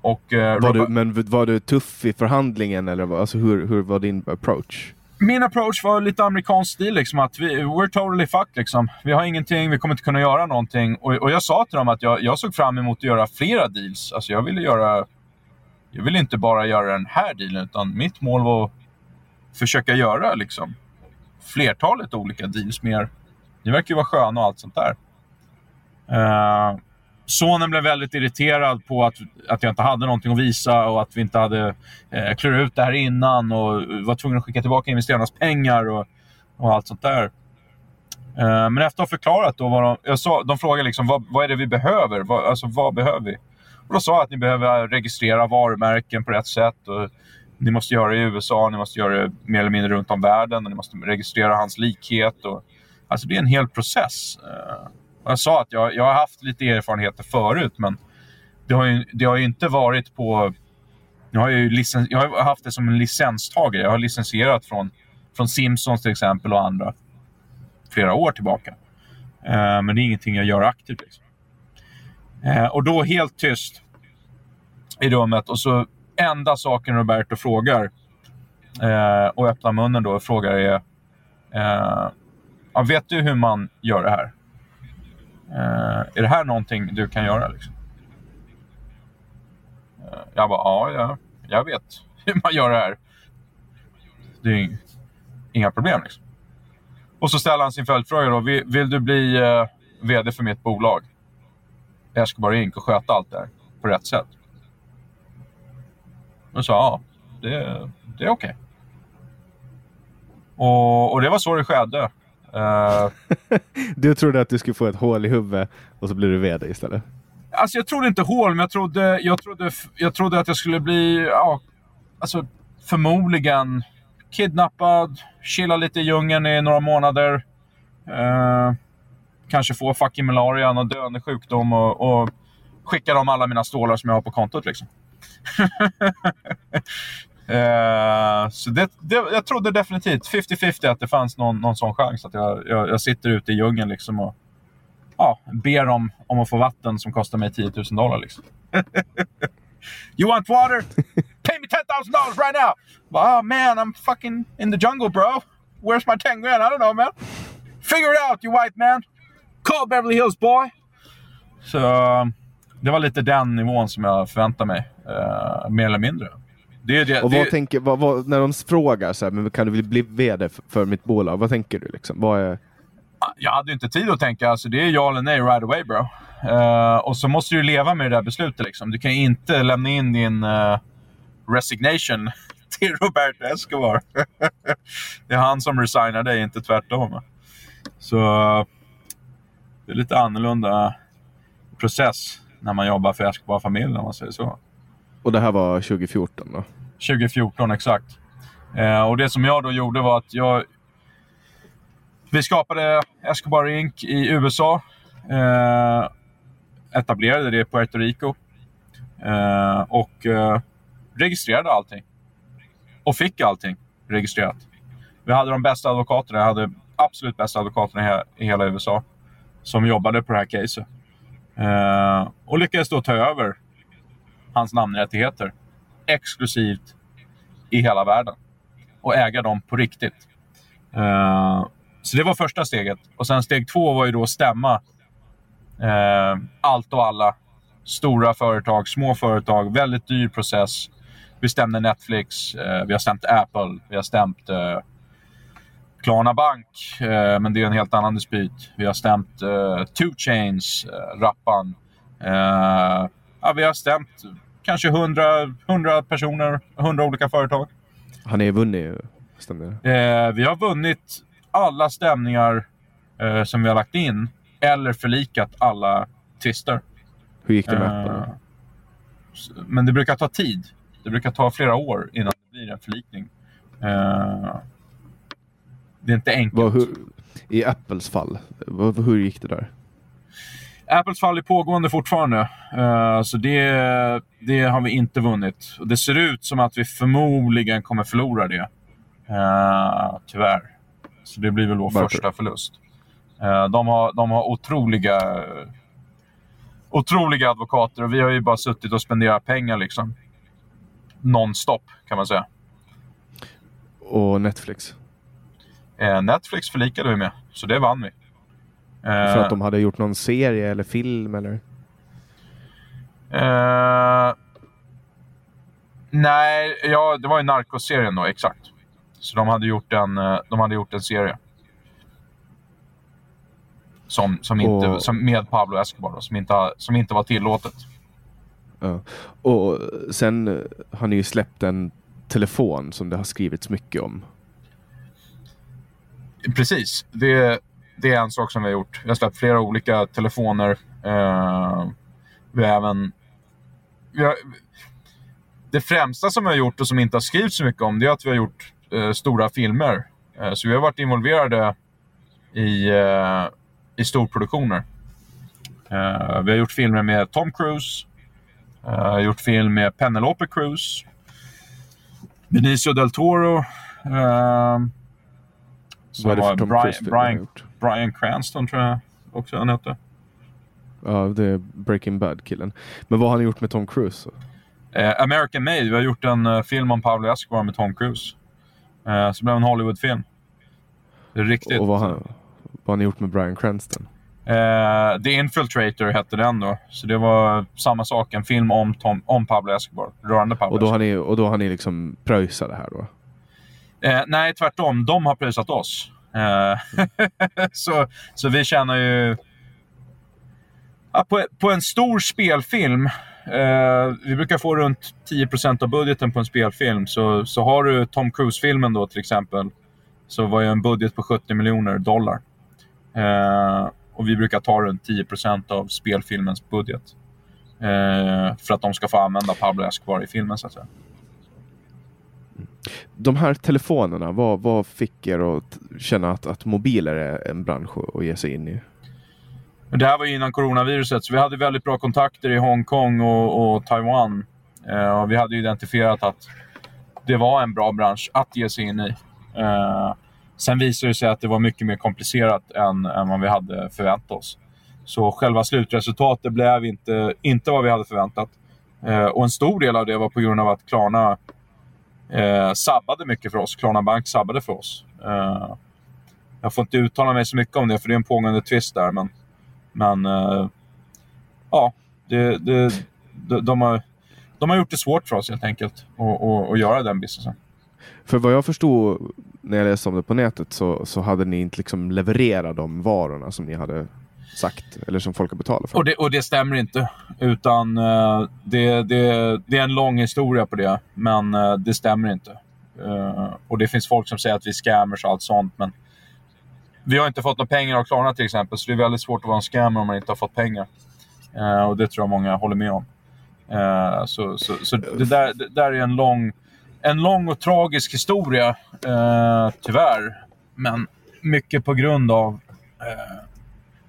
Och, eh, var Robert- du, men var du tuff i förhandlingen eller vad- alltså, hur, hur var din approach? Min approach var lite amerikansk stil. Liksom, att vi, we're totally fucked. Liksom. Vi har ingenting, vi kommer inte kunna göra någonting. Och, och jag sa till dem att jag, jag såg fram emot att göra flera deals. Alltså, jag ville göra... Jag ville inte bara göra den här dealen, utan mitt mål var att försöka göra liksom, flertalet olika deals mer. Ni verkar ju vara sköna och allt sånt där. Uh, sonen blev väldigt irriterad på att, att jag inte hade någonting att visa och att vi inte hade eh, klurat ut det här innan och var tvungen att skicka tillbaka investerarnas pengar och, och allt sånt där. Eh, men efter att ha förklarat då vad de, jag sa, de frågade liksom vad, vad är det vi behöver? Vad, alltså vad behöver vi? Och då sa jag att ni behöver registrera varumärken på rätt sätt. Och ni måste göra det i USA, ni måste göra det mer eller mindre runt om världen och ni måste registrera hans likhet. Och, alltså det är en hel process. Eh, jag sa att jag, jag har haft lite erfarenheter förut men det har ju, det har ju inte varit på... Jag har ju licens, jag har haft det som en licenstagare. Jag har licensierat från, från Simpsons till exempel och andra flera år tillbaka. Eh, men det är ingenting jag gör aktivt. Liksom. Eh, och då helt tyst i rummet och så enda saken Roberto frågar eh, och öppnar munnen då och frågar är eh, ja, Vet du hur man gör det här? Eh, är det här någonting du kan göra? Liksom? Eh, jag bara, ja, jag, jag vet hur man gör det här. Det är ing- inga problem. Liksom. Och så ställer han sin följdfråga då. Vill, vill du bli eh, VD för mitt bolag? Jag ska bara Inc och sköta allt det här på rätt sätt. Och sa ja, det, det är okej. Och, och det var så det skedde. Eh, Du trodde att du skulle få ett hål i huvudet och så blir du VD istället? Alltså jag trodde inte hål, men jag trodde, jag trodde, jag trodde att jag skulle bli, ja, alltså förmodligen kidnappad, chilla lite i djungeln i några månader. Eh, kanske få fucking malarian och döende sjukdom och, och skicka dem alla mina stålar som jag har på kontot. Liksom. Eh, så det, det, jag trodde definitivt, 50-50, att det fanns någon, någon sån chans. Att jag, jag, jag sitter ute i djungeln liksom och ja, ber om, om att få vatten som kostar mig 10 000 dollar. Liksom. you want water? Pay me 10 000 dollars right now! Bara, Oh man, I'm fucking in the jungle bro. Where's my 10 grand? I don't know man. Figure it out you white man. Call Beverly Hills boy. Så det var lite den nivån som jag förväntade mig. eh, mer eller mindre. Det det, Och det, vad tänker, vad, vad, när de frågar så här, men kan du bli VD för, för mitt bolag? Vad tänker du liksom? Vad är... jag hade inte tid att tänka. Alltså, det är ja eller nej right away bro. Eh, och så måste du leva med det där beslutet. Liksom. Du kan inte lämna in din eh, resignation till Roberto Escobar. det är han som resignar dig, inte tvärtom. Så det är lite annorlunda process. när man jobbar för Escobar-familjen om man säger så. Och det här var 2014 då? 2014 exakt. Eh, och det som jag då gjorde var att jag... Vi skapade Escobar Inc i USA. Eh, etablerade det i Puerto Rico. Eh, och eh, registrerade allting. Och fick allting registrerat. Vi hade de bästa advokaterna. Jag hade absolut bästa advokaterna i hela USA som jobbade på det här caset. Eh, och lyckades då ta över hans namnrättigheter exklusivt i hela världen och äga dem på riktigt. Uh, så det var första steget. Och sen steg två var ju då att stämma uh, allt och alla. Stora företag, små företag. Väldigt dyr process. Vi stämde Netflix, uh, vi har stämt Apple, vi har stämt Klarna Bank, men det är en helt annan dispyt. Vi har stämt Two Chains, Rappan ja, vi har stämt kanske 100, 100 personer, 100 olika företag. Har ni vunnit? Stämmer eh, Vi har vunnit alla stämningar eh, som vi har lagt in eller förlikat alla tvister. Hur gick det med eh, Men det brukar ta tid. Det brukar ta flera år innan det blir en förlikning. Eh, det är inte enkelt. Vad, hur, I Apples fall, vad, hur gick det där? Apples fall är pågående fortfarande. Uh, så det, det har vi inte vunnit. Och det ser ut som att vi förmodligen kommer förlora det. Uh, tyvärr. Så det blir väl vår Varför? första förlust. Uh, de, har, de har otroliga, otroliga advokater och vi har ju bara suttit och spenderat pengar liksom. Nonstop kan man säga. Och Netflix? Netflix förlikade vi med, så det vann vi. För att de hade gjort någon serie eller film eller? Uh, nej, ja, det var ju Narcos-serien då, exakt. Så de hade gjort en, eh, de hade gjort en serie. Som, som inte, och... som med Pablo Escobar, då, som, inte, som inte var tillåtet. Ja. Och sen har ni ju släppt en telefon som det har skrivits mycket om. Precis. Det, det är en sak som vi har gjort. Vi har släppt flera olika telefoner. Eh, vi har även... Vi har, det främsta som vi har gjort och som inte har skrivits så mycket om, det är att vi har gjort eh, stora filmer. Eh, så vi har varit involverade i, eh, i storproduktioner. Eh, vi har gjort filmer med Tom Cruise. Uh, gjort film med Penelope Cruz. Benicio del Toro. Uh, Vad är det för Tom Brian, Cruise Brian, Brian Cranston tror jag också han hette. Ja, det är Breaking Bad-killen. Men vad har han gjort med Tom Cruise? Eh, American Made. Vi har gjort en uh, film om Pablo Escobar med Tom Cruise. Eh, så det blev en Hollywood-film. Riktigt. Och vad, han, vad har ni gjort med Brian Cranston? Eh, The Infiltrator hette den då. Så det var samma sak. En film om, Tom, om Pablo Escobar. Rörande Pablo och då Escobar. Har ni, och då har ni liksom pröjsat det här då? Eh, nej, tvärtom. De har pröjsat oss. Eh, så, så vi tjänar ju... Ja, på, på en stor spelfilm, eh, vi brukar få runt 10% av budgeten på en spelfilm. Så, så har du Tom Cruise-filmen då till exempel, så var ju en budget på 70 miljoner dollar. Eh, och vi brukar ta runt 10% av spelfilmens budget. Eh, för att de ska få använda Pablo Escobar i filmen så att säga. De här telefonerna, vad, vad fick er att känna att, att mobiler är en bransch att ge sig in i? Det här var innan coronaviruset, så vi hade väldigt bra kontakter i Hongkong och, och Taiwan. Eh, och vi hade identifierat att det var en bra bransch att ge sig in i. Eh, sen visade det sig att det var mycket mer komplicerat än, än vad vi hade förväntat oss. Så själva slutresultatet blev inte, inte vad vi hade förväntat. Eh, och en stor del av det var på grund av att Klarna eh, sabbade mycket för oss. Klarna Bank sabbade för oss. Eh, jag får inte uttala mig så mycket om det, för det är en pågående tvist där. Men, men eh, ja, det, det, de, de, har, de har gjort det svårt för oss helt enkelt att göra den businessen. För vad jag förstod när jag läste om det på nätet så, så hade ni inte liksom levererat de varorna som ni hade sagt eller som folk har betalat för. Och det, och det stämmer inte. Utan uh, det, det, det, är en lång historia på det, men uh, det stämmer inte. Uh, och det finns folk som säger att vi är scammers och allt sånt, men vi har inte fått några pengar av Klarna till exempel, så det är väldigt svårt att vara en scammer om man inte har fått pengar. Och det tror jag många håller med om. Så så, så det, där, det där är en lång, en lång och tragisk historia, tyvärr. Men mycket på grund av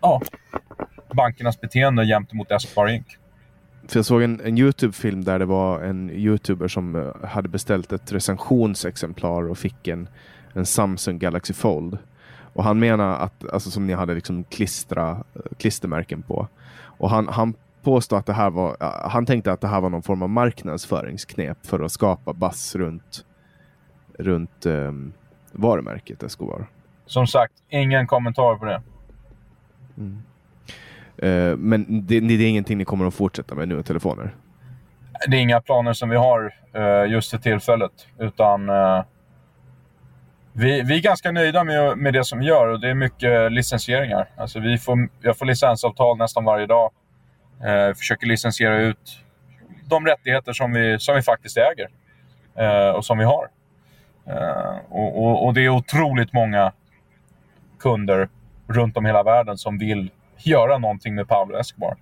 ja, bankernas beteende gentemot Escobar Inc. För jag såg en, en Youtube-film där det var en Youtuber som eh, hade beställt ett recensionsexemplar och fick en, en Samsung Galaxy Fold. Och han menar att, alltså som ni hade liksom klistra, eh, klistermärken på. Och han, han påstod att det här var, eh, han tänkte att det här var någon form av marknadsföringsknep för att skapa buzz runt, runt um, varumärket Escobar. Som sagt, ingen kommentar på det. Mm. Uh, men det, det, är ingenting ni kommer att fortsätta med nu, telefoner? Det är inga planer som vi har uh, just för tillfället. Utan uh, vi, vi är ganska nöjda med, med det som vi gör och det är mycket licensieringar. Alltså vi får, jag får licensavtal nästan varje dag. Eh, försöker licensiera ut de rättigheter som vi, som vi faktiskt äger eh, och som vi har. Eh, och, och, och, det är otroligt många kunder runt om hela världen som vill göra någonting med Pablo Escobar.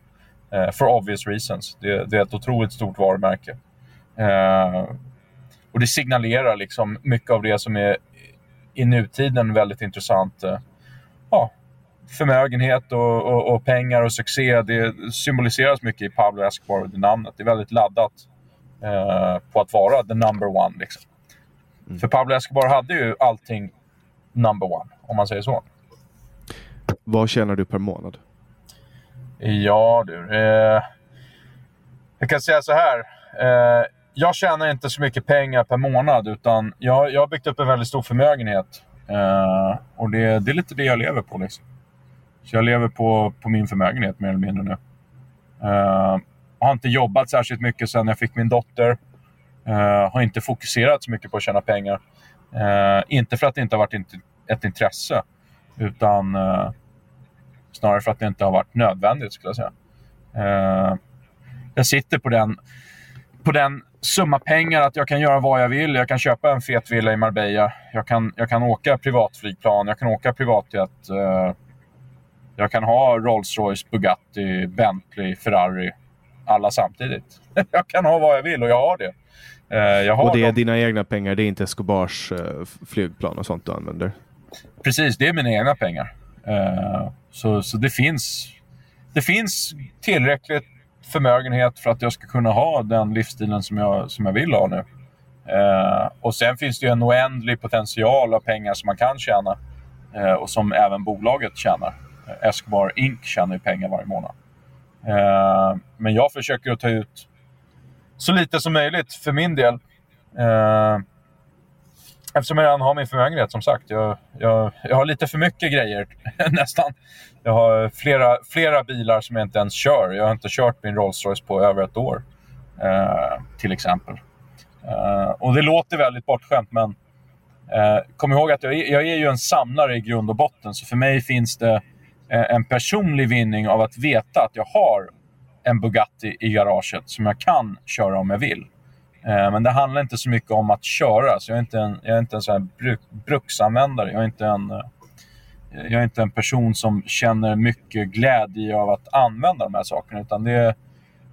Eh, for obvious reasons. Det, det, är ett otroligt stort varumärke. Eh, och det signalerar liksom mycket av det som är i nutiden väldigt intressant. Eh, ja, förmögenhet och, och, och, pengar och succé. Det symboliseras mycket i Pablo Escobar och det namnet. Det är väldigt laddat eh, på att vara the number one. Liksom. Mm. För Pablo Escobar hade ju allting number one, om man säger så. Vad tjänar du per månad? Ja du. Eh, jag kan säga så här. Eh, jag tjänar inte så mycket pengar per månad, utan jag, jag har byggt upp en väldigt stor förmögenhet. Eh, och det, det, är lite det jag lever på. Liksom. Så jag lever på, på min förmögenhet mer eller mindre nu. Uh, har inte jobbat särskilt mycket sedan jag fick min dotter. Eh, har inte fokuserat så mycket på att tjäna pengar. Eh, inte för att det inte har varit ett intresse, utan snarare för att det inte har varit nödvändigt, skulle jag säga. jag sitter på den, på den summa pengar att jag kan göra vad jag vill. Jag kan köpa en fet villa i Marbella. Jag kan, jag kan åka privatflygplan. Jag kan åka privatjet. Jag kan ha Rolls-Royce, Bugatti, Bentley, Ferrari. Alla samtidigt. jag kan ha vad jag vill och jag har det. Eh, jag har och det är dem. dina egna pengar? Det är inte Escobars uh, flygplan och sånt du använder? Precis, det är mina egna pengar. Uh, så så det, finns, det finns tillräckligt förmögenhet för att jag ska kunna ha den livsstilen som jag, som jag vill ha nu. Uh, och Sen finns det en oändlig potential av pengar som man kan tjäna eh, och som även bolaget tjänar. Escobar Inc tjänar ju pengar varje månad. Men jag försöker att ta ut så lite som möjligt för min del. Eftersom jag redan har min förmögenhet som sagt. Jag, jag, jag har lite för mycket grejer nästan. Jag har flera, flera bilar som jag inte ens kör. Jag har inte kört min Rolls Royce på över ett år. Eh, till exempel. Eh, och det låter väldigt bortskämt men eh, kom ihåg att jag, jag är ju en samlare i grund och botten. Så för mig finns det Eh, en personlig vinning av att veta att jag har en Bugatti i garaget som jag kan köra om jag vill. Eh, men det handlar inte så mycket om att köra. Så jag är inte en, jag är inte en sån bruk, bruksanvändare. Jag är, inte en, eh, jag är inte en person som känner mycket glädje av att använda de här sakerna. Utan det är,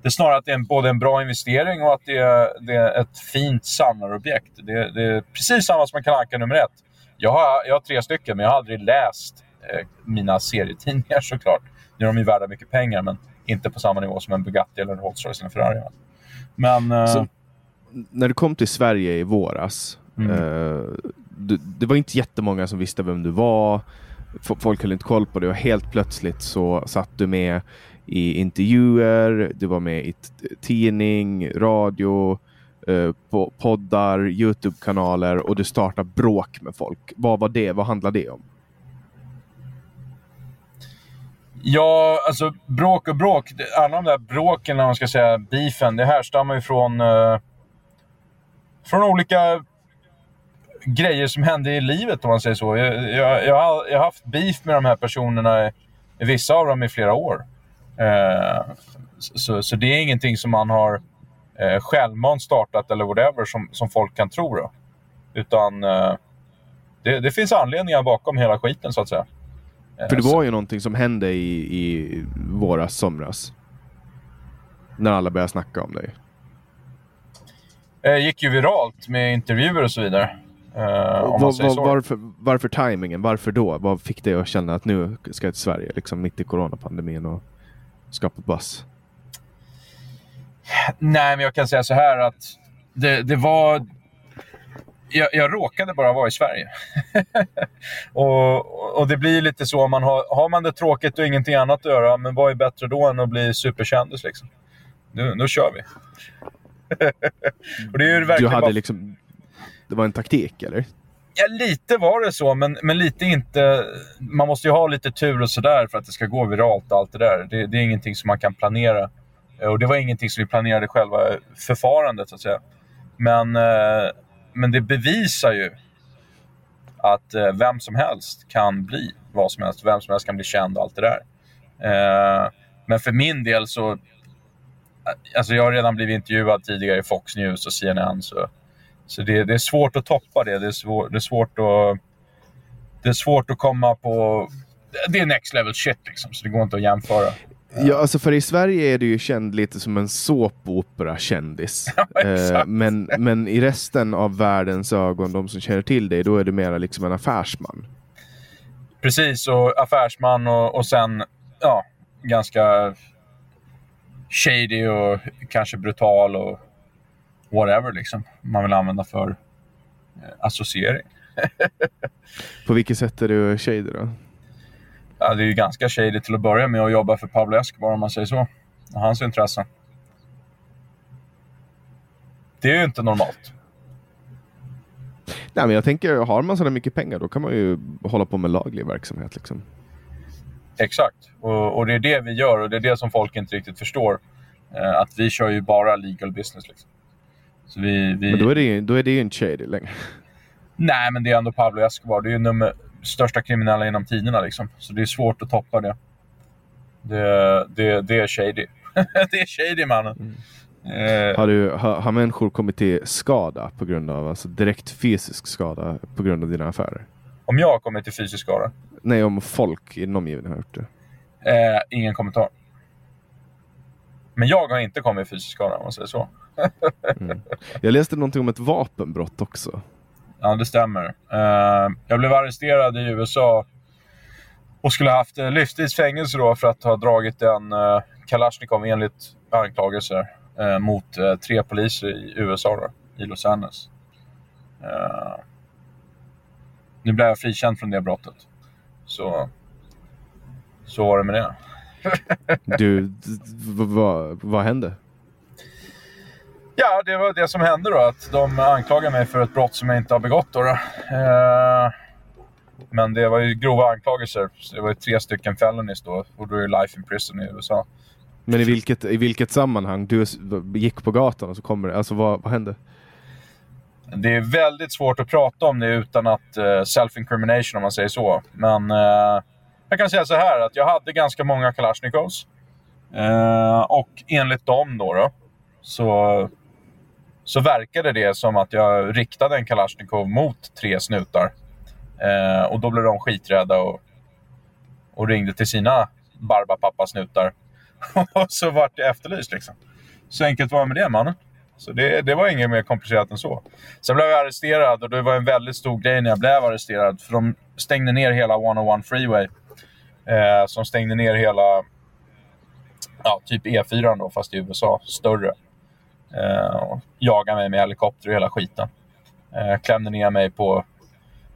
det är snarare att det är en, både en bra investering och att det är, det är ett fint samlarobjekt. Det, det är precis samma som en Kalle nummer ett. Jag har, jag har tre stycken, men jag har aldrig läst Eh, mina serietidningar såklart. Nu är de ju värda mycket pengar, men inte på samma nivå som en Bugatti eller en Rolls-Royce eller en Ferrari. Men. Eh, så, när du kom till Sverige i våras, mm. uh, du, det var inte jättemånga som visste vem du var. Folk höll inte koll på dig och helt plötsligt så satt du med i intervjuer, du var med i tidning, radio, uh, poddar, Youtube-kanaler och du startade bråk med folk. Vad var det? Vad handlade det om? Ja, alltså bråk och bråk. Alla de där bråken, när man ska säga beefen, det härstammar ju från, eh, från olika grejer som hände i livet, om man säger så. Jag, jag, jag, har, jag har haft beef med de här personerna, vissa av dem i flera år. Eh, så, så det är ingenting som man har eh, självmant startat eller whatever som, som folk kan tro. Då. Utan eh, det, det finns anledningar bakom hela skiten, så att säga. För det var ju någonting som hände i, i våras, somras. När alla började snacka om dig? Det gick ju viralt med intervjuer och så vidare. Uh, var, var, varför, varför timingen? Varför då? Vad fick dig att känna att nu ska jag till Sverige, liksom mitt i coronapandemin och skapa buzz? Nej, men jag kan säga så här att det, det var... Jag, jag råkade bara vara i Sverige. och, och det blir lite så, man har, har man det tråkigt och ingenting annat att göra, men vad är bättre då än att bli superkändis? Liksom? Nu, nu kör vi. Och det är du hade bara... liksom... Det var en taktik, eller? Ja, lite var det så, men, men lite inte. Man måste ju ha lite tur och sådär för att det ska gå viralt och allt det där. Det, det är ingenting som man kan planera. Och det var ingenting som vi planerade själva förfarandet, så att säga. Men, eh, men det bevisar ju att eh, vem som helst kan bli vad som helst. Vem som helst kan bli känd och allt det där. Eh, men för min del så... Alltså jag har redan blivit intervjuad tidigare i Fox News och CNN. Så, så det, det är svårt att toppa det. Det är, svår, det är svårt att... Det är svårt att komma på... Det är next level shit liksom, så det går inte att jämföra. Ja, alltså för i Sverige är du ju känd lite som en såpopera-kändis. Ja, eh, men, men i resten av världens ögon, de som känner till dig, då är du mera liksom en affärsman. Precis, och affärsman och, och sen ja, ganska shady och kanske brutal och whatever liksom man vill använda för eh, associering. På vilket sätt är du shady då? ja, det är ju ganska shady till att börja med att jobba för Pablo Escobar om man säger så. Och hans intressen. Det är ju inte normalt. Nej, men jag tänker, har man så mycket pengar då kan man ju hålla på med laglig verksamhet. Liksom. Exakt, och, och, det är det vi gör och det är det som folk inte riktigt förstår. Eh, att vi kör ju bara legal business. Liksom. Så vi, vi... Men då är, det ju, då är det ju inte shady längre. Nej, men det är ändå Pablo Escobar. Det är ju nummer, största kriminella inom tiderna. Liksom. Så det är svårt att toppa det. Det, det, det är shady. det är shady mannen. Mm. Eh. Har, du, har, har människor kommit till skada på grund av, alltså direkt fysisk skada på grund av dina affärer? Om jag har kommit till fysisk skada? Nej, om folk i din omgivning har gjort det. Eh, ingen kommentar. Men jag har inte kommit till fysisk skada om man säger så. mm. Jag läste någonting om ett vapenbrott också. Ja, det stämmer. Uh, jag blev arresterad i USA och skulle haft uh, livstids fängelse då för att ha dragit en uh, Kalashnikov enligt anklagelser uh, mot tre poliser i USA, då, i Los Angeles. nu blev jag frikänd från det brottet. Så, så var det med det. du, vad, vad hände? Ja, det var det som hände då. Att de anklagade mig för ett brott som jag inte har begått. Då, då. Eh, men det var ju grova anklagelser. Så det var ju tre stycken felonies då. Och då är det life in prison i USA. Men i vilket, i vilket sammanhang? Du gick på gatan och så kommer det. Alltså vad, vad hände? Det är väldigt svårt att prata om det utan att uh, self-incrimination om man säger så. Men uh, jag kan säga så här att jag hade ganska många Kalashnikovs. Uh, och enligt dem då, då så så verkade det som att jag riktade en Kalashnikov mot tre snutar. Och då blev de skiträdda och, och ringde till sina Barbapappa-snutar. och så vart jag efterlyst liksom. Så enkelt var det med det mannen. Så det, det var inget mer komplicerat än så. Sen blev jag arresterad och det var en väldigt stor grej när jag blev arresterad. För de stängde ner hela 101 Freeway. Eh, som stängde ner hela ja, typ E4 då, fast i USA. Större. Eh, jagade mig med helikopter och hela skiten. Eh, klämde ner mig på,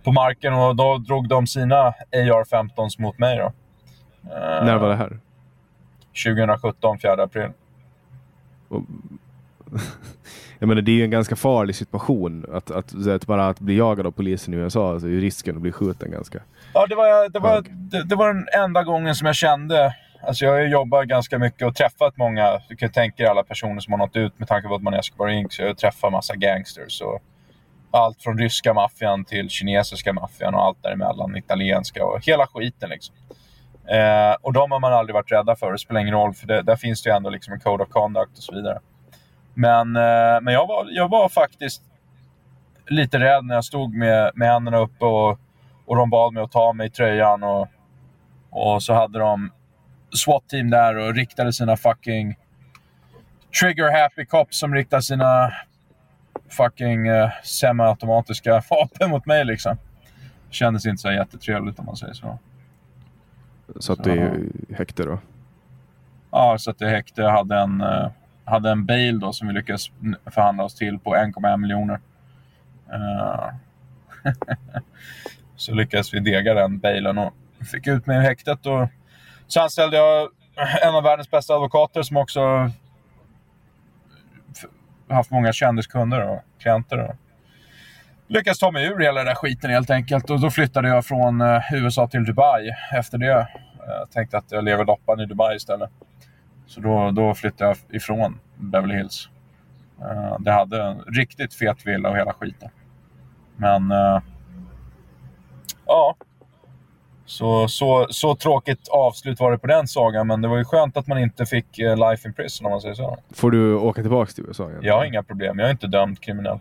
på marken och då drog de sina AR-15s mot mig. Då. Eh, När var det här? 2017, 4 april. Och, jag menar, det är ju en ganska farlig situation. Att, att, att, bara att bli jagad av polisen i USA, alltså, är risken att bli skjuten ganska Ja, det var, det, var, det, det var den enda gången som jag kände Alltså jag har jobbat ganska mycket och träffat många. Du kan tänka dig alla personer som har nått ut med tanke på att man är Escobar Inc. Så jag har träffat massa gangsters. Och allt från ryska maffian till kinesiska maffian och allt däremellan. Italienska och hela skiten liksom. Eh, och de har man aldrig varit rädda för. Det spelar ingen roll för det, där finns det ju ändå liksom en code of conduct och så vidare. Men, eh, men jag, var, jag var faktiskt lite rädd när jag stod med, med händerna uppe och, och de bad mig att ta mig i tröjan. Och, och så hade de SWAT-team där och riktade sina fucking trigger happy cops som riktar sina fucking uh, semiautomatiska vapen mot mig liksom. Kändes inte så jättetrevligt om man säger så. Så att du är i häkte då? Ja, så att det häkte. Jag hade en, uh, hade en bail då som vi lyckades förhandla oss till på 1,1 miljoner. Uh, så lyckades vi dega den bailen och fick ut mig ur häktet. Och så anställde jag en av världens bästa advokater som också haft många kändiskunder och klienter. Och lyckades ta mig ur hela den där skiten helt enkelt. Och då flyttade jag från eh, USA till Dubai efter det. Jag tänkte att jag lever loppan i Dubai istället. Så då, då flyttade jag ifrån Beverly Hills. Det hade en riktigt fet villa och hela skiten. Men... Ja. Så, så, så tråkigt avslut var det på den sagan, men det var ju skönt att man inte fick life in prison om man säger så. Får du åka tillbaka till USA igen? Jag har inga problem. Jag är inte dömd kriminell.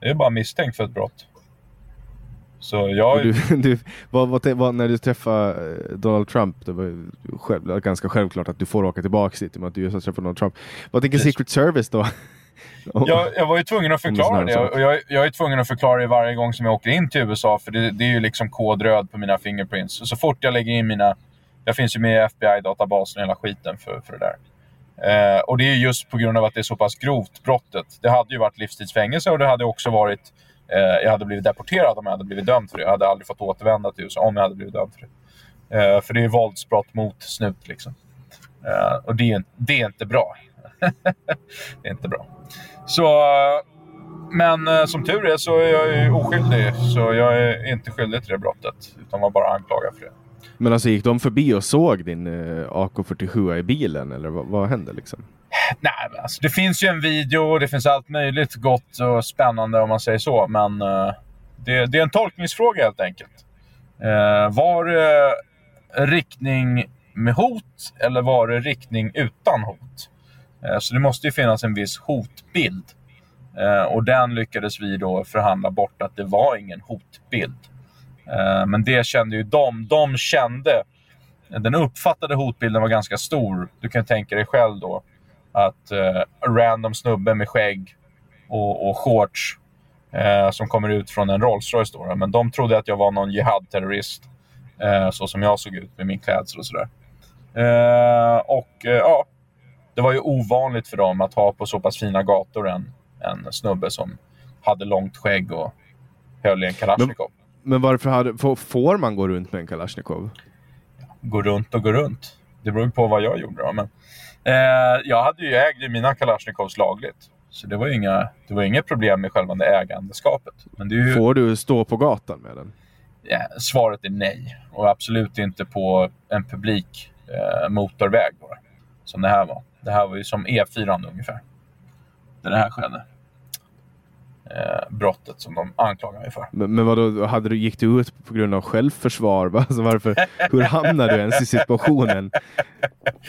Jag är bara misstänkt för ett brott. Så jag... Du, du, vad, vad, vad, när du träffade Donald Trump, det var själv, ganska självklart att du får åka tillbaka dit i och med att du just har Donald Trump. Vad tänker Precis. Secret Service då? jag, jag var ju tvungen att förklara det. Och jag, jag är tvungen att förklara det varje gång som jag åker in till USA. För det, det är ju liksom kodröd på mina fingerprints. Och så fort jag lägger in mina... Jag finns ju med i FBI-databasen och hela skiten för, för det där. Eh, och det är just på grund av att det är så pass grovt, brottet. Det hade ju varit livstidsfängelse och det hade också varit... Eh, jag hade blivit deporterad om jag hade blivit dömd för det. Jag hade aldrig fått återvända till USA om jag hade blivit dömd för det. Eh, för det är våldsbrott mot snut liksom. Eh, och det är, det är inte bra. det är inte bra. Så, men som tur är så är jag ju oskyldig. Så jag är inte skyldig till det brottet. Utan var bara anklagad för det. Men alltså gick de förbi och såg din AK47 i bilen? Eller vad, vad hände liksom? Nej, men alltså, det finns ju en video och det finns allt möjligt gott och spännande om man säger så. Men uh, det, det, är en tolkningsfråga helt enkelt. Uh, var det riktning med hot eller var det riktning utan hot? Eh, så det måste ju finnas en viss hotbild. Och den lyckades vi då förhandla bort att det var ingen hotbild. Men det kände ju de. De kände, den uppfattade hotbilden var ganska stor. Du kan tänka dig själv då att random snubbe med skägg och, och shorts som kommer ut från en Rolls Royce. Då, men de trodde att jag var någon jihad-terrorist. så som jag såg ut med min klädsel och sådär. och ja, det var ju ovanligt för dem att ha på så pass fina gator en, en snubbe som hade långt skägg och höll i en Kalashnikov. Men, men varför hade, får man gå runt med en Kalashnikov? Gå runt och gå runt. Det beror på vad jag gjorde. Då. Men, eh, jag hade ju ägt mina Kalashnikovs lagligt. Så det var ju inga, det var inget problem med själva det ägandeskapet. Men det ju... Får du stå på gatan med den? Ja, svaret är nej. Och absolut inte på en publik eh, motorväg. Då, som det här var. Det här var ju som E4 ungefär. Där det här skedde. Eh, brottet som de anklagar mig för. Men, men vadå, hade du, gick du ut på grund av självförsvar? Alltså varför, hur hamnade du ens i situationen?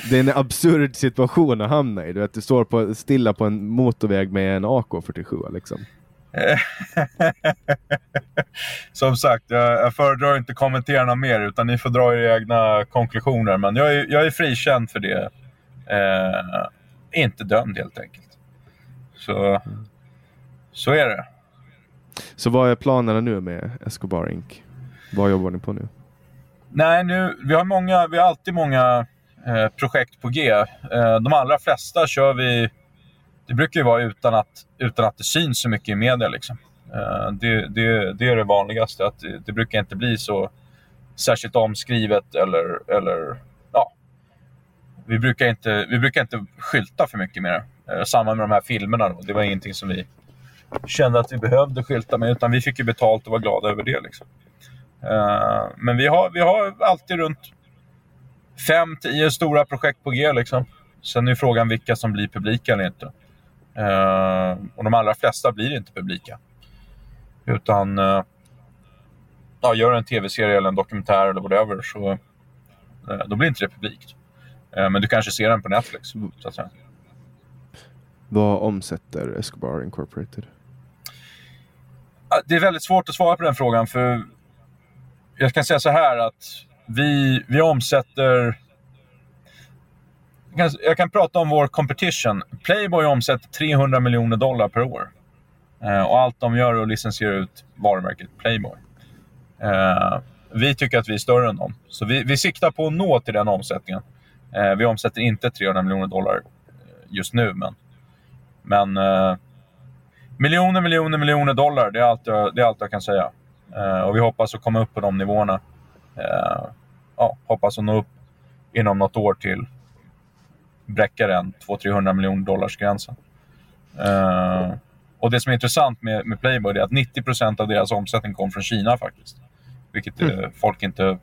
Det är en absurd situation att hamna i. Du, vet, du står på, stilla på en motorväg med en AK47 liksom. Som sagt, jag, jag föredrar inte kommentera något mer utan ni får dra era egna konklusioner. Men jag är, jag är frikänd för det Eh, inte dömd helt enkelt. Så, så är det. Så vad är planerna nu med Escobar Inc? Vad jobbar ni på nu? Nej, nu, vi, har många, vi har alltid många eh, projekt på G. Eh, de allra flesta kör vi... Det brukar ju vara utan att, utan att det syns så mycket i media. Liksom. Eh, det, det, det, är det vanligaste. Att det, det, brukar inte bli så särskilt omskrivet eller, eller vi brukar inte, vi brukar inte skylta för mycket med det. Eh, samma med de här filmerna. Då. Det var ingenting som vi kände att vi behövde skylta med, utan vi fick ju betalt och var glada över det. Liksom. Uh, men vi har, vi har alltid runt fem, tio stora projekt på G. Liksom. Sen är frågan vilka som blir publika eller inte. Uh, och de allra flesta blir inte publika. Utan uh, ja, gör en tv-serie eller en dokumentär eller whatever så då blir inte det publikt. Men du kanske ser den på Netflix. Så att säga. Vad omsätter Escobar Incorporated? Det är väldigt svårt att svara på den frågan. för Jag kan säga så här att vi, vi omsätter jag kan, jag kan prata om vår competition. Playboy omsätter 300 miljoner dollar per år. Eh, och allt de gör är att licensiera ut varumärket Playboy. Eh, vi tycker att vi är större än dem. Så vi, vi siktar på att nå till den omsättningen. Eh, vi omsätter inte 300 miljoner dollar just nu, men... Men... Eh, Miljoner, miljoner, miljoner dollar. Det är allt jag, det är allt jag kan säga. Eh, och vi hoppas att komma upp på de nivåerna. Eh, ja, hoppas att nå upp inom något år till bräcka den 200-300 miljoner dollars gränsen. Uh, och det som är intressant med, med Playboy är att 90% av deras omsättning kom från Kina faktiskt. Vilket mm. uh, folk, inte,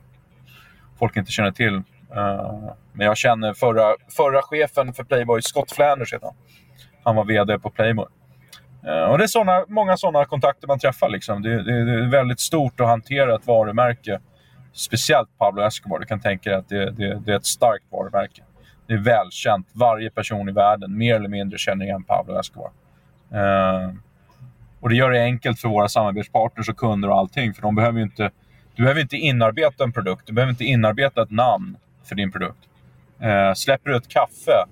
folk inte känner till. Uh, men jag känner förra, förra chefen för Playboy, Scott Flanders heter han. Han var VD på Playboy. Eh, och det är såna, många sådana kontakter man träffar. Liksom. Det, det, det, är väldigt stort att hantera ett varumärke. Speciellt Pablo Escobar. Du kan tänka dig att det, det är ett starkt varumärke. Det är välkänt. Varje person i världen, mer eller mindre, känner igen Pablo Escobar. Uh, och det gör det enkelt för våra samarbetspartners och kunder och allting. För de behöver inte, du behöver inte inarbeta en produkt. Du behöver inte inarbeta ett namn för din produkt. Uh, släpper du ett kaffe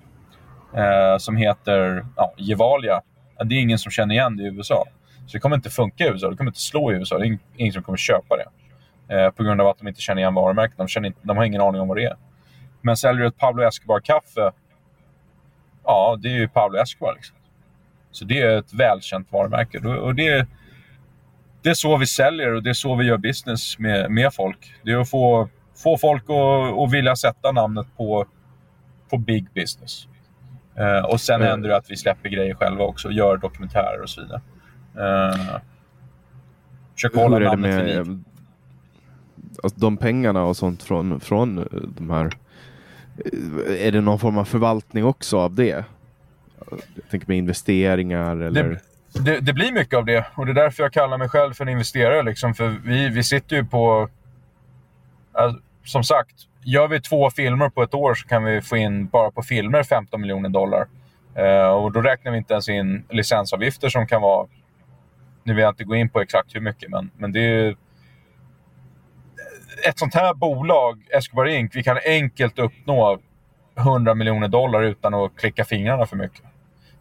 uh, som heter ja, Gevalia, det är ingen som känner igen det i USA. Så det kommer inte funka i USA. Det kommer inte slå i USA. Det är ingen som kommer köpa det. Eh, på grund av att de inte känner igen varumärket. De, de har ingen aning om vad det är. Men säljer du ett Pablo Escobar-kaffe, ja, det är ju Pablo Escobar. Liksom. Så det är ett välkänt varumärke. Och det, det är så vi säljer och det är så vi gör business med, med folk. Det är att få, få folk att, att vilja sätta namnet på, på big business. Uh, och sen mm. händer det att vi släpper grejer själva också, gör dokumentärer och så vidare. Uh, försöker hålla namnet med, vid liv. Alltså, de pengarna och sånt från, från de här är det någon form av förvaltning också av det? Jag tänker med investeringar eller? Det, det, det, blir mycket av det och det är därför jag kallar mig själv för en investerare. Liksom, för vi, vi sitter ju på... Alltså, som sagt, gör vi två filmer på ett år så kan vi få in bara på filmer 15 miljoner dollar. Uh, och då räknar vi inte ens in licensavgifter som kan vara... Nu vill jag inte gå in på exakt hur mycket, men, men det är ett sånt här bolag, Escobar Inc., vi kan enkelt uppnå 100 miljoner dollar utan att klicka fingrarna för mycket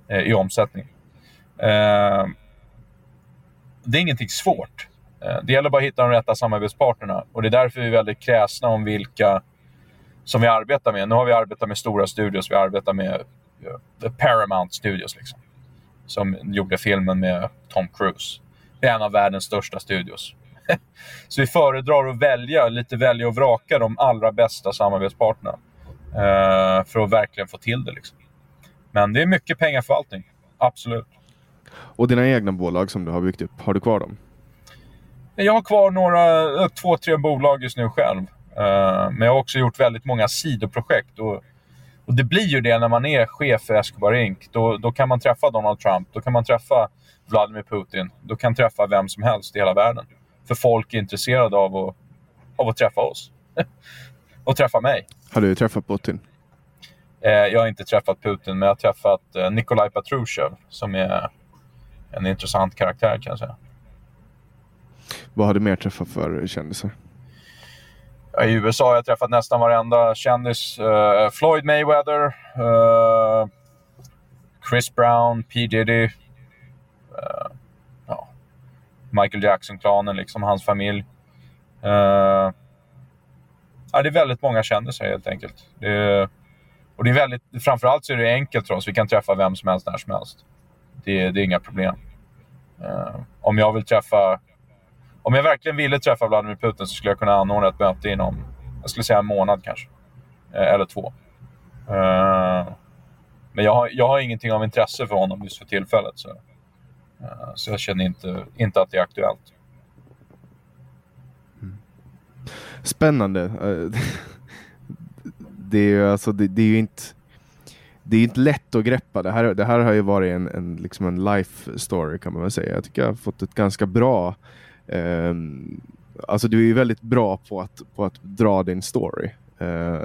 eh, i omsättning. Eh, det är ingenting svårt. Eh, det gäller bara att hitta de rätta samarbetspartnerna och det är därför vi är väldigt kräsna om vilka som vi arbetar med. Nu har vi arbetat med stora studios. Vi arbetar med uh, Paramount Studios, liksom, som gjorde filmen med Tom Cruise. Det är en av världens största studios. Så vi föredrar att välja, lite välja och vraka de allra bästa samarbetspartnerna. Eh, för att verkligen få till det. Liksom. Men det är mycket pengaförvaltning. Absolut. Och dina egna bolag som du har byggt upp, har du kvar dem? Jag har kvar några, två, tre bolag just nu själv. Uh, men jag har också gjort väldigt många sidoprojekt. Och, och det blir ju det när man är chef för Escobar Inc. Då, då kan man träffa Donald Trump, då kan man träffa Vladimir Putin, då kan träffa vem som helst i hela världen. För folk är intresserade av att, av att träffa oss. och träffa mig. Har du träffat Putin? Eh, jag har inte träffat Putin, men jag har träffat eh, Nikolaj Patrushev som är en intressant karaktär kan jag säga. Vad har du mer träffat för kändisar? I USA har jag träffat nästan varenda kändis. Uh, Floyd Mayweather, uh, Chris Brown, P Diddy. Uh, Michael Jackson-klanen, liksom, hans familj. Uh, ja, det är väldigt många kändisar helt enkelt. Det är, och det är väldigt, framförallt så är det enkelt för oss. Vi kan träffa vem som helst när som helst. Det, det är inga problem. Uh, om jag vill träffa... Om jag verkligen ville träffa Vladimir Putin så skulle jag kunna anordna ett möte inom, jag skulle säga en månad kanske. Eh, eller två. Eh, men jag har, jag har ingenting av intresse för honom just för tillfället. Så. Eh, så jag känner inte, inte att det är aktuellt. Mm. Spännande. Det är ju alltså, det, det, är ju inte det är inte lätt att greppa. Det här, det här har ju varit en, en, liksom en life story kan man väl säga. Jag tycker jag har fått ett ganska bra Alltså du är ju väldigt bra på att, på att dra din story. Eh,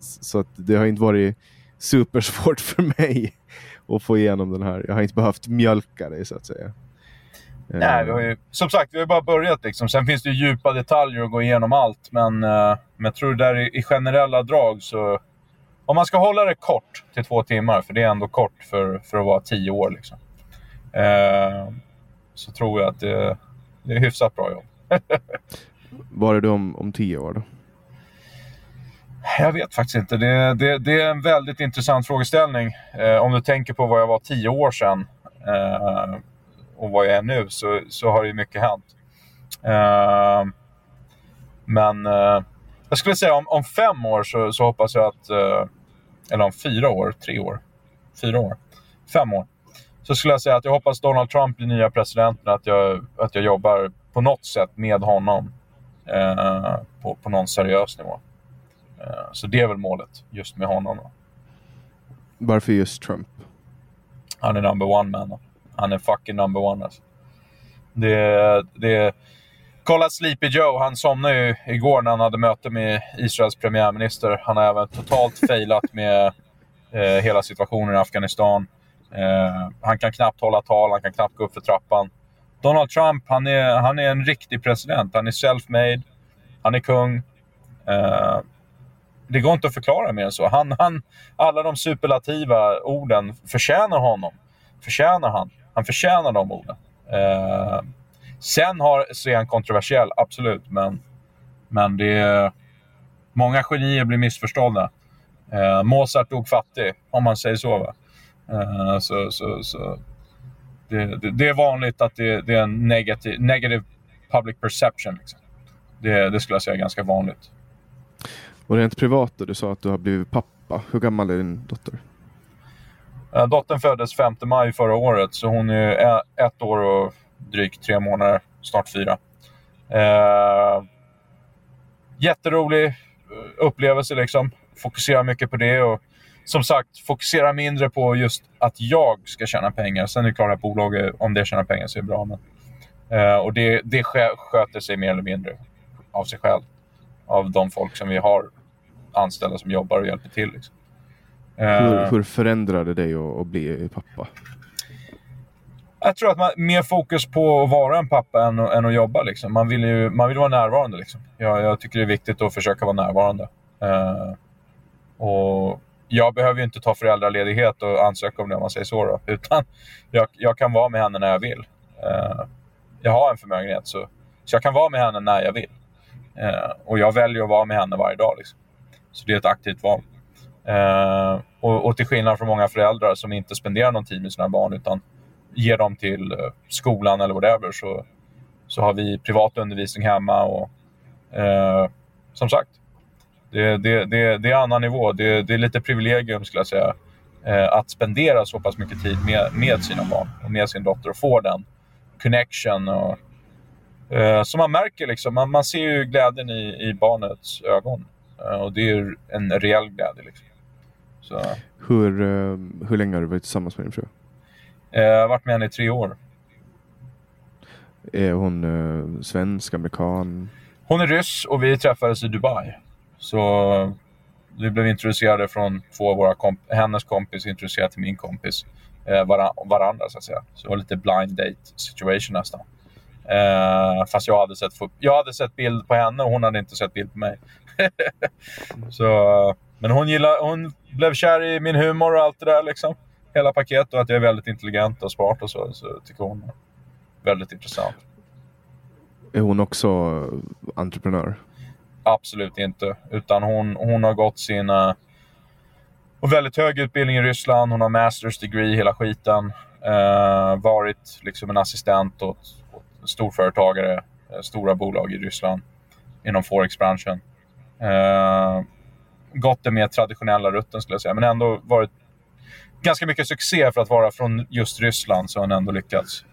så att det har inte varit supersvårt för mig och få igenom den här. Jag har inte behövt mjölka dig så att säga. Nej, vi har ju, som sagt, vi har bara börjat. Liksom. Sen finns det ju djupa detaljer att gå igenom allt. Men, uh, men jag tror där i, i generella drag så... om man ska hålla det kort till två timmar, för det är ändå kort för, för att vara tio år, liksom, eh, så tror jag att det, det är hyfsat bra jobb. Var är du om, om tio år då? Jag vet faktiskt inte. Det, det, det är en väldigt intressant frågeställning. Eh, om du tänker på vad jag var tio år sedan eh, och vad jag är nu så, så har det mycket hänt. Eh, men eh, jag skulle säga om, om fem år så, så hoppas jag att, eh, eller om fyra år, tre år, fyra år, fem år. Så skulle jag säga att jag hoppas Donald Trump blir nya presidenten, att jag, att jag jobbar på något sätt med honom eh, på, på någon seriös nivå. Eh, så det är väl målet just med honom. Då. Varför just Trump? Han är number one man. Han är fucking number one alltså. Det, det, kolla Sleepy Joe, han somnade ju igår när han hade möte med Israels premiärminister. Han har även totalt failat med eh, hela situationen i Afghanistan. Eh, han kan knappt hålla tal, han kan knappt gå upp för trappan. Donald Trump, han är, han är en riktig president. Han är self-made, han är kung. Eh, det går inte att förklara mer än så. Han, han, alla de superlativa orden förtjänar honom. Förtjänar han. Han förtjänar de orden. Eh, sen har, så är han kontroversiell, absolut. Men, men det är, många genier blir missförstådda. Eh, Mozart dog fattig, om man säger så. Va? Eh, så, så, så det, det, det, är vanligt att det, det är en negativ, negative public perception. Liksom. Det, det skulle jag säga är ganska vanligt. Och rent privat då, du sa att du har blivit pappa. Hur gammal är din dotter? Äh, dottern föddes 5 maj förra året, så hon är ett år och drygt tre månader, snart fyra. Eh, jätterolig eh, upplevelse liksom. Fokusera mycket på det och som sagt, fokusera mindre på just att jag ska tjäna pengar. Sen är det klart att bolaget, om det tjänar pengar så är det bra. Men, eh, och det, det sköter sig mer eller mindre av sig själv. Av de folk som vi har anställda som jobbar och hjälper till. Liksom. Hur, eh. hur förändrade det dig att, att bli pappa? Jag tror att man mer fokus på att vara en pappa än, än att jobba. Liksom. Man, vill ju, man vill vara närvarande. Liksom. Jag, jag tycker det är viktigt att försöka vara närvarande. Uh, och jag behöver ju inte ta föräldraledighet och ansöka om det om man säger så. Då, utan jag, jag kan vara med henne när jag vill. Uh, jag har en förmögenhet så, så jag kan vara med henne när jag vill. Uh, och jag väljer att vara med henne varje dag. Liksom. Så det är ett aktivt val. Uh, och, och, till skillnad från många föräldrar som inte spenderar någon tid med sina barn utan ger dem till uh, skolan eller whatever så, så har vi privat undervisning hemma. och uh, Som sagt, det, det, det, det är annan nivå. Det, det, är lite privilegium skulle jag säga. att spendera så pass mycket tid med, med sina barn och med sin dotter och få den connection. Och, så man märker liksom, man, man ser ju glädjen i, i barnets ögon. Eh, och det är en reell glädje. Liksom. Så. Hur, eh, hur länge har du varit tillsammans med din fru? Eh, jag har varit med henne i tre år. Är hon svensk, amerikan? Hon är ryss och vi träffades i Dubai. Så vi blev introducerade från två av våra komp hennes kompis introducerade till min kompis. Eh, varan varandra så att säga. Så det var lite blind date situation nästan. Eh, fast jag hade, sett, jag hade sett bild på henne och hon hade inte sett bild på mig. så, men hon, gillade, hon blev kär i min humor och allt det där. Liksom. Hela paketet och att jag är väldigt intelligent och smart och så. Så tycker hon är väldigt intressant. Är hon också entreprenör? Absolut inte. Utan hon, hon har gått sina... Eh, och väldigt hög utbildning i Ryssland. Hon har masters degree, hela skiten. Eh, varit liksom en assistent åt, åt storföretagare, eh, stora bolag i Ryssland inom Forex-branschen. Eh, gått den mer traditionella rutten skulle jag säga, men ändå varit ganska mycket succé för att vara från just Ryssland så har hon ändå lyckats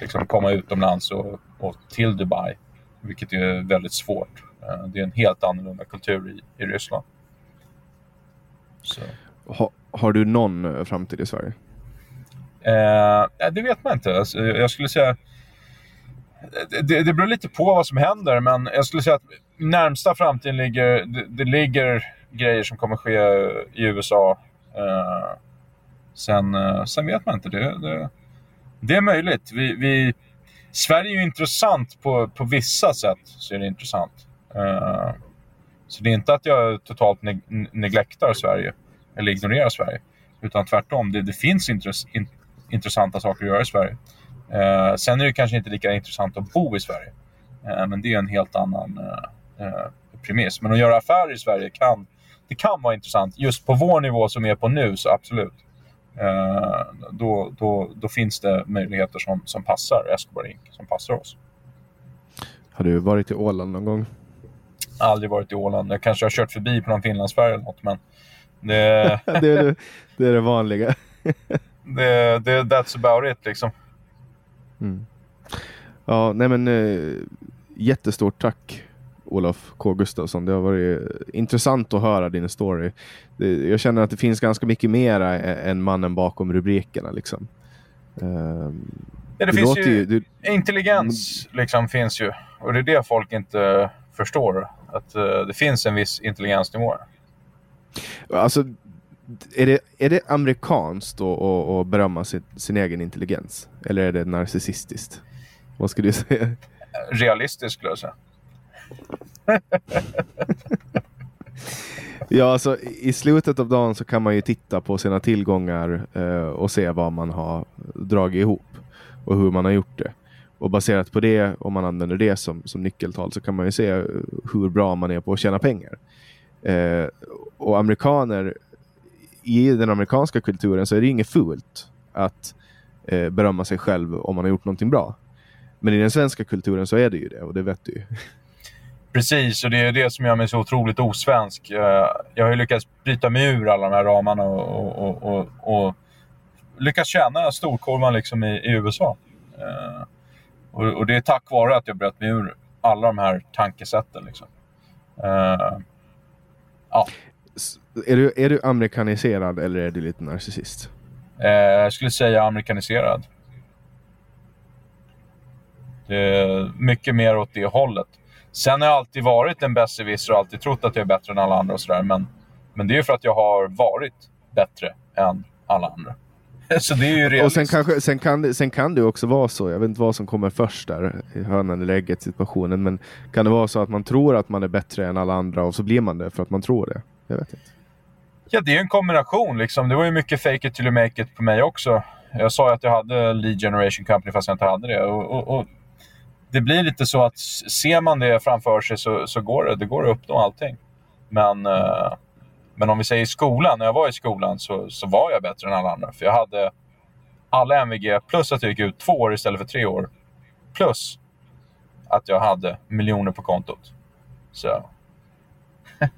liksom, komma utomlands och, och till Dubai, vilket är väldigt svårt. Eh, det är en helt annorlunda kultur i, i Ryssland. Ha, har du någon eh, framtid i Sverige? Eh, det vet man inte. Alltså, jag skulle säga det, det beror lite på vad som händer, men jag skulle säga att närmsta framtiden ligger... Det, det ligger grejer som kommer ske i USA. Eh, sen, eh, sen vet man inte. Det, det, det är möjligt. Vi, vi, Sverige är ju intressant på, på vissa sätt. så är det intressant. Eh, så det är inte att jag totalt neg neglektar Sverige. eller ignorerar Sverige. Utan tvärtom, det, det finns intress, in, intressanta saker att göra i Sverige. Eh, sen är det kanske inte lika intressant att bo i Sverige. Eh, men det är en helt annan eh, eh, premiss. Men att göra affärer i Sverige kan, det kan vara intressant. Just på vår nivå som är på nu, så absolut. Eh, då, då, då finns det möjligheter som, som passar Escobar Inc. Som passar oss. Har du varit i Åland någon gång? Aldrig varit i Åland. Jag kanske har kört förbi på någon Finlandsfärja eller något, men det, det, är det, det är det vanliga. det, det, that's about it liksom. Mm. Ja, nej men eh, jättestort tack Olof K Gustafsson. Det har varit intressant att höra din story. Jag känner att det finns ganska mycket mer än mannen bakom rubrikerna. Liksom. Uh, ja, det, det finns ju, ju du... Intelligens liksom, finns ju. Och det är det folk inte förstår. Att uh, det finns en viss intelligensnivå. Alltså, är det, är det amerikanskt att berömma sin, sin egen intelligens? Eller är det narcissistiskt? Vad skulle du säga? Realistiskt skulle jag säga. ja, alltså i slutet av dagen så kan man ju titta på sina tillgångar eh, och se vad man har dragit ihop och hur man har gjort det. Och baserat på det, om man använder det som, som nyckeltal, så kan man ju se eh, hur bra man är på att tjäna pengar. Eh, och amerikaner, i den amerikanska kulturen så är det inget fult att eh, berömma sig själv om man har gjort någonting bra. Men i den svenska kulturen så är det ju det och det vet du ju. Precis, och det är det som gör mig så otroligt osvensk. Eh, jag har ju lyckats bryta mig ur alla de här ramarna och, och, och, och lyckats tjäna storkorvan liksom i, i USA. Eh, och, och, det är tack vare att jag bröt mig ur alla de här tankesätten. Liksom. Uh, ja. Är du, är du amerikaniserad eller är du lite narcissist? Uh, jag skulle säga amerikaniserad. Det är mycket mer åt det hållet. Sen har jag alltid varit en besserwisser och alltid trott att jag är bättre än alla andra och sådär. Men, men det är för att jag har varit bättre än alla andra. så det är ju realistiskt. Och sen, kanske, sen, kan, sen kan det också vara så, jag vet inte vad som kommer först där, i hönan eller ägget situationen, men kan det vara så att man tror att man är bättre än alla andra och så blir man det för att man tror det? Jag vet inte. Ja, det är en kombination. Liksom. Det var ju mycket fake it till you make it på mig också. Jag sa ju att jag hade lead generation company fast jag inte hade det. Och, och, och det blir lite så att ser man det framför sig så, så går det, det går att uppnå allting. Men, eh, men om vi säger i skolan, när jag var i skolan så, så var jag bättre än alla andra. För jag hade alla MVG plus att jag gick ut två år istället för tre år. Plus att jag hade miljoner på kontot. Så...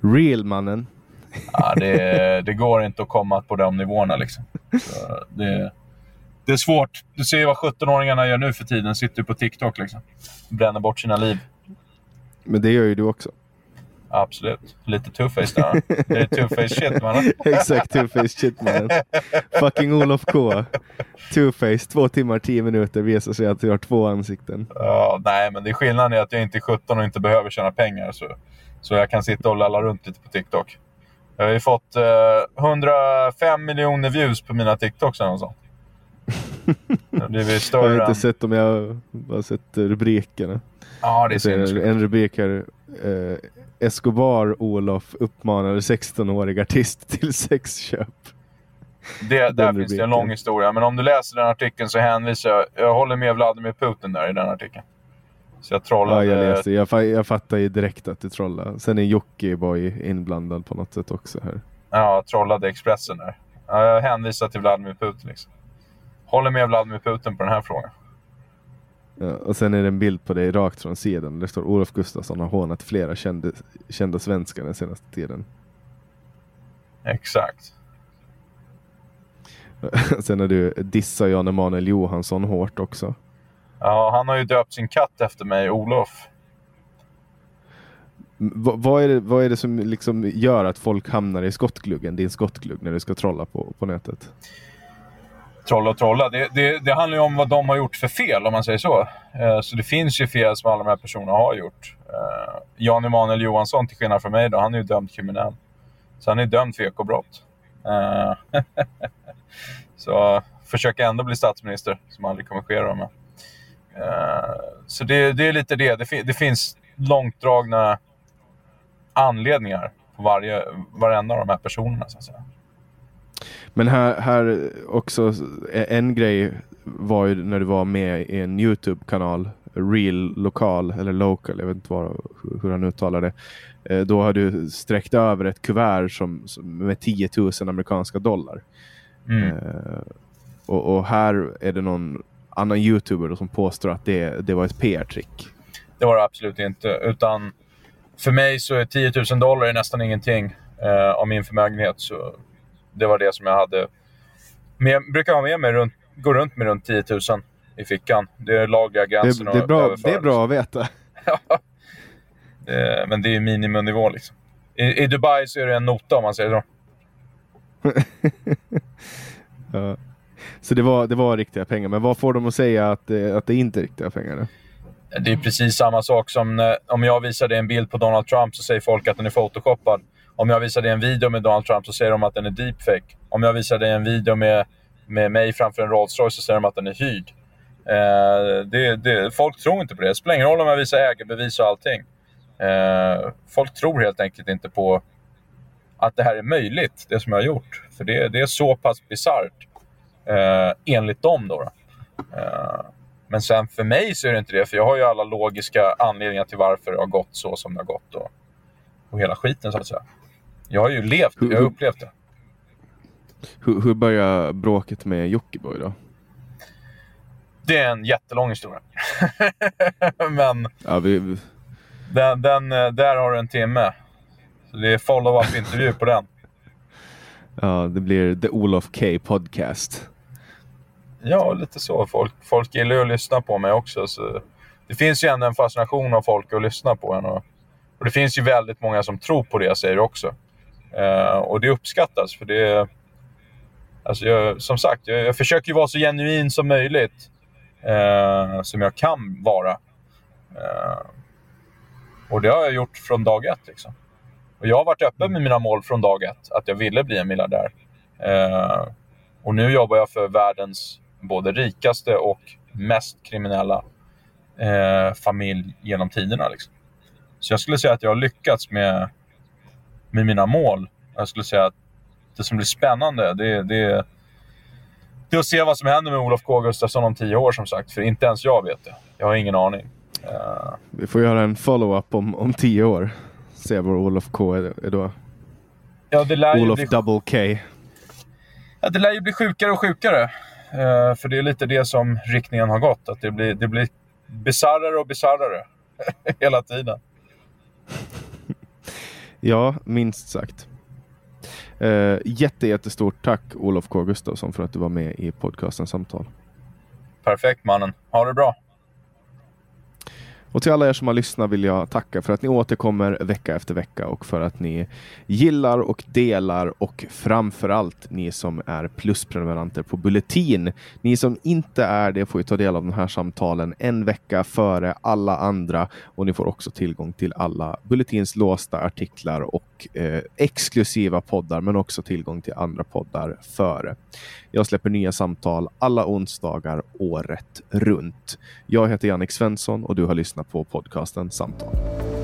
Real mannen. ja, det, det går inte att komma på de nivåerna liksom. Så det, det är svårt. Du ser vad 17-åringarna gör nu för tiden. Sitter på TikTok liksom. Bränner bort sina liv. Men det gör ju du också. Absolut. Lite two-face där. Det är two-face shit mannen. Exakt, two-face shit mannen. Fucking Olof K. Two-face, två timmar, tio minuter visar sig att du har två ansikten. Ja, nej, men det är skillnaden är att jag inte är 17 och inte behöver tjäna pengar. Så, så jag kan sitta och lalla runt lite på TikTok. Jag har ju fått eh, 105 miljoner views på mina TikToks eller något sånt. Jag har inte sett dem, jag har bara sett rubrikerna. Ja, det är En rubrik här. Eh, Escobar Olof uppmanade 16-årig artist till sexköp. Det, där finns det en lång historia. Men om du läser den artikeln så hänvisar jag. Jag håller med Vladimir Putin där i den artikeln. Så jag trollade. Ja, jag läste. Jag, jag fattar ju direkt att du trollade. Sen är Jockiboi inblandad på något sätt också här. Ja, jag trollade Expressen där. Ja, jag hänvisar till Vladimir Putin liksom håller med Vladimir Putin på den här frågan. Ja, och sen är det en bild på dig rakt från sidan. Det står Olof Gustafsson har hånat flera kända, kända svenskar den senaste tiden. Exakt. sen har du dissat Jan Emanuel Johansson hårt också. Ja, han har ju döpt sin katt efter mig, Olof. V vad, är det, vad är det som liksom gör att folk hamnar i skottgluggen, din skottglugg, när du ska trolla på, på nätet? Trolla och trolla. Det, det, det, handlar ju om vad de har gjort för fel, om man säger så. Eh, så det finns ju fel som alla de här personerna har gjort. Eh, Jan Emanuel Johansson, till skillnad från mig, då, han är ju dömd kriminell. Så han är dömd för ekobrott. Eh, så försöker ändå bli statsminister, som aldrig kommer ske. Då, med. Eh, så det, det, är lite det. Det, det finns långdragna anledningar på varje, varenda av de här personerna. Så att säga. Men här, här också, en grej var ju när du var med i en Youtube-kanal, Real Lokal eller Local, jag vet inte vad, hur han uttalar det. Eh, då har du sträckt över ett kuvert som, som med 10 000 amerikanska dollar. Mm. Uh, och, och, här är det någon annan youtuber som påstår att det, det var ett PR-trick. Det var det absolut inte. Utan för mig så är 10 000 dollar nästan ingenting uh, av min förmögenhet. Så det var det som jag hade. Men jag brukar ha med mig runt, gå runt med runt 10 000 i fickan. Det är lagliga gränsen det, det, är bra, det är bra att veta. Eh, men det är miniminivå liksom. I, I, Dubai så är det en nota om man säger så. ja. Så det var, det var riktiga pengar. Men vad får de att säga att, att det inte är riktiga pengar? Då? Det är precis samma sak som när, om jag visar dig en bild på Donald Trump så säger folk att den är photoshoppad. Om jag visar dig en video med Donald Trump så säger de att den är deepfake. Om jag visar dig en video med, med mig framför en Rolls Royce så säger de att den är hyrd. Eh, det, det, folk tror inte på det. Det spelar ingen roll om jag visar ägarbevis och allting. Eh, folk tror helt enkelt inte på att det här är möjligt, det som jag har gjort. För det, det är så pass bisarrt, eh, enligt dem. Då, då. Eh, men sen för mig så är det inte det, för jag har ju alla logiska anledningar till varför det har gått så som det har gått. Och, och hela skiten, så att säga. Jag har ju levt, jag har upplevt det. Hur, hur började bråket med Jockiboi då? Det är en jättelång historia. Men... Ja, vi, den, den, eh, där har du en timme. Så det är follow-up intervju på den. Ja, det blir The Olof K Podcast. Ja, lite så. Folk, folk gillar ju att lyssna på mig också. Så det finns ju ändå en fascination av folk att lyssna på en. Och, och det finns ju väldigt många som tror på det jag säger också. Eh, och det uppskattas. för det alltså jag, Som sagt, jag, jag försöker ju vara så genuin som möjligt. Eh, som jag kan vara. Eh, och det har jag gjort från dag ett. Liksom. Och jag har varit öppen med mina mål från dag ett, att jag ville bli en miljardär. Eh, och nu jobbar jag för världens både rikaste och mest kriminella eh, familj genom tiderna. Liksom. Så jag skulle säga att jag har lyckats med, med mina mål. Jag skulle säga att det som blir spännande, det, det, det är att se vad som händer med Olof K Gustafsson om tio år som sagt. För inte ens jag vet det. Jag har ingen aning. Uh, vi får göra en follow-up om, om tio år. Se var Olof K är, är då. Ja, det lär Olof bli... Double K. Ja, det lär ju bli sjukare och sjukare. Uh, för det är lite det som riktningen har gått. Att det blir, det blir bisarrare och bisarrare hela tiden ja, minst sagt. Uh, jätte, jättestort tack Olof K Gustafsson för att du var med i podcasten Samtal. Perfekt mannen. Ha det bra. Och till alla er som har lyssnat vill jag tacka för att ni återkommer vecka efter vecka och för att ni gillar och delar och framförallt ni som är plusprenumeranter på Bulletin. Ni som inte är det får ju ta del av de här samtalen en vecka före alla andra och ni får också tillgång till alla Bulletins låsta artiklar och eh, exklusiva poddar men också tillgång till andra poddar före. Jag släpper nya samtal alla onsdagar året runt. Jag heter Jannik Svensson och du har lyssnat på podcasten Samtal.